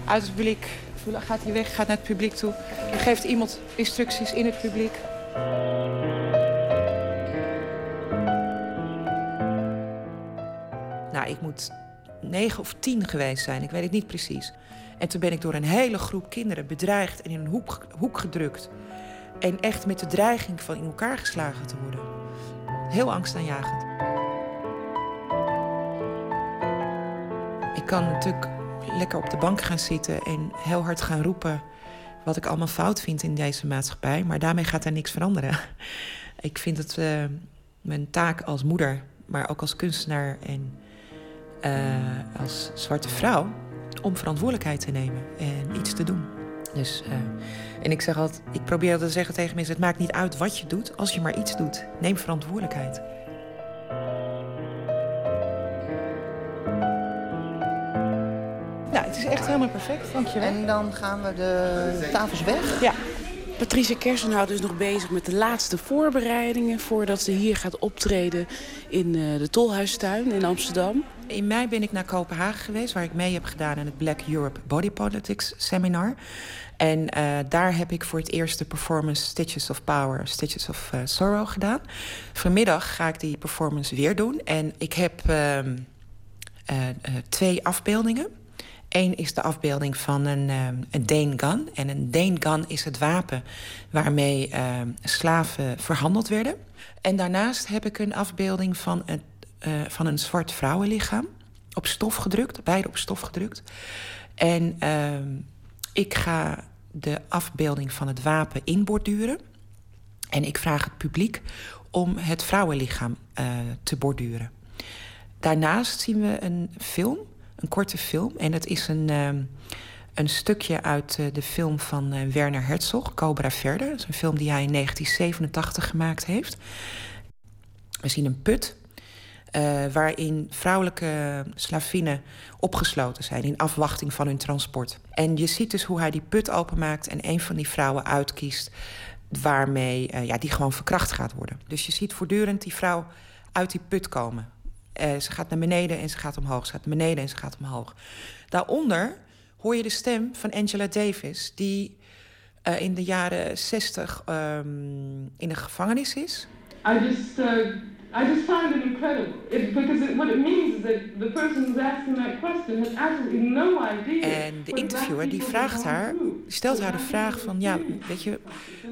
uit het publiek, gaat hij weg, gaat naar het publiek toe. Er geeft iemand instructies in het publiek. Nou, ik moet negen of tien geweest zijn, ik weet het niet precies. En toen ben ik door een hele groep kinderen bedreigd en in een hoek, hoek gedrukt. En echt met de dreiging van in elkaar geslagen te worden. Heel angstaanjagend. Ik kan natuurlijk lekker op de bank gaan zitten en heel hard gaan roepen wat ik allemaal fout vind in deze maatschappij. Maar daarmee gaat er niks veranderen. Ik vind het uh, mijn taak als moeder, maar ook als kunstenaar en uh, als zwarte vrouw om verantwoordelijkheid te nemen en iets te doen. Dus, uh, en ik zeg altijd, ik probeer altijd te zeggen tegen mensen: het maakt niet uit wat je doet, als je maar iets doet. Neem verantwoordelijkheid. Nou, het is echt helemaal perfect, dankjewel. En dan gaan we de tafels weg. Ja. Patricia Kersenhout is nog bezig met de laatste voorbereidingen... voordat ze hier gaat optreden in uh, de Tolhuistuin in Amsterdam. In mei ben ik naar Kopenhagen geweest... waar ik mee heb gedaan aan het Black Europe Body Politics Seminar. En uh, daar heb ik voor het eerst de performance Stitches of Power, Stitches of uh, Sorrow gedaan. Vanmiddag ga ik die performance weer doen. En ik heb twee afbeeldingen... Eén is de afbeelding van een, uh, een Dane gun. En een Dane is het wapen waarmee uh, slaven verhandeld werden. En daarnaast heb ik een afbeelding van, het, uh, van een zwart vrouwenlichaam. Op stof gedrukt, beide op stof gedrukt. En ehm, ik ga de afbeelding van het wapen inborduren. En ik vraag het publiek om het vrouwenlichaam eh, te borduren. Daarnaast zien we een film een korte film. En het is een, uh, een stukje uit uh, de film van uh, Werner Herzog, Cobra Verde. Dat is een film die hij in 1987 gemaakt heeft. We zien een put waarin vrouwelijke slavinnen opgesloten zijn in afwachting van hun transport. En je ziet dus hoe hij die put openmaakt en een van die vrouwen uitkiest waarmee ja, die gewoon verkracht gaat worden. Dus je ziet voortdurend die vrouw uit die put komen. Uh, ze gaat naar beneden en ze gaat omhoog. Ze gaat naar beneden en ze gaat omhoog. Daaronder hoor je de stem van Angela Davis, die uh, in de jaren 60 um, in de gevangenis is. I just, uh, I just find it incredible. It, because it, what it means is that the person who's asking that question has absolutely no idea. En de interviewer die vraagt haar, stelt haar de vraag van, ja, weet je,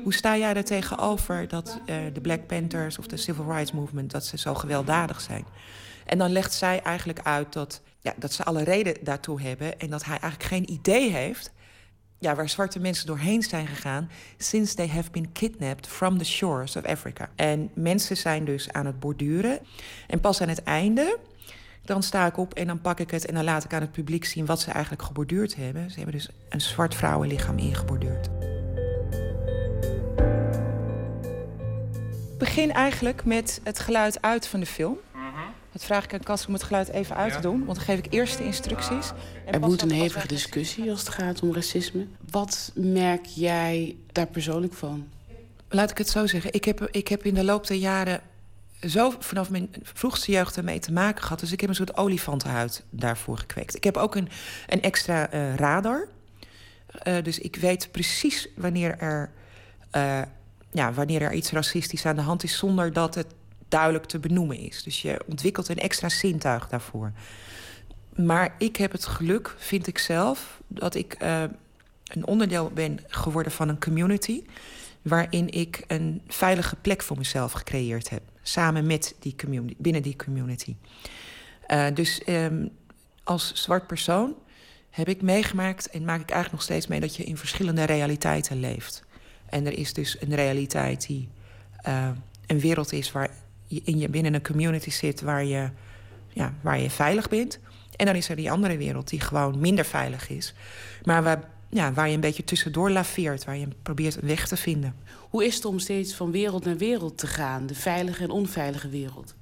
hoe sta jij er tegenover dat uh, de Black Panthers of de Civil Rights Movement dat ze zo gewelddadig zijn? En dan legt zij eigenlijk uit dat, ja, dat ze alle reden daartoe hebben en dat hij eigenlijk geen idee heeft ja, waar zwarte mensen doorheen zijn gegaan since they have been kidnapped from the shores of Africa. En mensen zijn dus aan het borduren. En pas aan het einde, dan sta ik op en dan pak ik het en dan laat ik aan het publiek zien wat ze eigenlijk geborduurd hebben. Ze hebben dus een zwart vrouwenlichaam ingeborduurd. Ik begin eigenlijk met het geluid uit van de film. Dat vraag ik aan Kas om het geluid even uit te doen. Want dan geef ik eerst de instructies. Er moet een hevige discussie als het gaat om racisme. Wat merk jij daar persoonlijk van? Laat ik het zo zeggen. Ik heb, ik heb in de loop der jaren zo vanaf mijn vroegste jeugd ermee te maken gehad. Dus ik heb een soort olifantenhuid daarvoor gekweekt. Ik heb ook een, een extra uh, radar. Uh, dus ik weet precies wanneer er, uh, ja, wanneer er iets racistisch aan de hand is... zonder dat het duidelijk te benoemen is. Dus je ontwikkelt een extra zintuig daarvoor. Maar ik heb het geluk, vind ik zelf, dat ik uh, een onderdeel ben geworden van een community. waarin ik een veilige plek voor mezelf gecreëerd heb. Samen met die community, binnen die community. Uh, dus um, als zwart persoon heb ik meegemaakt en maak ik eigenlijk nog steeds mee dat je in verschillende realiteiten leeft. En er is dus een realiteit die uh, een wereld is waar in je binnen een community zit waar je, ja, waar je veilig bent. En dan is er die andere wereld die gewoon minder veilig is. Maar waar, ja, waar je een beetje tussendoor laveert, waar je probeert een weg te vinden. Hoe is het om steeds van wereld naar wereld te gaan, de veilige en onveilige wereld?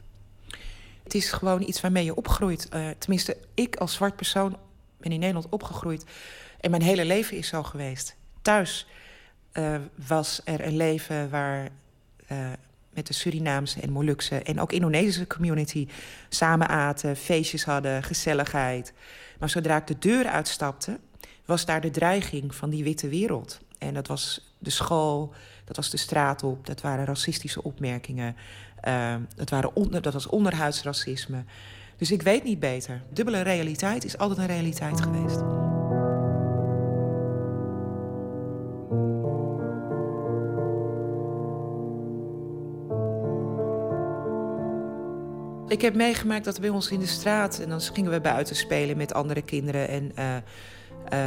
Het is gewoon iets waarmee je opgroeit. Uh, tenminste, ik als zwart persoon ben in Nederland opgegroeid. En mijn hele leven is zo geweest. Thuis uh, was er een leven waar uh, met de Surinaamse en Molukse en ook Indonesische community samen aten, feestjes hadden, gezelligheid. Maar zodra ik de deur uitstapte, was daar de dreiging van die witte wereld. En dat was de school, dat was de straat op, dat waren racistische opmerkingen, uh, dat, waren onder, dat was onderhuidsracisme. Dus ik weet niet beter. Dubbele realiteit is altijd een realiteit geweest. Ik heb meegemaakt dat bij ons in de straat... en dan gingen we buiten spelen met andere kinderen... en uh, uh,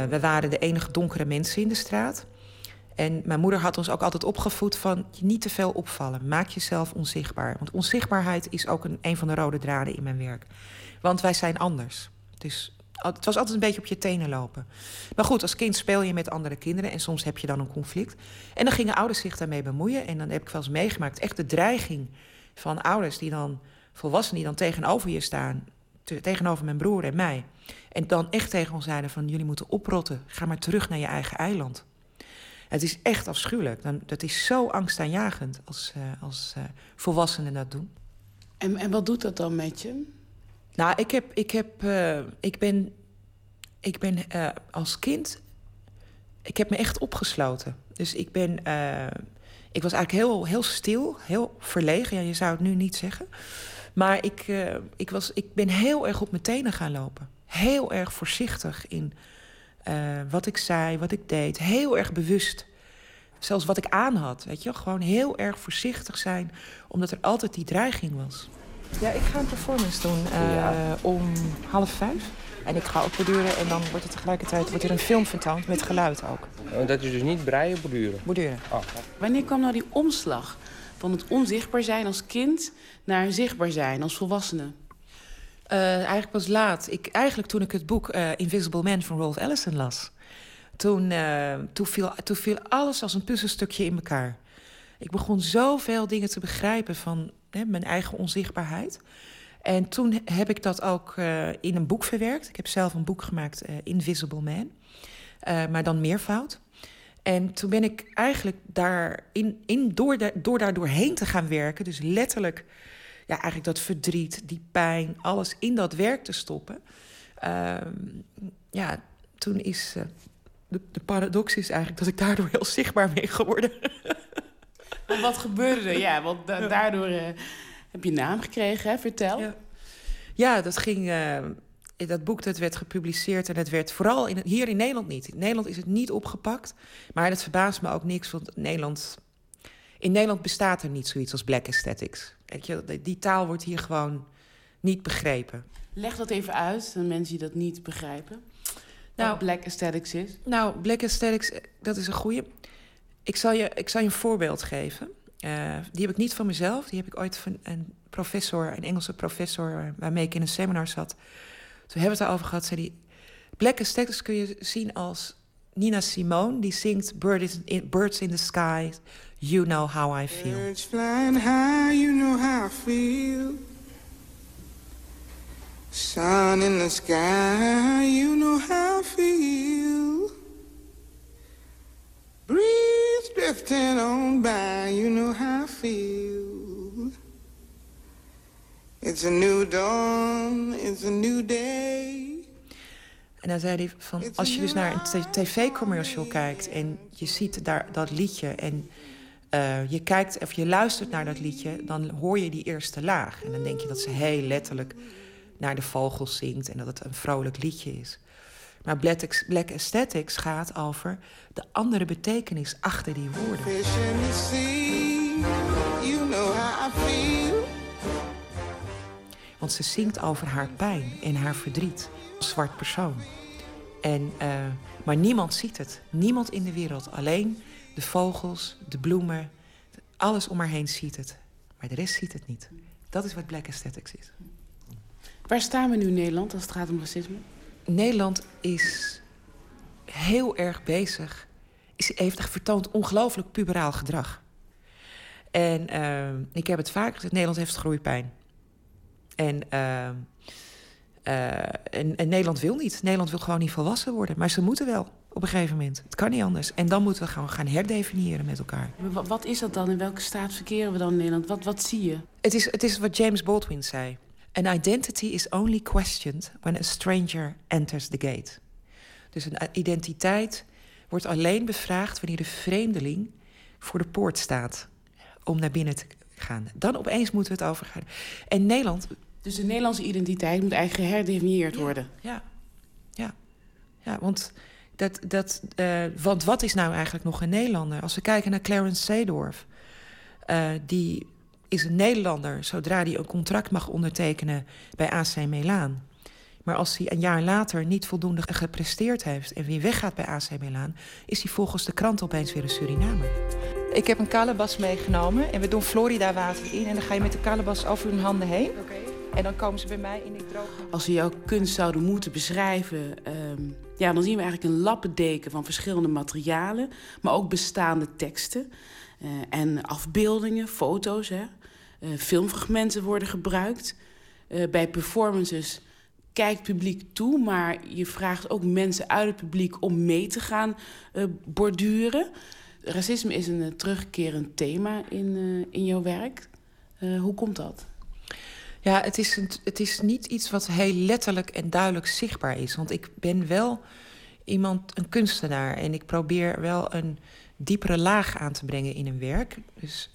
we waren de enige donkere mensen in de straat. En mijn moeder had ons ook altijd opgevoed van... niet te veel opvallen, maak jezelf onzichtbaar. Want onzichtbaarheid is ook een, een van de rode draden in mijn werk. Want wij zijn anders. Dus het was altijd een beetje op je tenen lopen. Maar goed, als kind speel je met andere kinderen... en soms heb je dan een conflict. En dan gingen ouders zich daarmee bemoeien. En dan heb ik wel eens meegemaakt, echt de dreiging van ouders... die dan volwassenen die dan tegenover je staan, te, tegenover mijn broer en mij. En dan echt tegen ons zeiden van jullie moeten oprotten, ga maar terug naar je eigen eiland. Het is echt afschuwelijk. Dan, dat is zo angstaanjagend als, uh, als uh, volwassenen dat doen. En, en wat doet dat dan met je? Nou, ik, heb, ik, heb, uh, ik ben, ik ben als kind... Ik heb me echt opgesloten. Dus ik ben... ik was eigenlijk heel, heel stil, heel verlegen. Ja, je zou het nu niet zeggen. Maar ik, uh, ik, was, ik ben heel erg op mijn tenen gaan lopen. Heel erg voorzichtig in uh, wat ik zei, wat ik deed. Heel erg bewust. Zelfs wat ik aan had, weet je. Gewoon heel erg voorzichtig zijn, omdat er altijd die dreiging was. Ja, ik ga een performance doen uh, ja. om half vijf. En ik ga ook borduren en dan wordt er tegelijkertijd wordt er een film vertoond met geluid ook. En dat is dus niet breien, borduren? Borduren. Oh. Wanneer kwam nou die omslag van het onzichtbaar zijn als kind naar zichtbaar zijn als volwassene? Uh, eigenlijk pas laat. Ik, eigenlijk toen ik het boek uh, Invisible Man van Rolf Ellison las. Toen, viel, toen viel alles als een puzzelstukje in elkaar. Ik begon zoveel dingen te begrijpen van hè, mijn eigen onzichtbaarheid. En toen heb ik dat ook in een boek verwerkt. Ik heb zelf een boek gemaakt, Invisible Man. maar dan meervoud. En toen ben ik eigenlijk daar in, in, door, de, door daar doorheen te gaan werken, dus letterlijk ja, eigenlijk dat verdriet, die pijn, alles in dat werk te stoppen. Uh, ja, toen is uh, de, de, paradox is eigenlijk dat ik daardoor heel zichtbaar ben geworden. Maar wat gebeurde er? Ja, want da daardoor uh, heb je naam gekregen, hè? vertel. Ja, ja dat ging dat boek dat werd gepubliceerd en het werd vooral in, hier in Nederland niet. In Nederland is het niet opgepakt, maar dat verbaast me ook niks, want Nederland, in Nederland bestaat er niet zoiets als black aesthetics. Weet je, die taal wordt hier gewoon niet begrepen. Leg dat even uit, aan mensen die dat niet begrijpen. Nou, wat black aesthetics is. Nou, black aesthetics, dat is een goede. Ik zal je, ik zal je een voorbeeld geven. Uh, die heb ik niet van mezelf. Die heb ik ooit van een professor, een Engelse professor, waarmee ik in een seminar zat. Toen hebben we het erover gehad, zei hij... Black aesthetics kun je zien als Nina Simone, die zingt Bird in, Birds in the Sky, You Know How I Feel. Birds flying high, you know how I feel. Sun in the sky, you know how I feel. Breeze drifting on by, you know how I feel. It's a new dawn, it's a new day. En dan zei hij van, als je dus naar een tv-commercial kijkt en je ziet daar dat liedje en uh, je kijkt of je luistert naar dat liedje, dan hoor je die eerste laag. En dan denk je dat ze heel letterlijk naar de vogels zingt en dat het een vrolijk liedje is. Maar Black, Black Aesthetics gaat over de andere betekenis achter die woorden. Want ze zingt over haar pijn en haar verdriet als zwart persoon. En, uh, maar niemand ziet het. Niemand in de wereld. Alleen de vogels, de bloemen, alles om haar heen ziet het. Maar de rest ziet het niet. Dat is wat Black Aesthetics is. Waar staan we nu in Nederland als het gaat om racisme? Nederland is heel erg bezig. Is, heeft vertoond ongelooflijk puberaal gedrag. En uh, ik heb het vaak gezegd, Nederland heeft groeipijn. En, uh, uh, en, en, Nederland wil niet. Nederland wil gewoon niet volwassen worden. Maar ze moeten wel op een gegeven moment. Het kan niet anders. En dan moeten we gaan, gaan herdefiniëren met elkaar. Wat, wat is dat dan? In welke staat verkeren we dan in Nederland? Wat, wat zie je? Het is, het is wat James Baldwin zei. An identity is only questioned when a stranger enters the gate. Dus een identiteit wordt alleen bevraagd wanneer de vreemdeling voor de poort staat om naar binnen te gaan. Dan opeens moeten we het over gaan. En Nederland Dus de Nederlandse identiteit moet eigenlijk geherdefinieerd worden. Ja, ja, ja want, dat, dat, uh, want wat is nou eigenlijk nog een Nederlander? Als we kijken naar Clarence Seedorf, uh, die is een Nederlander zodra hij een contract mag ondertekenen bij AC Milan. Maar als hij een jaar later niet voldoende gepresteerd heeft en weer weggaat bij AC Milan, is hij volgens de krant opeens weer een Surinamer. Ik heb een kalebas meegenomen en we doen Florida water in en dan ga je met de kalebas over hun handen heen. En dan komen ze bij mij in die droge. Als we jouw kunst zouden moeten beschrijven, um, ja, dan zien we eigenlijk een lappendeken van verschillende materialen, maar ook bestaande teksten uh, en afbeeldingen, foto's. Hè. Uh, filmfragmenten worden gebruikt. Uh, bij performances kijkt publiek toe, maar je vraagt ook mensen uit het publiek om mee te gaan borduren. Racisme is een terugkerend thema in, in jouw werk. hoe komt dat? Ja, het is, het is niet iets wat heel letterlijk en duidelijk zichtbaar is. Want ik ben wel iemand, een kunstenaar. En ik probeer wel een diepere laag aan te brengen in een werk. Dus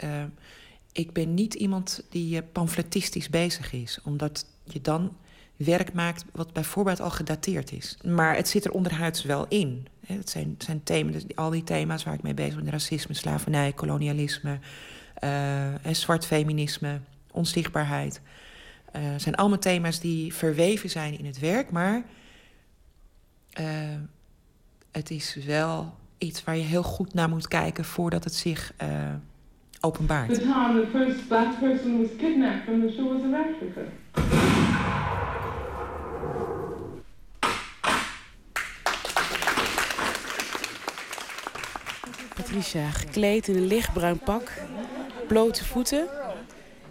ik ben niet iemand die pamfletistisch bezig is. Omdat je dan werk maakt wat bijvoorbeeld al gedateerd is. Maar het zit er onderhuids wel in. Het zijn, zijn thema's, al die thema's waar ik mee bezig ben. Racisme, slavernij, kolonialisme, en zwart feminisme, onzichtbaarheid. Uh, zijn allemaal thema's die verweven zijn in het werk, maar uh, het is wel iets waar je heel goed naar moet kijken voordat het zich openbaart. Black person was kidnapped. Patricia, gekleed in een lichtbruin pak, blote voeten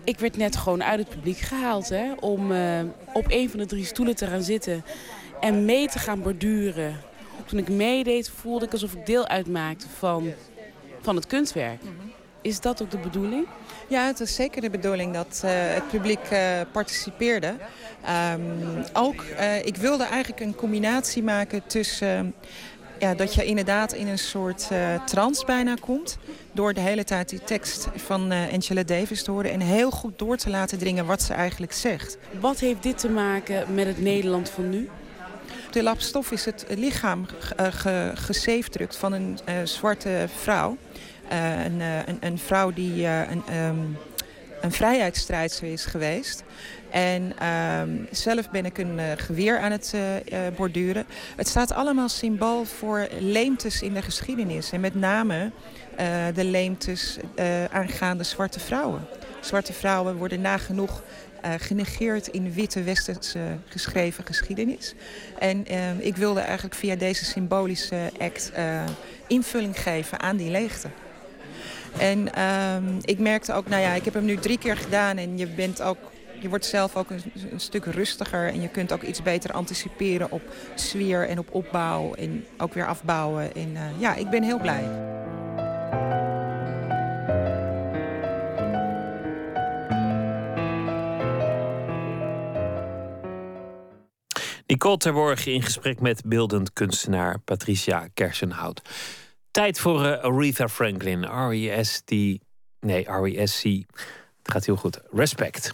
ik werd net gewoon uit het publiek gehaald hè, om uh, op een van de drie stoelen te gaan zitten en mee te gaan borduren. Toen ik meedeed voelde ik alsof ik deel uitmaakte van, van het kunstwerk. Is dat ook de bedoeling? Ja, het is zeker de bedoeling dat uh, het publiek uh, participeerde. Um, ook, ik wilde eigenlijk een combinatie maken tussen ja, dat je inderdaad in een soort uh, trance bijna komt. Door de hele tijd die tekst van uh, Angela Davis te horen. En heel goed door te laten dringen wat ze eigenlijk zegt. Wat heeft dit te maken met het Nederland van nu? De lapstof is het lichaam uh, gezeefdrukt van een zwarte vrouw. Een, een, een, vrouw die een, um, een vrijheidsstrijdster is geweest. En uh, zelf ben ik een uh, geweer aan het uh, borduren. Het staat allemaal symbool voor leemtes in de geschiedenis. En met name de leemtes aangaande zwarte vrouwen. Zwarte vrouwen worden nagenoeg genegeerd in witte westerse geschreven geschiedenis. En ehm, ik wilde eigenlijk via deze symbolische act invulling geven aan die leegte. En uh, ik merkte ook, nou ja, ik heb hem nu drie keer gedaan en je bent ook je wordt zelf ook een, stuk rustiger en je kunt ook iets beter anticiperen op sfeer en op opbouw en ook weer afbouwen. En uh, ja, ik ben heel blij. Nicole Terborg in gesprek met beeldend kunstenaar Patricia Kersenhout. Tijd voor uh, Aretha Franklin, R-E-S-T... Nee, R-E-S-C. Het gaat heel goed. Respect.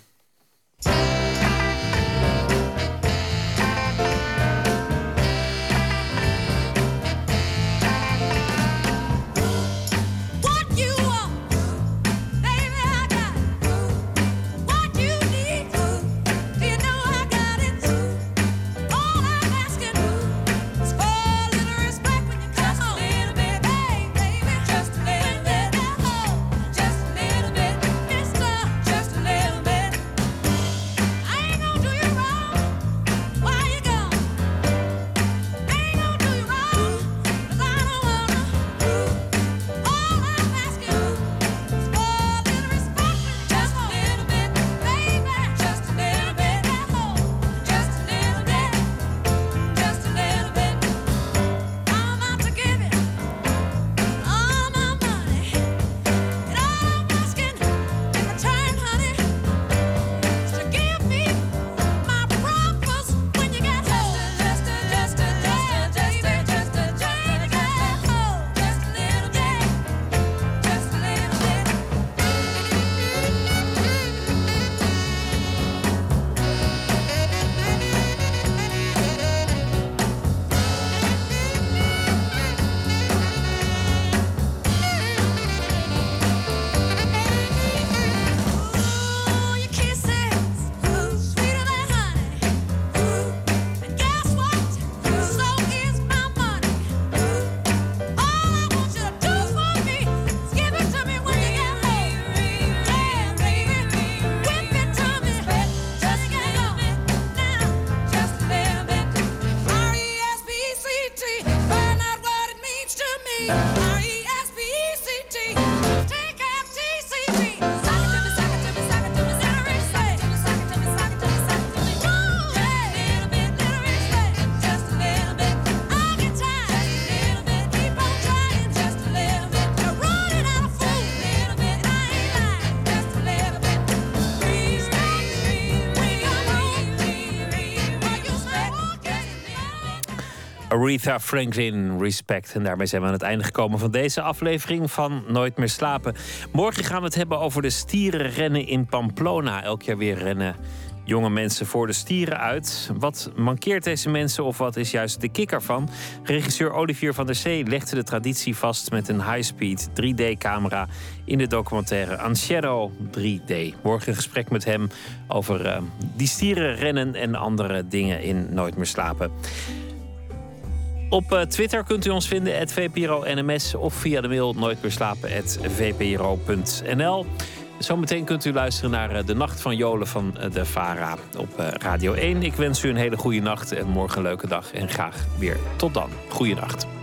Aretha Franklin, respect. En daarmee zijn we aan het einde gekomen van deze aflevering van Nooit meer slapen. Morgen gaan we het hebben over de stierenrennen in Pamplona. Elk jaar weer rennen jonge mensen voor de stieren uit. Wat mankeert deze mensen of wat is juist de kikker van? Regisseur Olivier van der Zee legde de traditie vast met een high-speed 3D-camera in de documentaire Ancero 3D. Morgen een gesprek met hem over uh, die stierenrennen en andere dingen in Nooit meer slapen. Op uh, Twitter kunt u ons vinden, het VPRO-NMS... of via de mail nooitmeerslapen.vpro.nl. Zometeen kunt u luisteren naar uh, De Nacht van Jolen van uh, de VARA op Radio 1. Ik wens u een hele goede nacht en morgen een leuke dag. En graag weer tot dan. Goeienacht.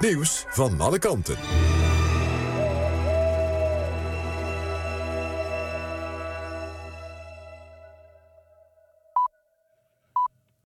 Nieuws van alle kanten.